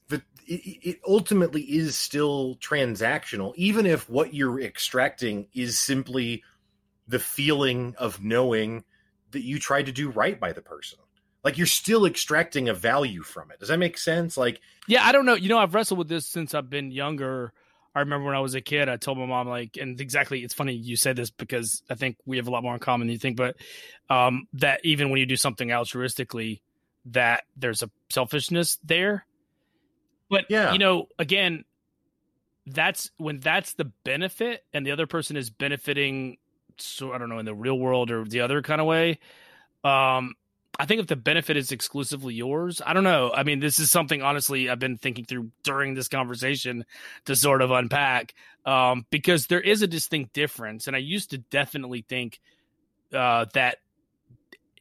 the it ultimately is still transactional even if what you're extracting is simply the feeling of knowing that you tried to do right by the person? Like you're still extracting a value from it. Does that make sense? Like yeah i don't know. You know i've wrestled with this since i've been younger I remember when I was a kid, I told my mom like, and exactly, it's funny you said this because I think we have a lot more in common than you think, but um, that even when you do something altruistically, that there's a selfishness there. But yeah, you know, again, that's when that's the benefit, and the other person is benefiting. So I don't know in the real world or the other kind of way. Um, I think if the benefit is exclusively yours, I don't know. I mean, this is something honestly I've been thinking through during this conversation to sort of unpack um, because there is a distinct difference, and I used to definitely think uh, that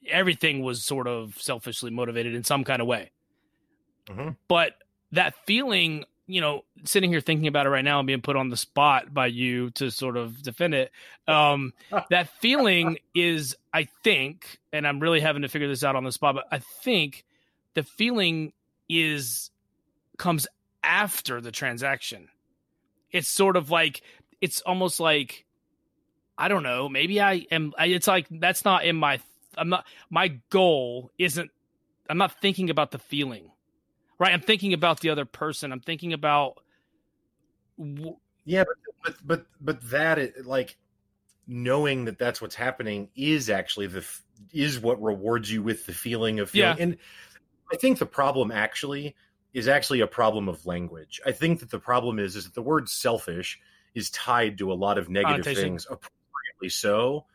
everything was sort of selfishly motivated in some kind of way. Mm-hmm. But that feeling you know, sitting here thinking about it right now and being put on the spot by you to sort of defend it, um, that feeling is, I think, and I'm really having to figure this out on the spot, but I think the feeling is comes after the transaction. It's sort of like it's almost like I don't know. Maybe I am. It's like that's not in my. I'm not. My goal isn't. I'm not thinking about the feeling right? I'm thinking about the other person. I'm thinking about. Yeah, but but but but that like knowing that that's what's happening is actually the is what rewards you with the feeling of feeling. Yeah. And I think the problem actually is actually a problem of language. I think that the problem is is that the word selfish is tied to a lot of negative things, appropriately so.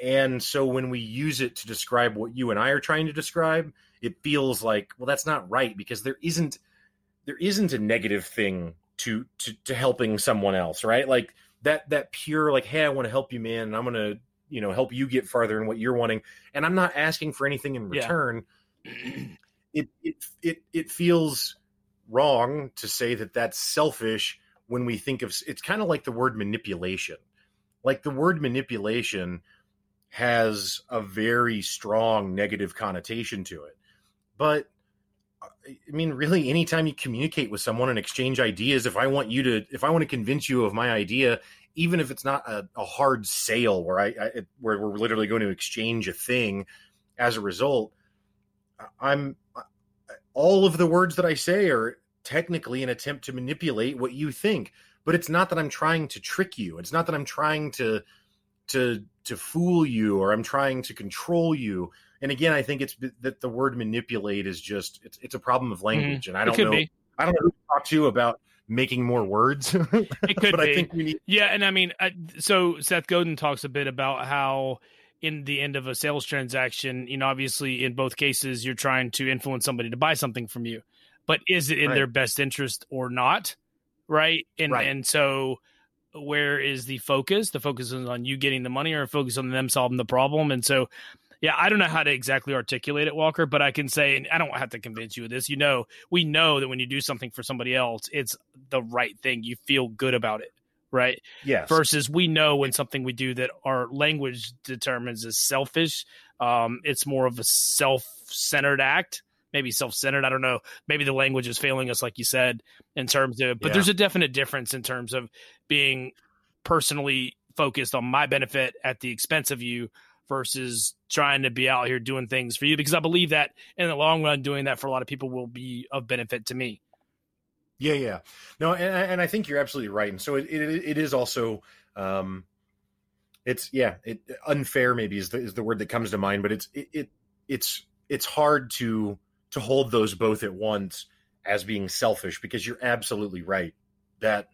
And so when we use it to describe what you and I are trying to describe, it feels like well that's not right because there isn't there isn't a negative thing to to to helping someone else, right? Like that that pure like hey, I want to help you man and I'm going to, you know, help you get farther in what you're wanting and I'm not asking for anything in return. Yeah. it it it it feels wrong to say that that's selfish when we think of it's kind of like the word manipulation. Like the word manipulation has a very strong negative connotation to it. But I mean, really, anytime you communicate with someone and exchange ideas, if I want you to, if I want to convince you of my idea, even if it's not a, a hard sale where I, I, where we're literally going to exchange a thing, as a result, I'm all of the words that I say are technically an attempt to manipulate what you think. But it's not that I'm trying to trick you. It's not that I'm trying to to to fool you or I'm trying to control you. And again, I think it's that the word manipulate is just it's it's a problem of mm-hmm. language, mm-hmm. and I don't know. Be. I don't know who to talk to about making more words. it could but be. I think we need. Yeah, and I mean, I, so Seth Godin talks a bit about how in the end of a sales transaction, you know, obviously in both cases you're trying to influence somebody to buy something from you, but is it in right. their best interest or not? Right, and right. and so where is the focus? The focus is on you getting the money, or focus on them solving the problem. And so, Yeah, I don't know how to exactly articulate it, Walker, but I can say, and I don't have to convince you of this. You know, we know that when you do something for somebody else, it's the right thing. You feel good about it, right? Yeah. Versus we know when something we do that our language determines is selfish. Um, it's more of a self-centered act, maybe self-centered. I don't know. Maybe the language is failing us, like you said, in terms of. But Yeah. there's a definite difference in terms of being personally focused on my benefit at the expense of you versus trying to be out here doing things for you because I believe that in the long run doing that for a lot of people will be of benefit to me. Yeah, yeah. No, and, and I think you're absolutely right. And so it, it, it is also, um, it's yeah, it unfair maybe is the is the word that comes to mind, but it's it, it it's it's hard to to hold those both at once as being selfish because you're absolutely right that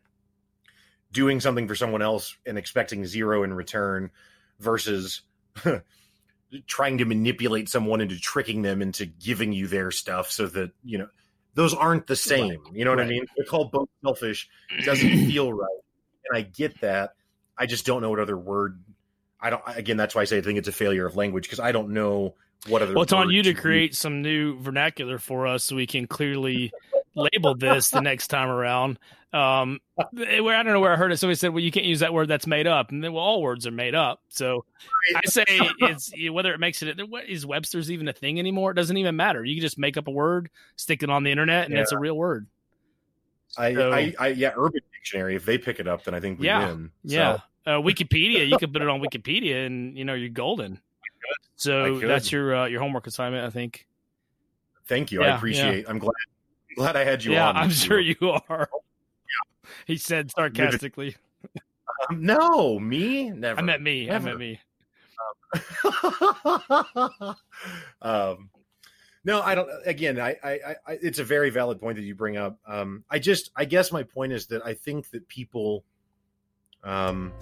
doing something for someone else and expecting zero in return versus trying to manipulate someone into tricking them into giving you their stuff so that you know those aren't the same you know what i mean they're called both selfish it doesn't feel right and i get that i just don't know what other word i don't again that's why i say i think it's a failure of language because i don't know what other Well, it's on you to use. create some new vernacular for us so we can clearly label this the next time around. Um, where I don't know where I heard it. Somebody said, "Well, you can't use that word that's made up," and then well, all words are made up. So I say it's whether it makes it what is Webster's even a thing anymore? It doesn't even matter. You can just make up a word, stick it on the internet, and Yeah. it's a real word. I, So- I, I yeah urban dictionary if they pick it up then i think we Yeah. win So, Yeah. Uh, Wikipedia, you could put it on Wikipedia, and you know you're golden. So that's your uh, your homework assignment, I think. thank you i Yeah, appreciate i'm glad glad i had you yeah, on I'm sure you are. He said sarcastically. Um, no, me never. I meant me. I Never. meant me. um, no, I don't. Again, I, I, I, I- it's a very valid point that you bring up. Um, I just, I guess my point is that I think that people, um,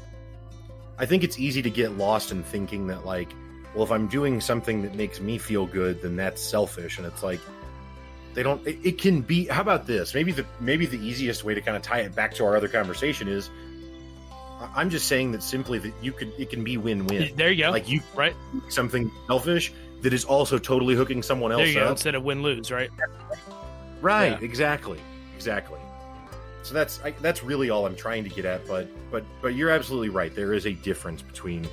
I think it's easy to get lost in thinking that like, well, if I'm doing something that makes me feel good, then that's selfish, and it's like. They don't. It, it can be. How about this? Maybe the maybe the easiest way to kind of tie it back to our other conversation is, I'm just saying that simply that you could. It can be win-win. There you go. Like you right something selfish that is also totally hooking someone there else you go. Instead of win lose, right? Right, Yeah. exactly, exactly. So that's I, that's really all I'm trying to get at. But but but you're absolutely right. There is a difference between.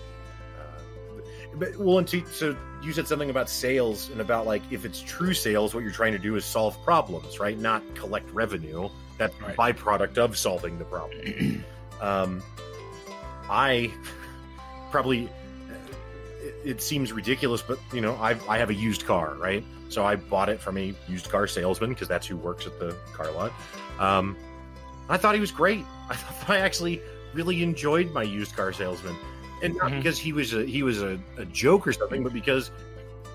But well, and to, so you said something about sales and about like if it's true sales, what you're trying to do is solve problems, right? Not collect revenue. That's Right. byproduct of solving the problem. um, I probably it, it seems ridiculous, but you know, I I have a used car, right? So I bought it from a used car salesman because that's who works at the car lot. Um, I thought he was great. I thought I actually really enjoyed my used car salesman, and not Mhm. because he was a he was a, a joke or something, but because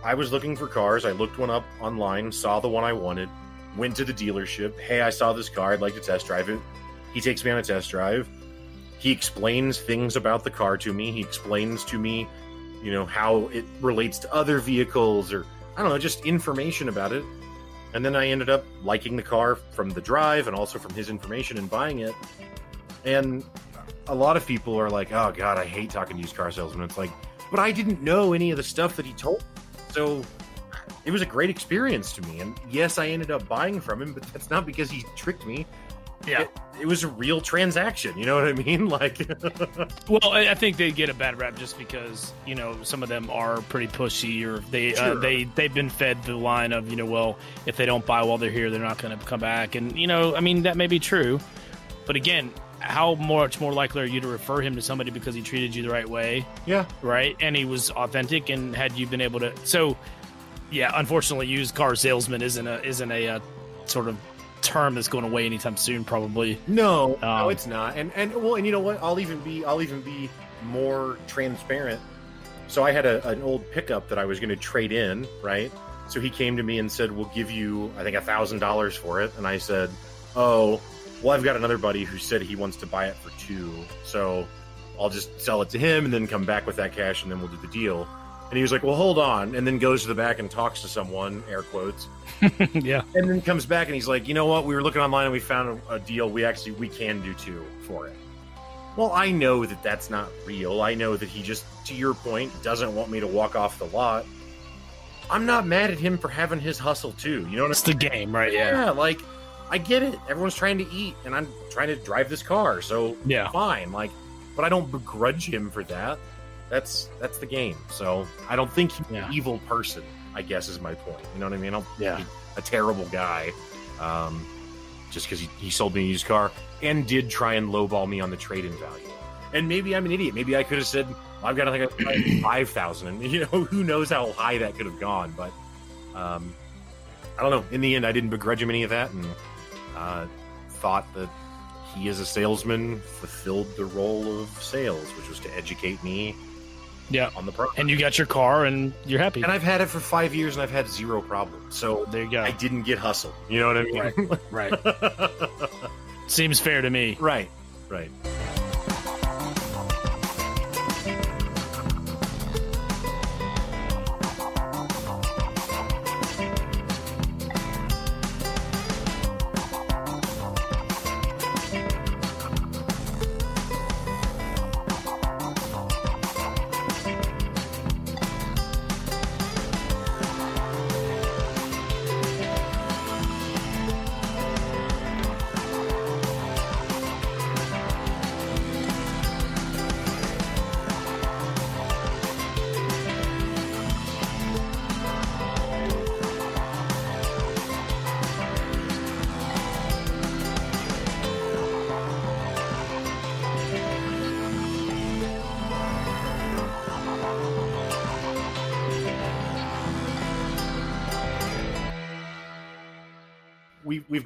I was looking for cars. I looked one up online, saw the one I wanted, went to the dealership. Hey, I saw this car. I'd like to test drive it. He takes me on a test drive. He explains things about the car to me. He explains to me, you know, how it relates to other vehicles or I don't know, just information about it. And then I ended up liking the car from the drive and also from his information and buying it. And a lot of people are like, "Oh God, I hate talking to used car salesmen." It's like, but I didn't know any of the stuff that he told, me. so it was a great experience to me. And yes, I ended up buying from him, but that's not because he tricked me. Yeah. It, it was a real transaction. You know what I mean? Like, Well, I think they get a bad rap just because you know some of them are pretty pushy, or they uh, they they've been fed the line of you know, well, if they don't buy while they're here, they're not going to come back, and you know, I mean that may be true, but again, how much more likely are you to refer him to somebody because he treated you the right way, yeah, right, and he was authentic, and had you been able to, so yeah, unfortunately, used car salesman isn't a isn't a uh, sort of term that's going away anytime soon, probably. No, no, Um, it's not. And and well, and you know what? I'll even be I'll even be more transparent. So I had a, an old pickup that I was going to trade in, right? So he came to me and said, "We'll give you, I think, a thousand dollars for it." And I said, "Oh, well, I've got another buddy who said he wants to buy it for two, so I'll just sell it to him and then come back with that cash, and then we'll do the deal." And he was like, "Well, hold on," and then goes to the back and talks to someone, air quotes, yeah, and then comes back and he's like, you know what? We were looking online and we found a, a deal. We actually we can do two for it. well, I know that that's not real. I know that he just, to your point, doesn't want me to walk off the lot. I'm not mad at him for having his hustle too. You know what It's the game, right? Yeah. yeah, like I get it. Everyone's trying to eat, and I'm trying to drive this car, so Yeah. fine. Like, but I don't begrudge him for that. That's that's the game. So I don't think he's Yeah. an evil person. I guess is my point. You know what I mean? I don't Yeah. a terrible guy. Um, just because he, he sold me a used car and did try and lowball me on the trade-in value. And maybe I'm an idiot. Maybe I could have said I've got think five thousand, and you know who knows how high that could have gone. But um, I don't know. In the end, I didn't begrudge him any of that, and uh, thought that he, as a salesman, fulfilled the role of sales, which was to educate me Yeah. on the product. And you got your car and you're happy. And I've had it for five years, and I've had zero problems. So there you go. I didn't get hustled. You know what I mean? Right. Seems fair to me. right. Right.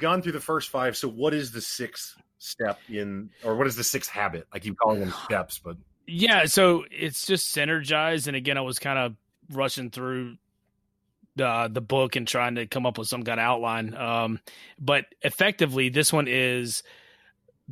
Gone through the first five. So what is the sixth step in, or what is the sixth habit? I keep calling them steps, but Yeah, so it's just synergize. And again, I was kind of rushing through the the book and trying to come up with some kind of outline. Um, but effectively, this one is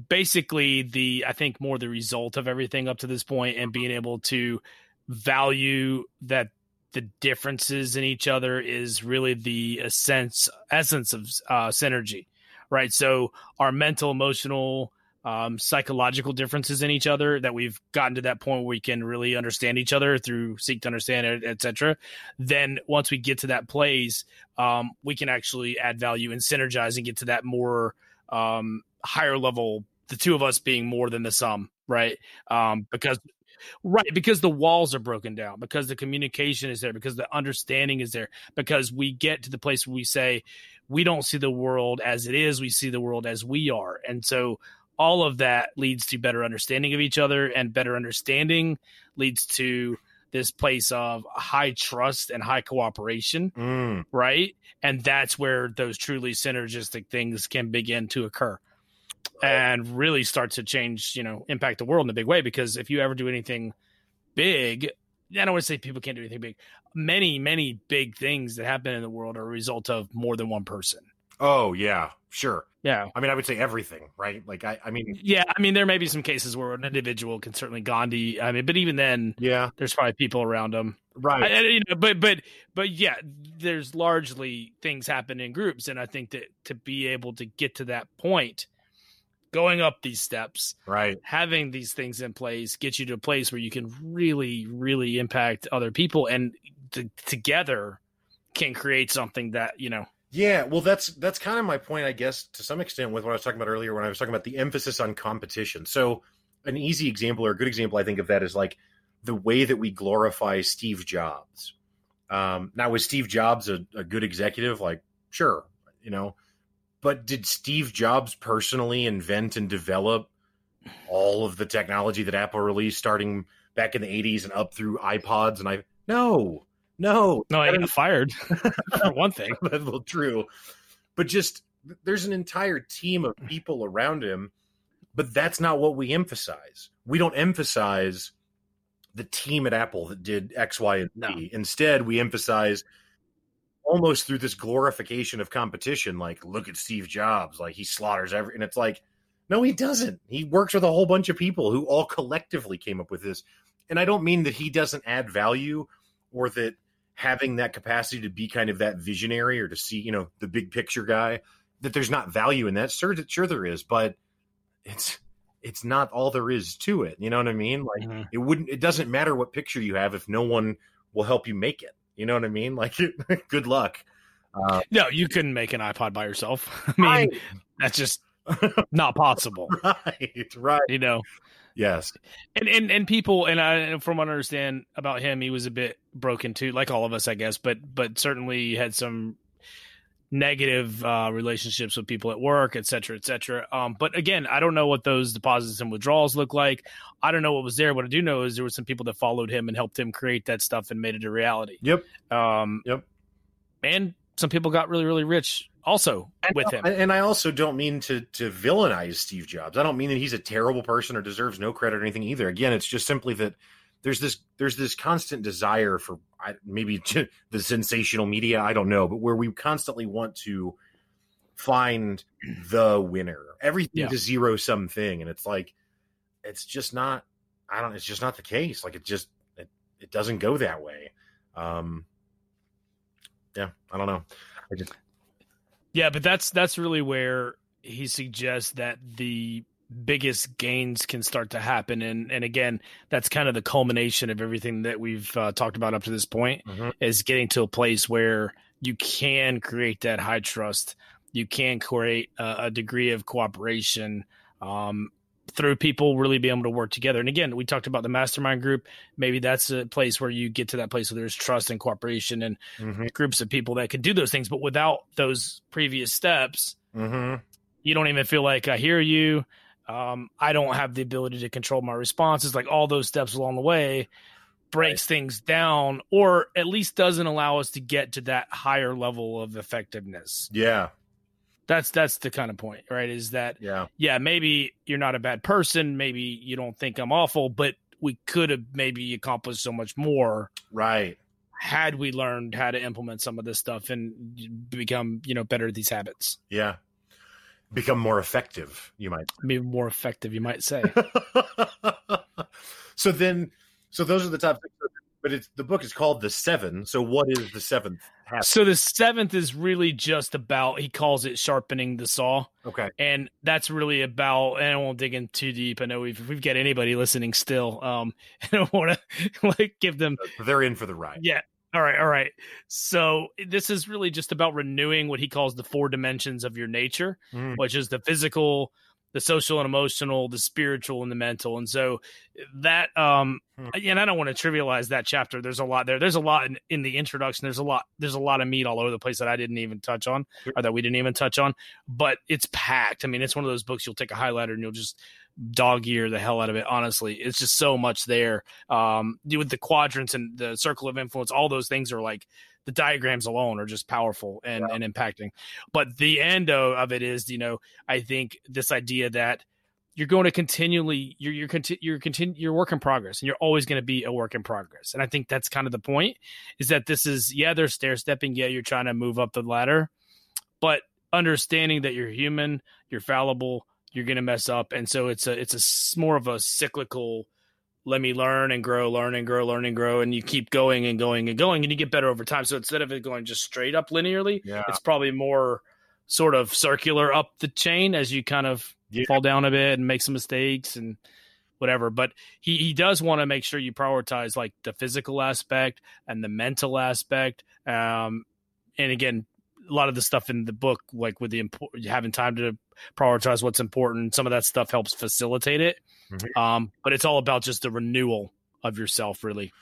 basically the I think more the result of everything up to this point and being able to value that the differences in each other is really the essence essence of uh, synergy, right? So our mental, emotional, um, psychological differences in each other that we've gotten to that point where we can really understand each other through seek to understand, it, etc. Then once we get to that place, um, we can actually add value and synergize and get to that more um, higher level. The two of us being more than the sum, right? Um, because right. Because the walls are broken down because the communication is there because the understanding is there because we get to the place where we say we don't see the world as it is we see the world as we are. And so all of that leads to better understanding of each other and better understanding leads to this place of high trust and high cooperation mm, right? And that's where those truly synergistic things can begin to occur and really start to change you know impact the world in a big way because if you ever do anything big i don't want to say people can't do anything big many many big things that happen in the world are a result of more than one person oh yeah, sure. yeah I mean, I would say everything, right? Like I, I mean, yeah i mean there may be some cases where an individual can certainly gandhi i mean but even then yeah, there's probably people around them right. I, you know, but but but yeah, there's largely things happen in groups, and I think that to be able to get to that point, going up these steps, right. having these things in place, gets you to a place where you can really, really impact other people, and t- together can create something that you know. Yeah, well, that's that's kind of my point, I guess, to some extent, with what I was talking about earlier when I was talking about the emphasis on competition. So, an easy example or a good example, I think, of that is like the way that we glorify Steve Jobs. Um, now, was Steve Jobs a, a good executive? Like, sure, you know, but did Steve Jobs personally invent and develop all of the technology that Apple released starting back in the '80s and up through iPods? And I no, no, No, I got fired for one thing. that's well true. But just there's an entire team of people around him, but that's not what we emphasize. We don't emphasize the team at Apple that did X, Y, and Z. No. Instead, we emphasize almost through this glorification of competition, like look at Steve Jobs, like he slaughters every, and it's like, no, he doesn't. He works with a whole bunch of people who all collectively came up with this. And I don't mean that he doesn't add value or that having that capacity to be kind of that visionary or to see, you know, the big picture guy, that there's not value in that. Sure, sure there is, but it's it's not all there is to it. You know what I mean? Like Mhm. it wouldn't. It doesn't matter what picture you have if no one will help you make it. You know what I mean? Like good luck. Uh, No, you couldn't make an iPod by yourself. I mean, that's just not possible. right, right. You know, Yes. and and and people, and I, and from what I understand about him, he was a bit broken too, like all of us, I guess. But but certainly had some negative uh, relationships with people at work, et cetera, et cetera. Um, but again, I don't know what those deposits and withdrawals look like. I don't know what was there. What I do know is there were some people that followed him and helped him create that stuff and made it a reality. Yep. Um, Yep. And some people got really, really rich also with him. And, and I also don't mean to to villainize Steve Jobs. I don't mean that he's a terrible person or deserves no credit or anything either. Again, it's just simply that there's this there's this constant desire for I- maybe the sensational media. I don't know, but where we constantly want to find the winner, everything Yeah. to zero sum thing, and it's like it's just not. I don't. It's just not the case. Like it just it, it doesn't go that way. Um. Yeah, I don't know. I just Yeah, but that's that's really where he suggests that the biggest gains can start to happen, and and again, that's kind of the culmination of everything that we've uh, talked about up to this point Mhm. is getting to a place where you can create that high trust, you can create a, a degree of cooperation. Um, through people really being able to work together. And again, we talked about the mastermind group. Maybe that's a place where you get to that place where there's trust and cooperation and Mhm. groups of people that can do those things. But without those previous steps, Mm-hmm. you don't even feel like I hear you. Um, I don't have the ability to control my responses. Like all those steps along the way breaks things down, or at least doesn't allow us to get to that higher level of effectiveness. Yeah, That's that's the kind of point, right? Is that yeah, yeah, maybe you're not a bad person, maybe you don't think I'm awful, but we could have maybe accomplished so much more right. had we learned how to implement some of this stuff and become you know better at these habits Yeah, become more effective. You might. be more effective you might say so then, so those are the top. But it's the book is called the Seven. So what is the seventh? So the seventh is really just about he calls it sharpening the saw Okay. and that's really about and i won't dig in too deep i know we've, if we've got anybody listening still um i don't want to like give them They're in for the ride. Yeah. All right. All right. So this is really just about renewing what he calls the four dimensions of your nature, Mm. which is the physical, the social and emotional, the spiritual and the mental. And so that, um, Hmm. and I don't want to trivialize that chapter. There's a lot there. There's a lot in, in the introduction. There's a lot, there's a lot of meat all over the place that I didn't even touch on or that we didn't even touch on, but it's packed. I mean, it's one of those books you'll take a highlighter and you'll just dog ear the hell out of it. Honestly, it's just so much there. Um, with the quadrants and the circle of influence, all those things are like the diagrams alone are just powerful and, and impacting. But the end of, of it is, you know, I think this idea that you're going to continually you're you're conti- you're continue you're work in progress and you're always going to be a work in progress. And I think that's kind of the point is that this is yeah, they're stair stepping, yeah, you're trying to move up the ladder, but understanding that you're human, you're fallible, you're going to mess up, and so it's a it's a more of a cyclical. Let me learn and grow, learn and grow, learn and grow, and you keep going and going and going, and you get better over time. So instead of it going just straight up linearly, Yeah. it's probably more sort of circular up the chain as you kind of Yeah. fall down a bit and make some mistakes and whatever. But he, he does want to make sure you prioritize like the physical aspect and the mental aspect. Um, and again, a lot of the stuff in the book, like with the import, having time to prioritize what's important, some of that stuff helps facilitate it. Mhm. Um, but it's all about just the renewal of yourself, really.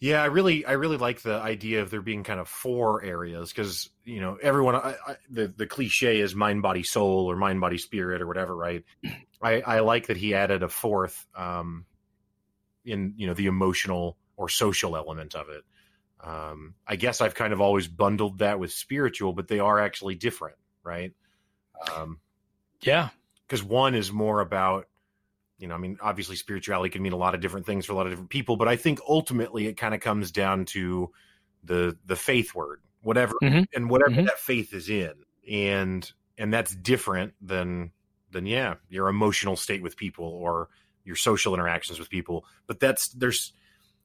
Yeah, I really, I really like the idea of there being kind of four areas because you know everyone, I, I, the the cliche is mind, body, soul, or mind, body, spirit, or whatever, right? I, I like that he added a fourth, um, in you know the emotional or social element of it. Um, I guess I've kind of always bundled that with spiritual, but they are actually different, right? Um, Yeah. because one is more about you know i mean obviously spirituality can mean a lot of different things for a lot of different people but i think ultimately it kind of comes down to the the faith word whatever Mhm. and whatever Mhm. that faith is in and and that's different than than yeah your emotional state with people or your social interactions with people but that's there's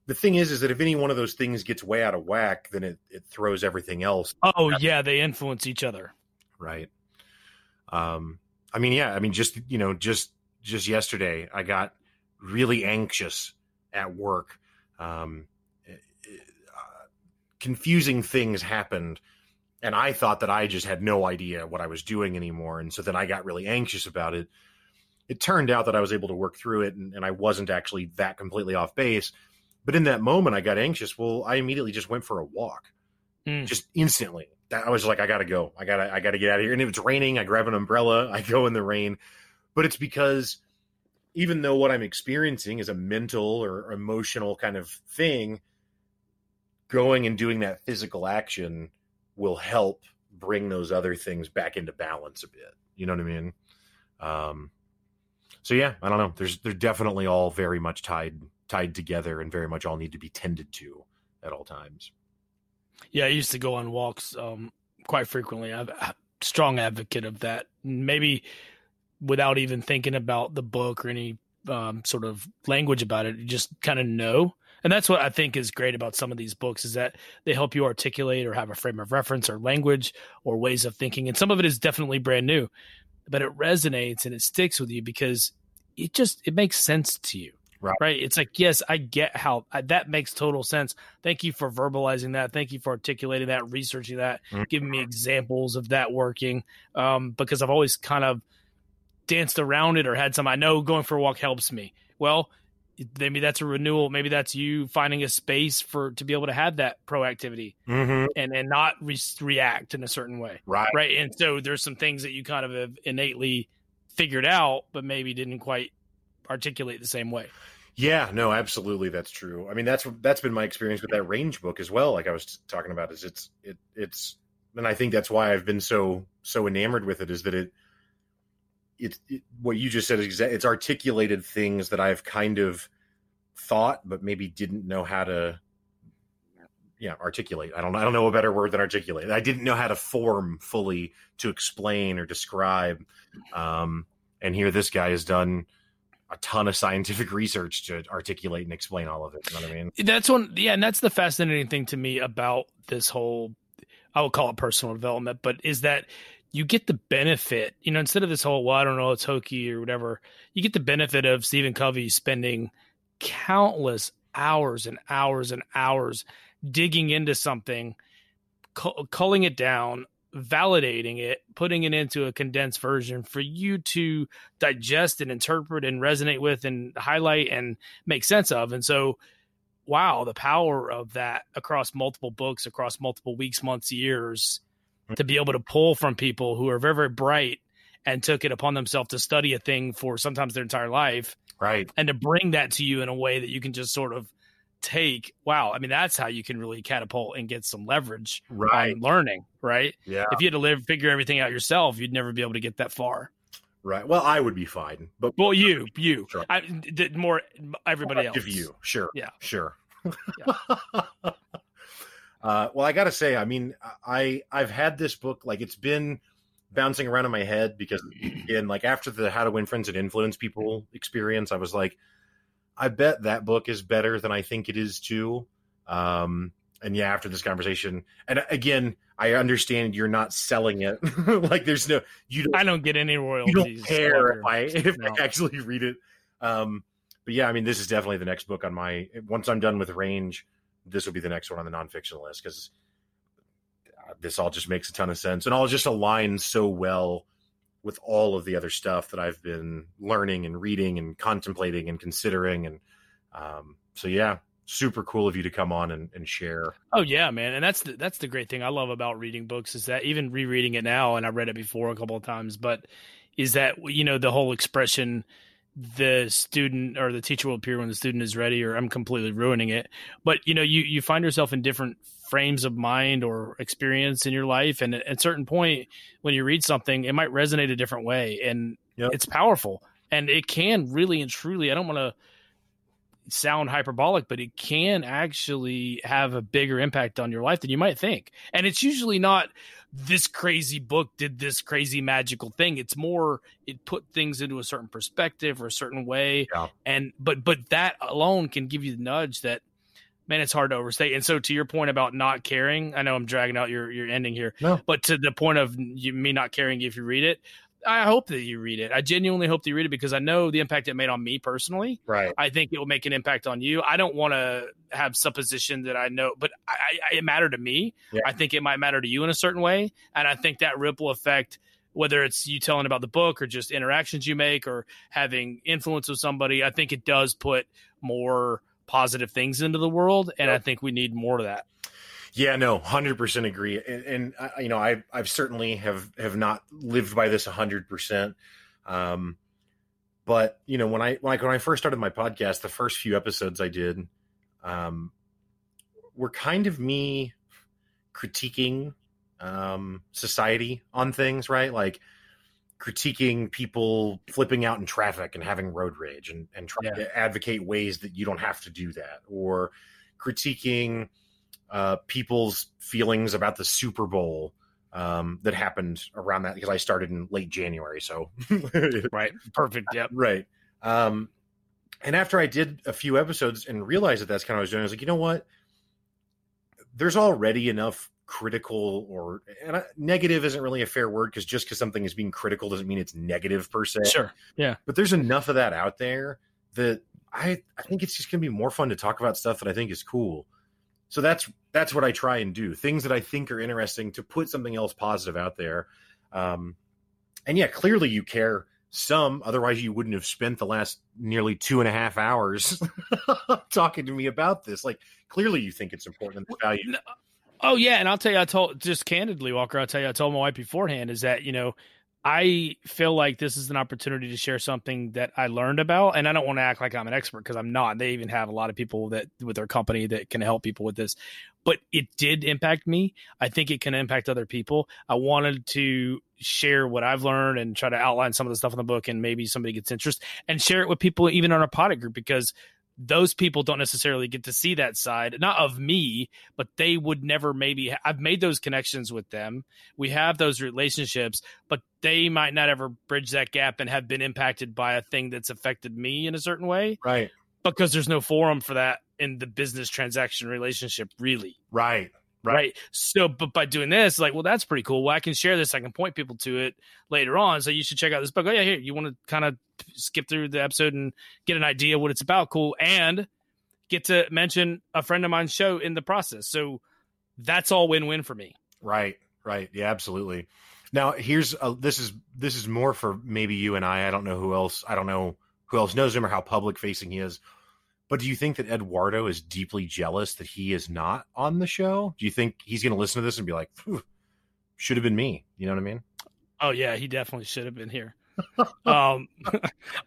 the thing is is that if any one of those things gets way out of whack then it it throws everything else Oh, yeah. They influence each other. right um i mean yeah i mean just you know just just yesterday, I got really anxious at work. Um, uh, confusing things happened and I thought that I just had no idea what I was doing anymore. And so then I got really anxious about it. It turned out that I was able to work through it and, and I wasn't actually that completely off base. But in that moment, I got anxious. Well, I immediately just went for a walk, mm. just instantly. I was like, I gotta go. I gotta, I gotta get out of here. And if it's raining, I grab an umbrella. I go in the rain. But it's because even though what I'm experiencing is a mental or emotional kind of thing, going and doing that physical action will help bring those other things back into balance a bit. You know what I mean? Um, so yeah, I don't know. There's they're definitely all very much tied tied together and very much all need to be tended to at all times. Yeah, I used to go on walks um, quite frequently. I'm a strong advocate of that. Maybe without even thinking about the book or any um, sort of language about it, you just kind of know and that's what I think is great about some of these books is that they help you articulate or have a frame of reference or language or ways of thinking. And some of it is definitely brand new, but it resonates and it sticks with you because it just it makes sense to you. Right. right. It's like, yes, I get how I, that makes total sense. Thank you for verbalizing that. Thank you for articulating that, researching that, mm-hmm. giving me examples of that working. Um, because I've always kind of danced around it or had some, I know going for a walk helps me. Well, maybe that's a renewal. Maybe that's you finding a space for to be able to have that proactivity mm-hmm. and and not re- react in a certain way. Right. Right? And so there's some things that you kind of have innately figured out but maybe didn't quite articulate the same way. Yeah no absolutely that's true. I mean that's that's been my experience with that range book as well like i was talking about is it's it it's and i think that's why i've been so so enamored with it is that it it's it, what you just said is exa- it's articulated things that I've kind of thought, but maybe didn't know how to, yeah, articulate. I don't, I don't know a better word than articulate. I didn't know how to form fully to explain or describe. Um, and here, this guy has done a ton of scientific research to articulate and explain all of it. You know what I mean? That's one, yeah, and that's the fascinating thing to me about this whole. I would call it personal development, but is that you get the benefit, you know, instead of this whole, well, I don't know, it's hokey or whatever, you get the benefit of Stephen Covey spending countless hours and hours and hours digging into something, cu- culling it down, validating it, putting it into a condensed version for you to digest and interpret and resonate with and highlight and make sense of. And so, wow, the power of that across multiple books, across multiple weeks, months, years to be able to pull from people who are very, very bright and took it upon themselves to study a thing for sometimes their entire life. Right. And to bring that to you in a way that you can just sort of take, wow, I mean, that's how you can really catapult and get some leverage right. on learning, right? Yeah. If you had to live, figure everything out yourself, you'd never be able to get that far. Right. Well, I would be fine, but well, you, you, sure. I, more everybody else. You, sure. Yeah. Sure. Yeah. Uh, well, I got to say, I mean, I I've had this book like it's been bouncing around in my head because again, like after the How to Win Friends and Influence People experience, I was like, I bet that book is better than I think it is too. Um, and yeah, after this conversation, and again, I understand you're not selling it. like, there's no you. Don't, I don't get any royalties. You don't care if I if no. I actually read it. Um, but yeah, I mean, this is definitely the next book on my. Once I'm done with Range, this will be the next one on the nonfiction list because uh, this all just makes a ton of sense and all just aligns so well with all of the other stuff that I've been learning and reading and contemplating and considering. And um, so, yeah, super cool of you to come on and, and, share. Oh yeah, man. And that's the, that's the great thing I love about reading books is that even rereading it now, and I read it before a couple of times, but is that, you know, the whole expression, the student or the teacher will appear when the student is ready or i'm completely ruining it. But you know you you find yourself in different frames of mind or experience in your life. And at a certain point when you read something it might resonate a different way. And yep. it's powerful. And it can really and truly i don't want to sound hyperbolic, but it can actually have a bigger impact on your life than you might think. And it's usually not this crazy book did this crazy magical thing. It's more it put things into a certain perspective or a certain way. Yeah. And but but that alone can give you the nudge that man, it's hard to overstate. And so to your point about not caring, I know I'm dragging out your your ending here, no. but to the point of you, me not caring if you read it, I hope that you read it. I genuinely hope that you read it because I know the impact it made on me personally. Right. I think it will make an impact on you. I don't want to have supposition that I know, but I, I, it mattered to me. Yeah. I think it might matter to you in a certain way, and I think that ripple effect, whether it's you telling about the book or just interactions you make or having influence with somebody, I think it does put more positive things into the world, and Yep. I think we need more of that. Yeah, no, hundred percent agree, and, and uh, you know, I I've certainly have have not lived by this hundred percent, um, but you know, when I when I when I first started my podcast, the first few episodes I did, um, were kind of me critiquing um society on things, right? Like critiquing people flipping out in traffic and having road rage, and and trying Yeah. to advocate ways that you don't have to do that, or critiquing uh, people's feelings about the Super Bowl um, that happened around that because I started in late January. So, Right. Perfect. Yep. right. Um, and after I did a few episodes and realized that that's kind of what I was doing, I was like, you know what? There's already enough critical or and I, negative isn't really a fair word because just because something is being critical doesn't mean it's negative per se Sure. Yeah. but there's enough of that out there that I I think it's just gonna be more fun to talk about stuff that I think is cool. So that's that's what I try and do. Things that I think are interesting to put something else positive out there. Um, and yeah, clearly you care some, otherwise you wouldn't have spent the last nearly two and a half hours talking to me about this. Like clearly you think it's important and value. Oh yeah, and I'll tell you, I told just candidly, Walker. I'll tell you, I told my wife beforehand is that you know, I feel like this is an opportunity to share something that I learned about, and I don't want to act like I'm an expert because I'm not. They even have a lot of people that with their company that can help people with this, but it did impact me. I think it can impact other people. I wanted to share what I've learned and try to outline some of the stuff in the book, and maybe somebody gets interest and share it with people even on our product group because those people don't necessarily get to see that side not of me but they would never maybe i've made those connections with them we have those relationships but they might not ever bridge that gap and have been impacted by a thing that's affected me in a certain way Right. because there's no forum for that in the business transaction relationship really Right. Right, Right. so but by doing this like well that's pretty cool well i can share this i can point people to it later on so you should check out this book oh yeah here you want to kind of skip through the episode and get an idea what it's about cool and get to mention a friend of mine's show in the process so that's all win-win for me Right, right. Yeah, absolutely. Now, here's a, this is this is more for maybe you and I. I don't know who else. I don't know who else knows him or how public facing he is. But do you think that Eduardo is deeply jealous that he is not on the show? Do you think he's going to listen to this and be like, "Should have been me"? You know what I mean? oh yeah he definitely should have been here um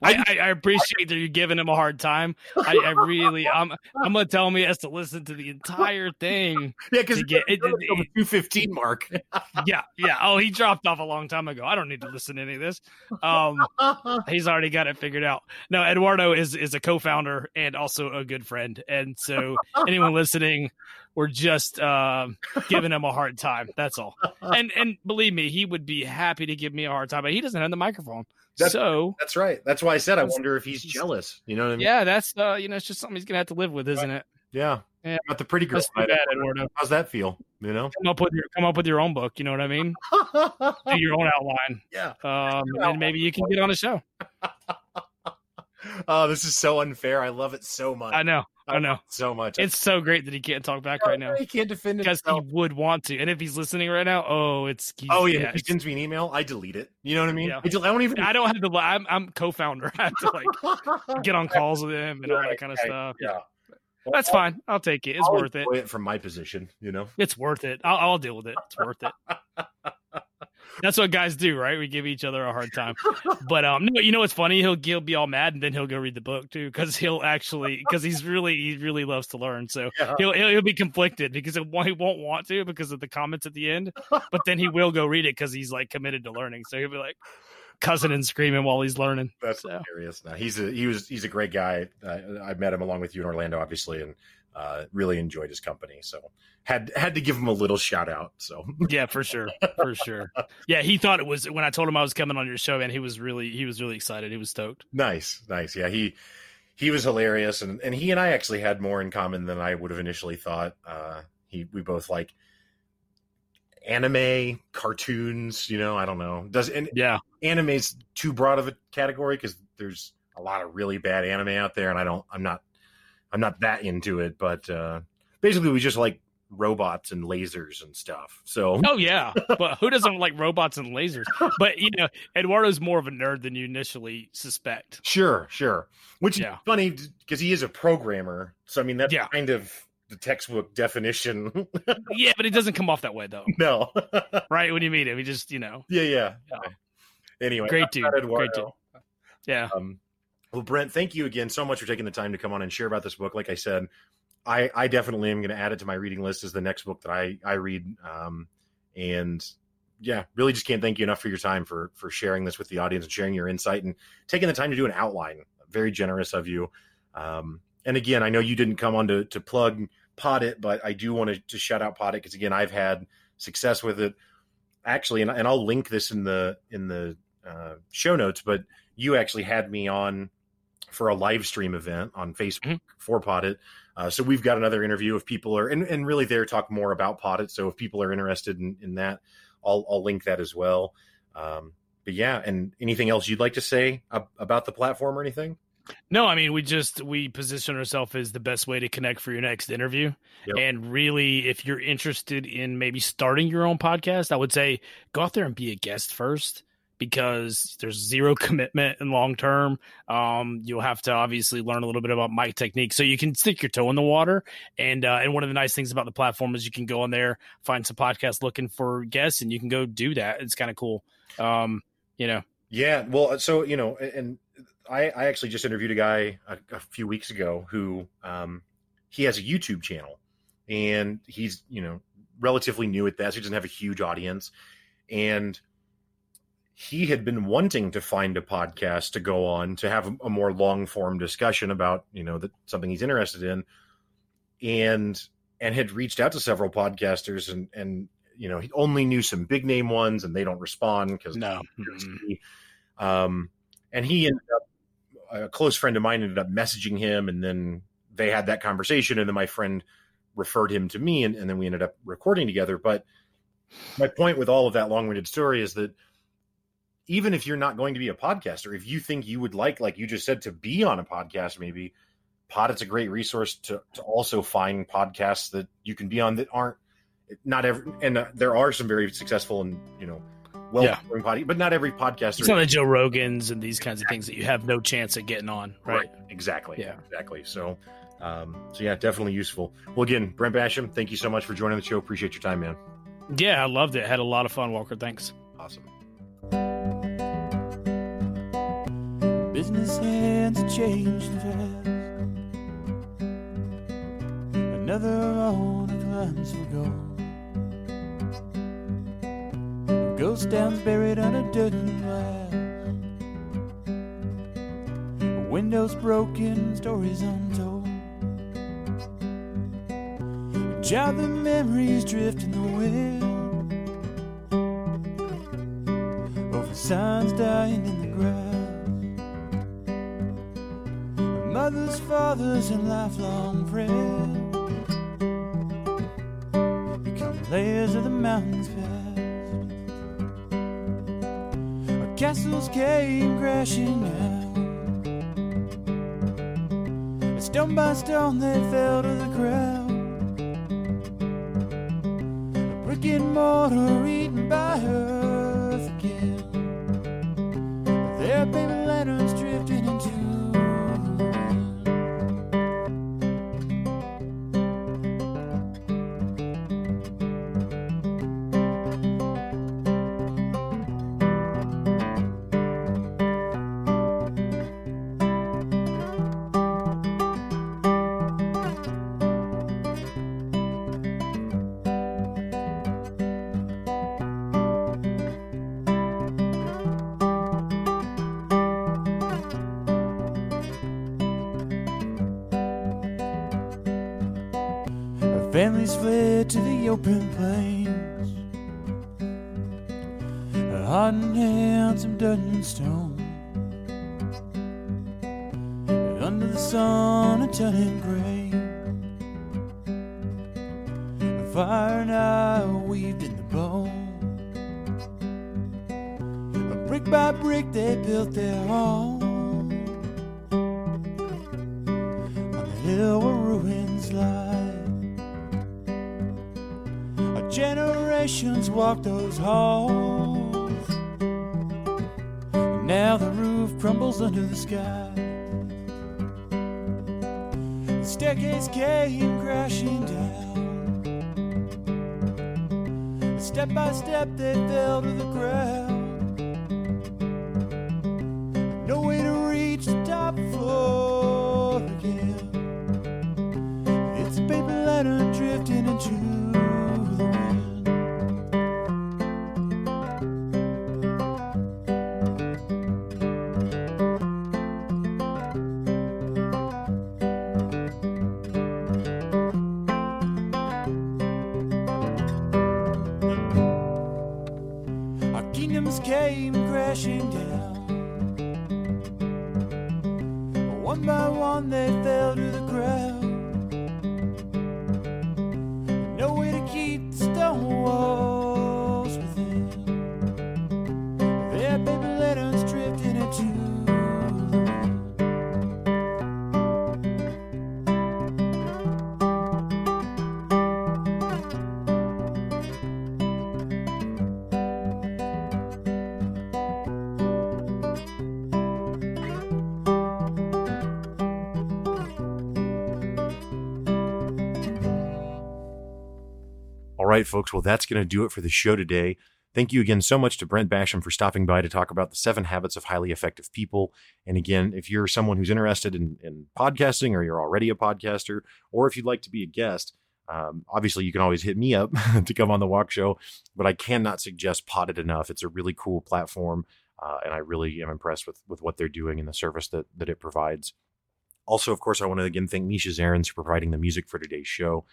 I, I, I appreciate that you're giving him a hard time i, I really i'm i'm gonna tell him he has to listen to the entire thing Yeah, because get it, the two fifteen mark. yeah, yeah. Oh, he dropped off a long time ago. I don't need to listen to any of this. Um, he's already got it figured out. No, Eduardo is is a co-founder and also a good friend, and so anyone listening, we're just um, giving him a hard time. That's all. And and believe me, he would be happy to give me a hard time, but he doesn't have the microphone. That's- so That's right. That's why I said I wonder if he's jealous. You know what I mean? yeah, that's uh, you know, it's just something he's gonna have to live with, isn't it? Yeah. Yeah. But the pretty girl. Bad, Eduardo. How's that feel? You know? Come up with your come up with your own book. You know what I mean? Do your own outline. yeah. Um, and maybe you can get on a show. Oh, this is so unfair. I love it so much. I know. I know. love it so much. It's so great that he can't talk back right now He can't defend it. because he would want to. And if he's listening right now, oh, it's he's, Oh yeah, if he sends me an email, I delete it. You know what I mean? Yeah. I, del- I don't even. I don't have to. li- I'm I'm co-founder. I have to like get on calls with him and all that kind of right, stuff. Yeah, That's fine. I'll take it. It's I'll worth it. it from my position. You know. It's worth it. I'll, I'll deal with it. It's worth it. That's what guys do, right? We give each other a hard time. But um, no, you know what's funny? He'll he'll be all mad and then he'll go read the book too because he'll actually because he's really he really loves to learn. So Yeah. he'll, he'll he'll be conflicted because it, he won't want to because of the comments at the end, but then he will go read it because he's like committed to learning. So he'll be like cussing and screaming while he's learning. That's So. hilarious. No, he's a he was he's a great guy. Uh, I met him along with you in Orlando, obviously, and uh, really enjoyed his company. So had had to give him a little shout out. So Yeah, for sure, for sure. Yeah, he thought it was when I told him I was coming on your show, and he was really he was really excited. He was stoked. nice, nice. Yeah, he he was hilarious, and and he and I actually had more in common than I would have initially thought. Uh, he we both like anime, cartoons. You know, I don't know. Does and yeah, anime's too broad of a category because there's a lot of really bad anime out there, and I don't. I'm not. I'm not that into it, but uh, basically, we just like robots and lasers and stuff. So Oh yeah. but who doesn't like robots and lasers? But you know, Eduardo's more of a nerd than you initially suspect. Sure, sure. Which Yeah. is funny because he is a programmer. So I mean that's Yeah. kind of the textbook definition. Yeah, but it doesn't come off that way though. no. Right? When you meet him, he just, you know, yeah, yeah. Yeah. Anyway, Great dude, great Eduardo. yeah. Um, well, Brent, thank you again so much for taking the time to come on and share about this book. Like I said, I, I definitely am going to add it to my reading list as the next book that I, I read. Um, and yeah, really just can't thank you enough for your time for, for sharing this with the audience and sharing your insight and taking the time to do an outline. Very generous of you. Um, and again, I know you didn't come on to, to plug Poddit, but I do want to, to shout out Poddit because again, I've had success with it actually, and, and I'll link this in the, in the uh, show notes, but you actually had me on for a live stream event on Facebook Mhm. for Poddit. Uh, so we've got another interview if people are, and, and really there talk more about Poddit. So if people are interested in, in that, I'll, I'll link that as well. Um, but yeah, and anything else you'd like to say ab- about the platform or anything? No, I mean we just we position ourselves as the best way to connect for your next interview. Yep. And really, if you're interested in maybe starting your own podcast, I would say go out there and be a guest first because there's zero commitment in long term. Um, you'll have to obviously learn a little bit about mic technique so you can stick your toe in the water. And uh, and one of the nice things about the platform is you can go on there, find some podcasts looking for guests, and you can go do that. It's kind of cool. Um, you know, Yeah, well, so you know, and I, I actually just interviewed a guy a, a few weeks ago who um, he has a YouTube channel, and he's you know relatively new at that, so he doesn't have a huge audience, and he had been wanting to find a podcast to go on to have a, more long form discussion about you know that something he's interested in, and and had reached out to several podcasters and and you know he only knew some big name ones and they don't respond because no. Mm-mm. um, and he ended up, a close friend of mine ended up messaging him, and then they had that conversation, and then my friend referred him to me, and, and then we ended up recording together. But my point with all of that long-winded story is that even if you're not going to be a podcaster, if you think you would like, like you just said, to be on a podcast, maybe Poddit's a great resource to to also find podcasts that you can be on that aren't not every, and uh, there are some very successful and you know well Yeah. pod, but not every podcaster It's not the Joe Rogans and these kinds of things that you have no chance at getting on, right? Exactly. Yeah. Exactly. So, um, so yeah, definitely useful. Well, again, Brent Basham, thank you so much for joining the show. Appreciate your time, man. Yeah, I loved it. Had a lot of fun, Walker. Thanks. Awesome. Business hands have changed fast. Another owner climbs for gold. A ghost town's buried under dirt and glass. Windows broken, stories untold. Child, the memories drift in the wind. Over signs dying in the Mothers, fathers, and lifelong friends become layers of the mountains past. Our castles came crashing down. And stone by stone, they fell to the ground. Brick and mortar eaten by earth right, folks. Well, that's going to do it for the show today. Thank you again so much to Brent Basham for stopping by to talk about the seven habits of highly effective people. And again, if you're someone who's interested in, in podcasting or you're already a podcaster, or if you'd like to be a guest, um, obviously you can always hit me up to come on the Walkshow, but I cannot suggest Poddit enough. It's a really cool platform. Uh, and I really am impressed with, with what they're doing and the service that, that it provides. Also, of course, I want to again thank Misha Zarins for providing the music for today's show.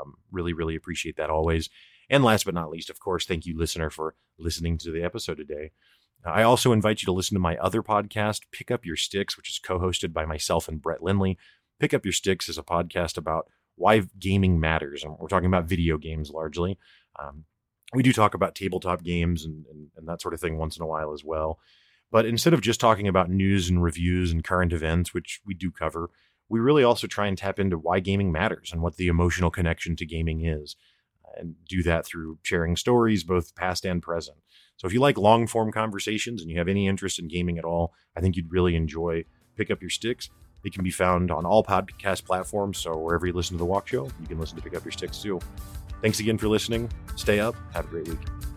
Um, really, really appreciate that always. And last but not least, of course, thank you, listener, for listening to the episode today. I also invite you to listen to my other podcast, Pick Up Your Sticks, which is co hosted by myself and Brett Lindley. Pick Up Your Sticks is a podcast about why gaming matters. And we're talking about video games largely. Um, we do talk about tabletop games and, and, and that sort of thing once in a while as well. But instead of just talking about news and reviews and current events, which we do cover, we really also try and tap into why gaming matters and what the emotional connection to gaming is, and do that through sharing stories, both past and present. So if you like long form conversations and you have any interest in gaming at all, I think you'd really enjoy Pick Up Your Sticks. It can be found on all podcast platforms. So wherever you listen to The Walkshow, you can listen to Pick Up Your Sticks too. Thanks again for listening. Stay up. Have a great week.